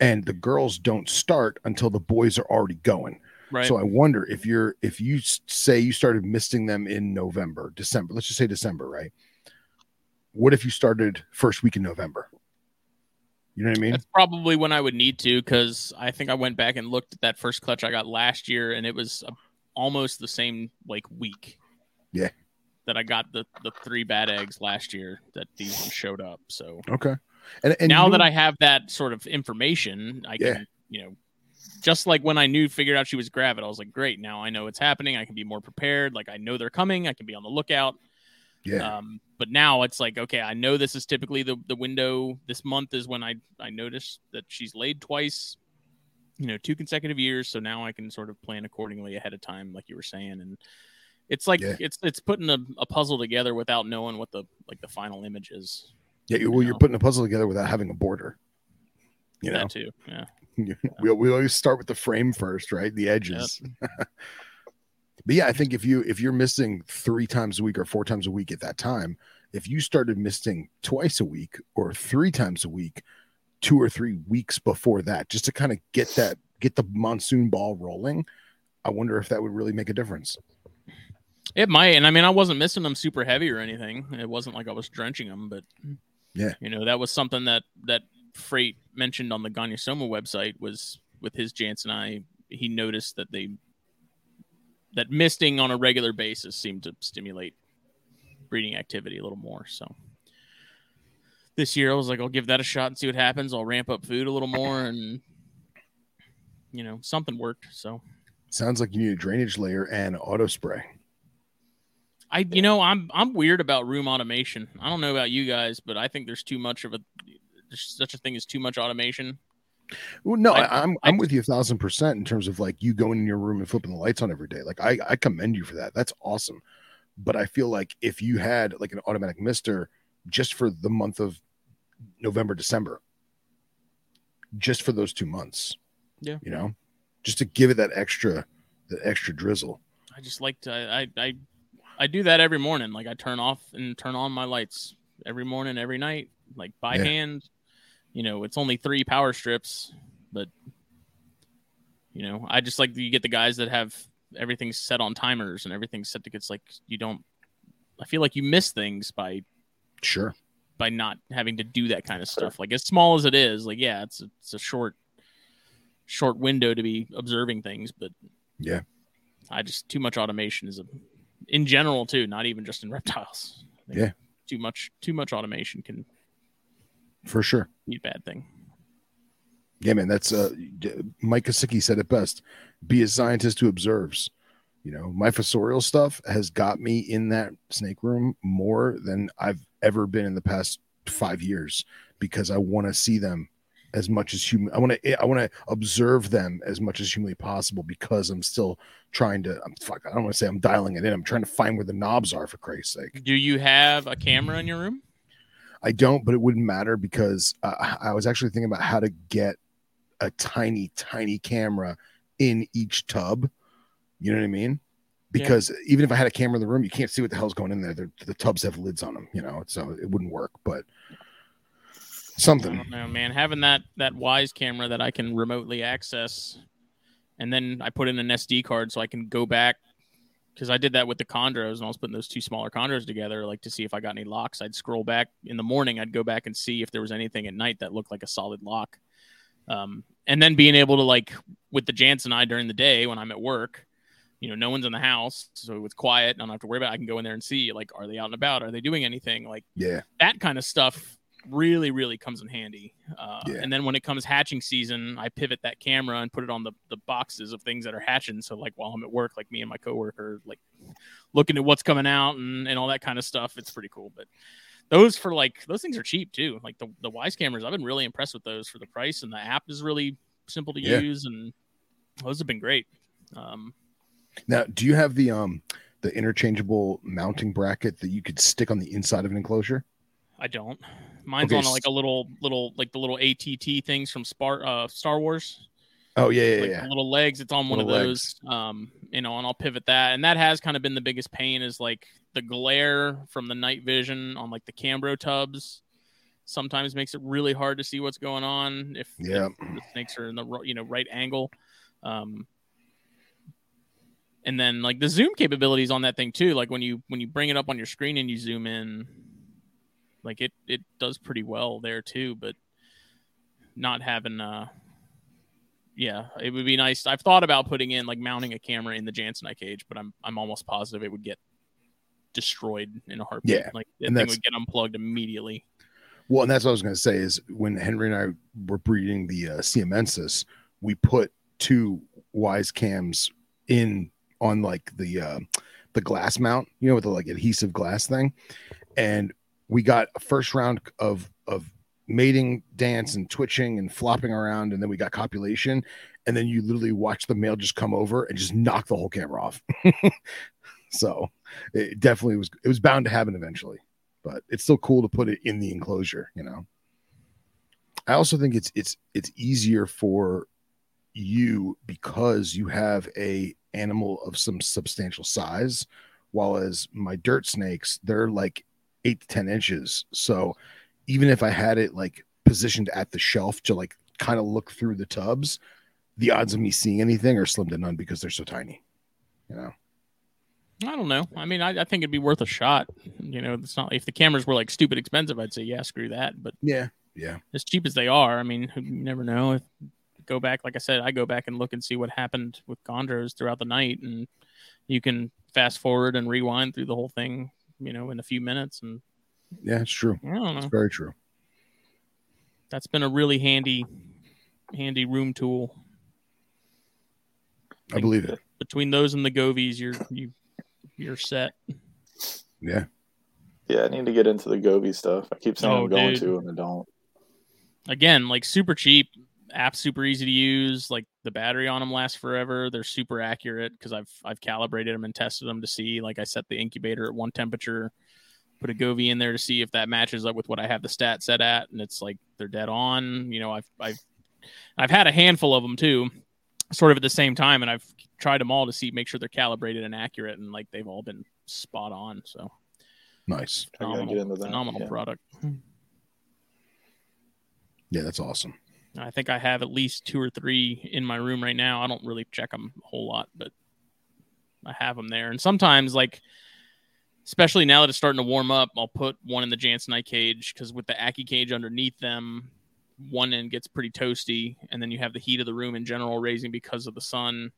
and the girls don't start until the boys are already going. right. So I wonder if you're if you say you started misting them in November, December, let's just say December, right? What if you started first week in November? You know what I mean? That's probably when I would need to because I think I went back and looked at that first clutch I got last year, and it was almost the same like week. Yeah. That I got the the three bad eggs last year that these ones showed up. So Okay. And, and now you that I have that sort of information, I Yeah. can you know. Just like when I knew, figured out she was gravid, I was like, "Great! Now I know it's happening. I can be more prepared. Like I know they're coming. I can be on the lookout." Yeah, Um, but now it's like, okay, I know this is typically the, the window. This month is when I I notice that she's laid twice, you know, two consecutive years. So now I can sort of plan accordingly ahead of time, like you were saying. And it's like Yeah. it's it's putting a, a puzzle together without knowing what the like the final image is. yeah. You, well, you're putting a puzzle together without having a border. You know, too. Yeah. (laughs) we, we always start with the frame first, right? The edges. (laughs) but yeah, I think if you if you're missing three times a week or four times a week at that time, if you started missing twice a week or three times a week, two or three weeks before that, just to kind of get that get the monsoon ball rolling, I wonder if that would really make a difference. It might, and I mean, I wasn't missing them super heavy or anything. It wasn't like I was drenching them, but Yeah. you know, that was something that that Freight mentioned on the Gonyosoma website was with his Janseni. He noticed that they that misting on a regular basis seemed to stimulate breeding activity a little more. So this year, I was like, I'll give that a shot and see what happens. I'll ramp up food a little more, and you know, something worked. So Sounds like you need a drainage layer and auto spray. I you know I'm I'm weird about room automation. I don't know about you guys, but I think there's too much of a there's such a thing as too much automation. Well, no, I- I, I'm I'm with you a thousand percent in terms of like you going in your room and flipping the lights on every day. Like I I commend you for that. That's awesome. But I feel like if you had like an automatic mister just for the month of November, December, just for those two months, Yeah. you know, just to give it that extra that extra drizzle. I just like to I I I do that every morning. Like I turn off and turn on my lights every morning, every night, like by Yeah. hand. You know, it's only three power strips, but you know, I just like you get the guys that have everything set on timers and everything set to it's like you don't I feel like you miss things by Sure. by not having to do that kind of stuff. Like as small as it is, like yeah, it's a, it's a short short window to be observing things, but Yeah. I just too much automation is a in general too, not even just in reptiles. Yeah. Too much too much automation can For sure. a bad thing. Yeah, man, that's uh Mike Kosicki said it best. Be a scientist who observes. You know, my fossorial stuff has got me in that snake room more than I've ever been in the past five years because I want to see them as much as human. I want to I want to observe them as much as humanly possible because I'm still trying to. I'm fuck. I don't want to say I'm dialing it in. I'm trying to find where the knobs are for Christ's sake. Do you have a camera in your room? I don't, but it wouldn't matter because uh, I was actually thinking about how to get a tiny, tiny camera in each tub. You know what I mean? Because even if I had a camera in the room, you can't see what the hell's going in there. They're, the tubs have lids on them, you know, so it wouldn't work. But I something, don't know, man. Having that that Wyze camera that I can remotely access, and then I put in an SD card so I can go back because I did that with the chondros, and I was putting those two smaller chondros together, like to see if I got any locks. I'd scroll back in the morning. I'd go back and see if there was anything at night that looked like a solid lock. Um, and then being able to like with the Janseni during the day when I'm at work, you know, no one's in the house, so it's quiet. and I don't have to worry about. It. I can go in there and see like, are they out and about? Are they doing anything? Like yeah, that kind of stuff really really comes in handy uh, Yeah. and then when it comes hatching season i pivot that camera and put it on the, the boxes of things that are hatching so like while i'm at work like me and my coworker like looking at what's coming out and, and all that kind of stuff it's pretty cool but those for like those things are cheap too like the, the Wyze cameras i've been really impressed with those for the price and the app is really simple to Yeah. use and those have been great um, Now, do you have the um the interchangeable mounting bracket that you could stick on the inside of an enclosure? i don't mine's Okay, on like a little little like the little att things from Spar- uh, star wars Oh yeah, yeah, like yeah. little legs. It's on one of those. Um, you know, and I'll pivot that, and that has kind of been the biggest pain is like the glare from the night vision on like the Cambro tubs. Sometimes makes it really hard to see what's going on if, if Yeah. the snakes are in the you know right angle. Um, and then like the zoom capabilities on that thing too. Like when you when you bring it up on your screen and you zoom in, like it it does pretty well there too. But not having uh yeah, it would be nice. I've thought about putting in like mounting a camera in the Janseni cage, but I'm I'm almost positive it would get destroyed in a heartbeat. Yeah, like the and thing would get unplugged immediately. Well, and that's what I was going to say is when Henry and I were breeding the uh, Siamensis, we put two Wyze cams in on like the uh, the glass mount, you know, with the like adhesive glass thing, and we got a first round of of mating dance and twitching and flopping around, and then we got copulation, and then you literally watch the male just come over and just knock the whole camera off. (laughs) so it definitely was it was bound to happen eventually but it's still cool to put it in the enclosure you know i also think it's it's it's easier for you because you have a animal of some substantial size while as my dirt snakes they're like eight to ten inches so even if i had it like positioned at the shelf to like kind of look through the tubs the odds of me seeing anything are slim to none because they're so tiny you know I don't know. I mean, I, I think it'd be worth a shot. You know, it's not if the cameras were like stupid expensive, I'd say yeah, screw that. But yeah yeah as cheap as they are, I mean, you never know. If go back, like I said, I go back and look and see what happened with chondros throughout the night, and you can fast forward and rewind through the whole thing, you know, in a few minutes. And yeah it's true I don't it's very true That's been a really handy, handy room tool. i believe it Between those and the Govees, you're you you're set. yeah Yeah, I need to get into the Govee stuff. I keep saying Oh, I'm going dude. to, and I don't. again, like super cheap, app super easy to use. Like the battery on them lasts forever. They're super accurate because I've I've calibrated them and tested them to see. Like I set the incubator at one temperature, put a Govee in there to see if that matches up with what I have the stat set at, and it's like they're dead on. You know, I've I've I've had a handful of them too, sort of at the same time, and I've tried them all to see make sure they're calibrated and accurate, and like they've all been spot on. So nice I gotta phenomenal, get into that. phenomenal yeah. product. yeah that's awesome I think I have at least two or three in my room right now. I don't really check them a whole lot, but I have them there. And sometimes, like, especially now that it's starting to warm up, I'll put one in the Janseni cage because with the Aki cage underneath them, one end gets pretty toasty, and then you have the heat of the room in general raising because of the sun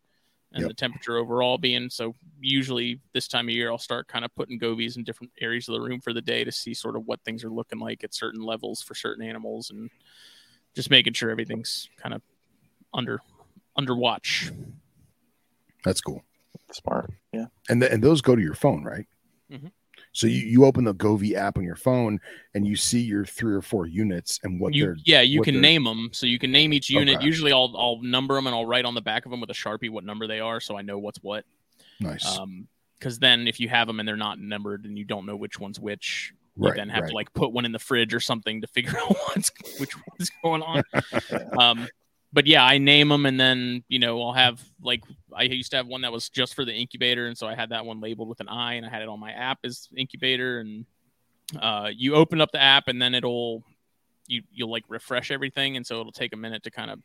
and Yep. the temperature overall being so. Usually, this time of year, I'll start kind of putting Govees in different areas of the room for the day to see sort of what things are looking like at certain levels for certain animals and just making sure everything's kind of under under watch. that's cool Smart. Yeah. and th- and those go to your phone, right? Mhm. So you, you open the Govee app on your phone and you see your three or four units and what you they're yeah, you can they're- name them, so you can name each unit. Okay. Usually, I'll I'll number them and I'll write on the back of them with a sharpie what number they are, so I know what's what. nice, Um, because then if you have them and they're not numbered and you don't know which one's which, you right? then have right. to like put one in the fridge or something to figure (laughs) out what's which one's going on. (laughs) um, but yeah, I name them and then you know I'll have like I used to have one that was just for the incubator, and so I had that one labeled with an I, and I had it on my app as incubator. And uh, you open up the app, and then it'll you you'll like refresh everything, and so it'll take a minute to kind of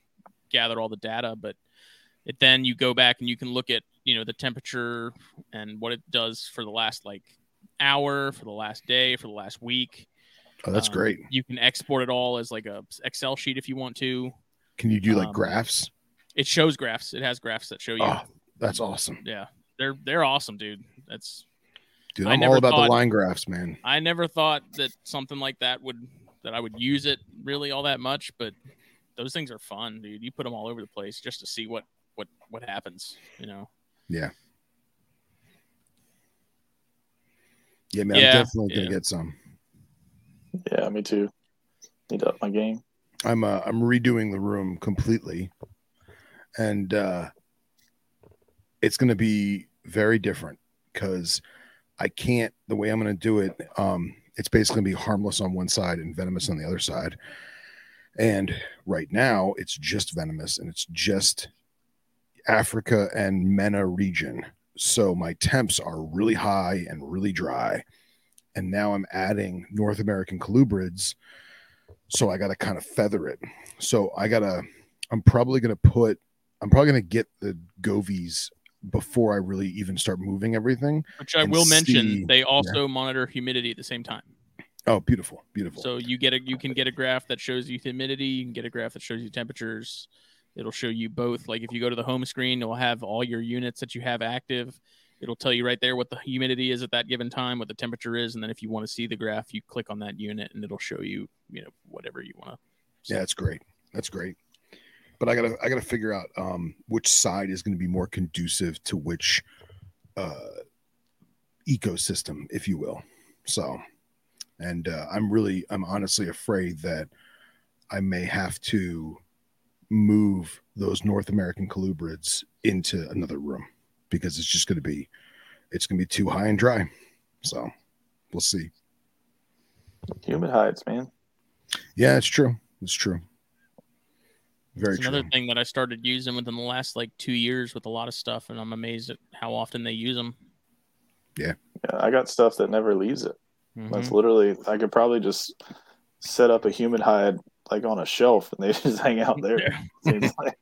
gather all the data, but it then you go back and you can look at you know the temperature and what it does for the last like hour, for the last day, for the last week. oh, that's Um, great. You can export it all as like a Excel sheet if you want to. Can you do like um, graphs? It shows graphs. It has graphs that show you. Oh, that's awesome, Yeah, they're they're awesome, dude. That's dude. I I'm never all about thought- the line graphs, man. I never thought that something like that would that I would use it really all that much, but those things are fun, dude. You put them all over the place just to see what what what happens, you know. Yeah, man. Yeah, I'm definitely gonna yeah. get some. Yeah, me too. Need to up my game. I'm uh, I'm redoing the room completely, and uh, it's going to be very different because I can't the way I'm going to do it. Um, it's basically going to be harmless on one side and venomous on the other side. And right now, it's just venomous and it's just Africa and MENA region. So my temps are really high and really dry. And now I'm adding North American colubrids so I got to kind of feather it. So I gotta. I'm probably gonna put. I'm probably gonna get the Govees before I really even start moving everything. Which I will mention, they also monitor humidity at the same time. Oh, beautiful, beautiful. So you get a you can get a graph that shows you humidity, you can get a graph that shows you temperatures. It'll show you both. Like if you go to the home screen, it'll have all your units that you have active. It'll tell you right there what the humidity is at that given time, what the temperature is, and then if you want to see the graph, you click on that unit and it'll show you, you know, whatever you want to. yeah, that's great. That's great. But I gotta I gotta figure out um which side is going to be more conducive to which uh ecosystem, if you will. So, and uh, I'm really I'm honestly afraid that I may have to move those North American colubrids into another room because it's just going to be it's going to be too high and dry. So, we'll see. Humid hides, man. Yeah, it's true. It's true. Very It's true. another thing that I started using within the last like two years with a lot of stuff, and I'm amazed at how often they use them. Yeah, I got stuff that never leaves it. Mhm. That's literally I could probably just set up a humid hide like on a shelf and they (laughs) just hang out there. Seems (laughs) like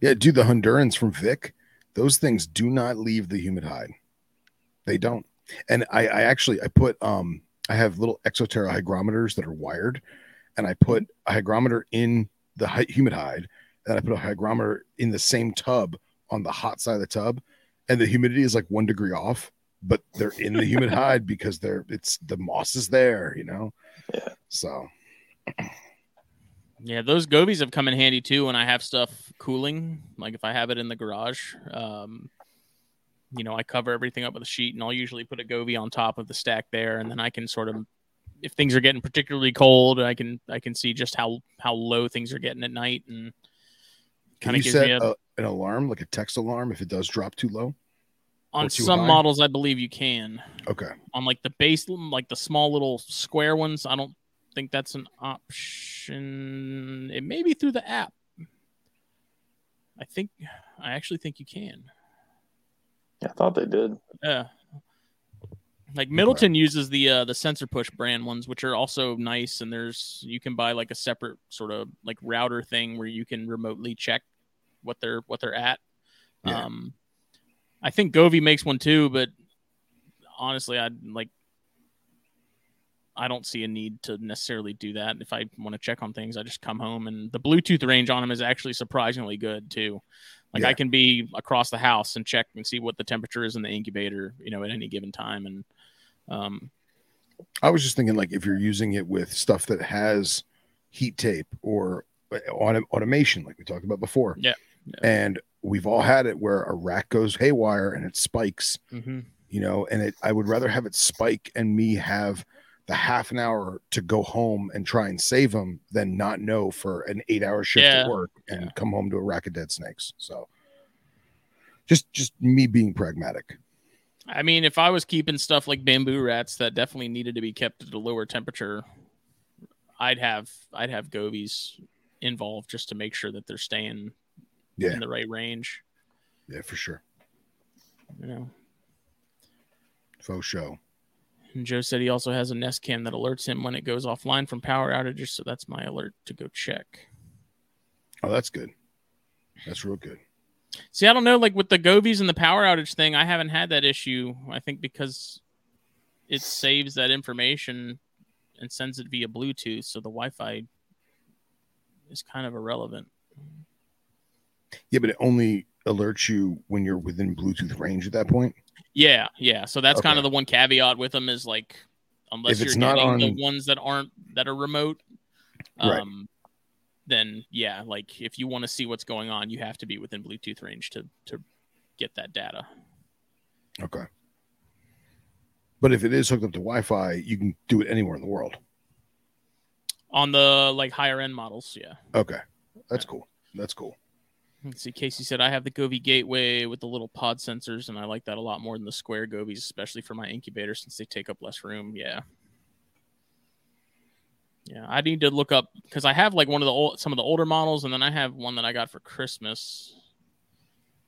Yeah, dude, the Hondurans from Vic, those things do not leave the humid hide. They don't. And I, I actually I put um I have little Exoterra hygrometers that are wired, and I put a hygrometer in the humid hide, and I put a hygrometer in the same tub on the hot side of the tub, and the humidity is like one degree off, but they're in the humid (laughs) hide because they're it's the moss is there, you know. Yeah. So Yeah, those Govees have come in handy too when I have stuff cooling. Like if I have it in the garage, um, you know, I cover everything up with a sheet, and I'll usually put a Govee on top of the stack there, and then I can sort of, if things are getting particularly cold, I can I can see just how how low things are getting at night, and can kind of gives set me a, a, an alarm like a text alarm if it does drop too low? on too some high? models. I believe you can Okay. on like the base, like the small little square ones. I don't think that's an option. It may be through the app. I think I actually think you can. yeah, I thought they did. Yeah. Like Middleton uses the uh, the SensorPush brand ones, which are also nice. And there's you can buy like a separate sort of like router thing where you can remotely check what they're what they're at. Yeah. Um, I think Govee makes one too, but honestly, I'd like I don't see a need to necessarily do that. If I want to check on things, I just come home and the Bluetooth range on them is actually surprisingly good too. Like Yeah. I can be across the house and check and see what the temperature is in the incubator, you know, at any given time. And um, I was just thinking, like, if you're using it with stuff that has heat tape or uh, autom- automation, like we talked about before. Yeah. Yeah. And we've all had it where a rack goes haywire and it spikes, mhm. you know, and it, I would rather have it spike and me have the half an hour to go home and try and save them than not know for an eight hour shift Yeah. at work and Yeah. come home to a rack of dead snakes. So just, just me being pragmatic. I mean, if I was keeping stuff like bamboo rats that definitely needed to be kept at a lower temperature, I'd have I'd have Govees involved just to make sure that they're staying Yeah. in the right range. Yeah, for sure. You know. Faux show. And Joe said he also has a Nest Cam that alerts him when it goes offline from power outages, so that's my alert to go check. Oh, that's good. That's real good. See, I don't know, like with the Govees and the power outage thing, I haven't had that issue. I think because it saves that information and sends it via Bluetooth, so the Wi-Fi is kind of irrelevant. Yeah, but it only alerts you when you're within Bluetooth range at that point. Yeah, yeah. So that's kind of the one caveat with them is like, unless you're not getting on- the ones that aren't that are remote, Right. um, then yeah, like if you want to see what's going on, you have to be within Bluetooth range to to get that data. Okay. But if it is hooked up to Wi-Fi, you can do it anywhere in the world. On the like higher end models, yeah. Okay, that's cool. That's cool. Let's see. Casey said I have the Govee Gateway with the little pod sensors, and I like that a lot more than the square Govees, especially for my incubator since they take up less room. Yeah. Yeah, I need to look up because I have like one of the old, some of the older models, and then I have one that I got for Christmas.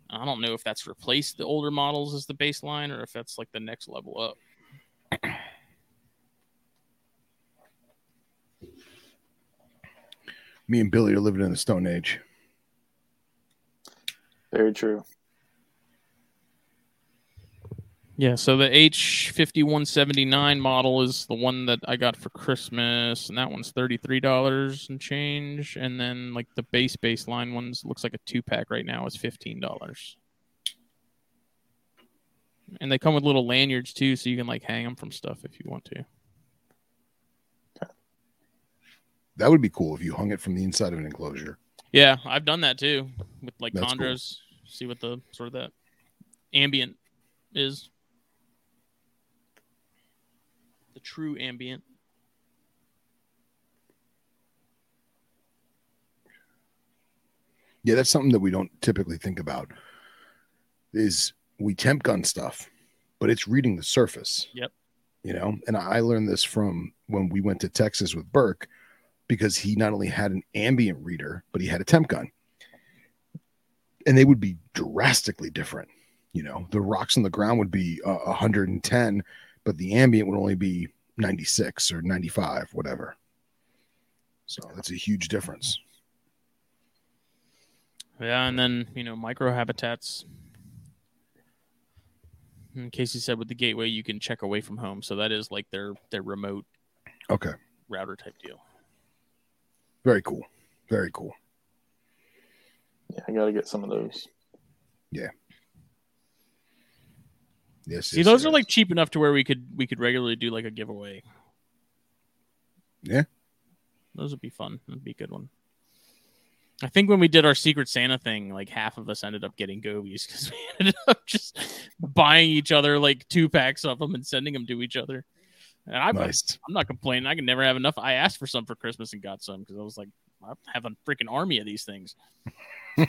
I don't know if that's replaced the older models as the baseline or if that's like the next level up. Me and Billy are living in the Stone Age. Very true. Yeah, so the H5179 model is the one that I got for Christmas, and that one's $33 and change. And then, like, the base baseline ones looks like a two pack right now is $15. And they come with little lanyards too, so you can, like, hang them from stuff if you want to. That would be cool if you hung it from the inside of an enclosure. Yeah, I've done that too with, like, That's cool. See what the sort of that ambient is. The true ambient. Yeah, that's something that we don't typically think about. Is we temp gun stuff, but it's reading the surface. Yep. You know, and I learned this from when we went to Texas with Burke because he not only had an ambient reader, but he had a temp gun. And they would be drastically different. You know, the rocks on the ground would be uh, 110, but the ambient would only be 96 or 95, whatever. So that's a huge difference. Yeah, and then you know microhabitats. In case you said with the gateway, you can check away from home, so that is like their their remote Okay. router type deal. Very cool. Very cool. Yeah, I got to get some of those. Yeah. Yes. See, yes, those are like cheap enough to where we could we could regularly do like a giveaway. Yeah. those would be fun. That'd be a good one. I think when we did our Secret Santa thing, like half of us ended up getting Govees because we (laughs) ended up just buying each other like two packs of them and sending them to each other. And I'm, nice. I'm not complaining. I can never have enough. I asked for some for Christmas and got some because I was like, I have a freaking army of these things. (laughs)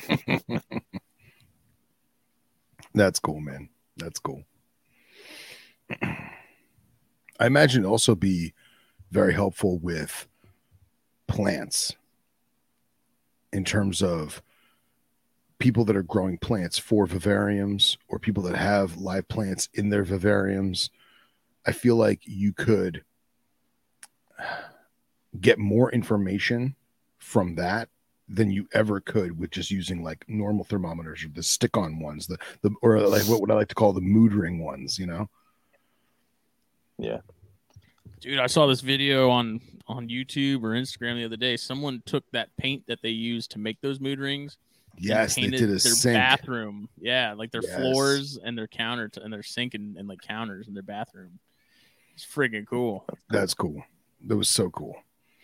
That's cool, man. That's cool. (clears throat) I imagine also be very helpful with plants in terms of people that are growing plants for vivariums or people that have live plants in their vivariums. I feel like you could get more information from that than you ever could with just using like normal thermometers or the stick-on ones, the the or like what would I like to call the mood ring ones, you know? Yeah. Dude, I saw this video on on YouTube or Instagram the other day. Someone took that paint that they used to make those mood rings. and Yes, they painted did a their sink. bathroom. Yeah, like their Yes. floors and their counter and their sink and, and like counters in their bathroom. It's freaking cool. That's cool. That was so cool.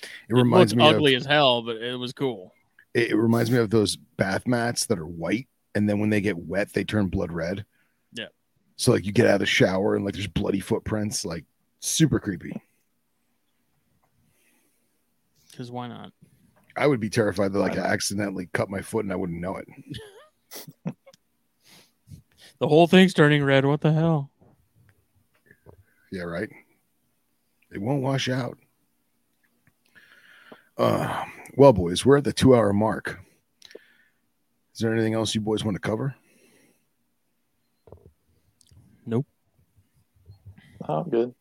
It It reminds me ugly of as hell, but it was cool. it, it reminds me of those bath mats that are white and then when they get wet they turn blood red. Yeah. So like you get out of the shower and like there's bloody footprints, like super creepy. Because why not? I would be terrified that like I accidentally cut my foot and I wouldn't know it. (laughs) The whole thing's turning red. What the hell? Yeah, right. It won't wash out. Uh, well, boys, we're at the two hour mark. Is there anything else you boys want to cover? Nope. I'm good.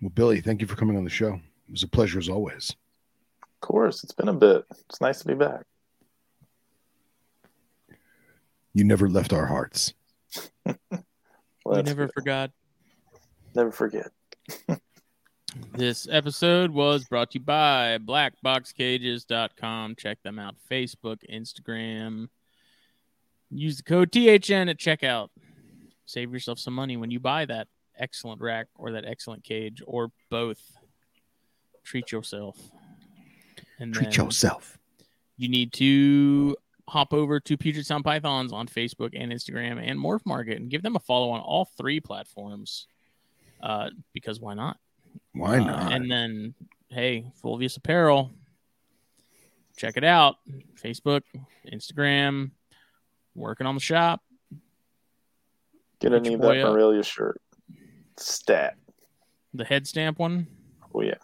Well, Billy, thank you for coming on the show. It was a pleasure as always. Of course, it's been a bit. It's nice to be back. You never left our hearts. (laughs) Well, we never good. forgot. Never forget. (laughs) This episode was brought to you by blackboxcages.com. Check them out. Facebook, Instagram. Use the code THN at checkout. Save yourself some money when you buy that excellent rack or that excellent cage or both. Treat yourself. And Treat yourself. you need to hop over to Puget Sound Pythons on Facebook and Instagram and Morph Market and give them a follow on all three platforms. Uh, because why not? Why Uh, not? and then, hey, Fulvius Apparel, check it out. Facebook, Instagram, working on the shop. Gonna Put your need that up. Morelia shirt. Stat. The head stamp one. Oh yeah.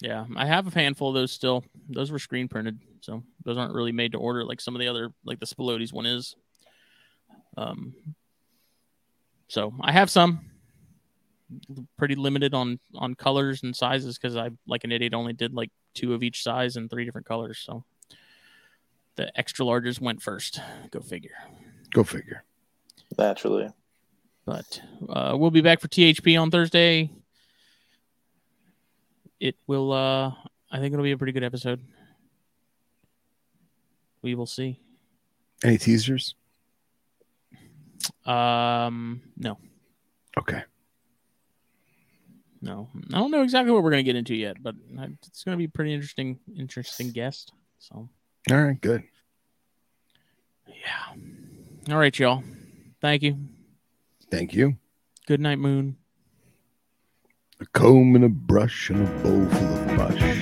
Yeah, I have a handful of those still. Those were screen printed, so those aren't really made to order like some of the other, like the Spilotes one is. Um, so I have some. Pretty limited on on colors and sizes because I, like an idiot, only did like two of each size and three different colors. So the extra larges went first. Go figure. Go figure. Naturally. But uh, we'll be back for THP on Thursday. It will. Uh, I think it'll be a pretty good episode. We will see. Any teasers? Um, no, Okay. No, I don't know exactly what we're gonna get into yet, but it's gonna be pretty interesting. Interesting guest. So All right. Good. yeah. All right, y'all. Thank you. Thank you. Good night, Moon. A comb and a brush and a bowl full of mush.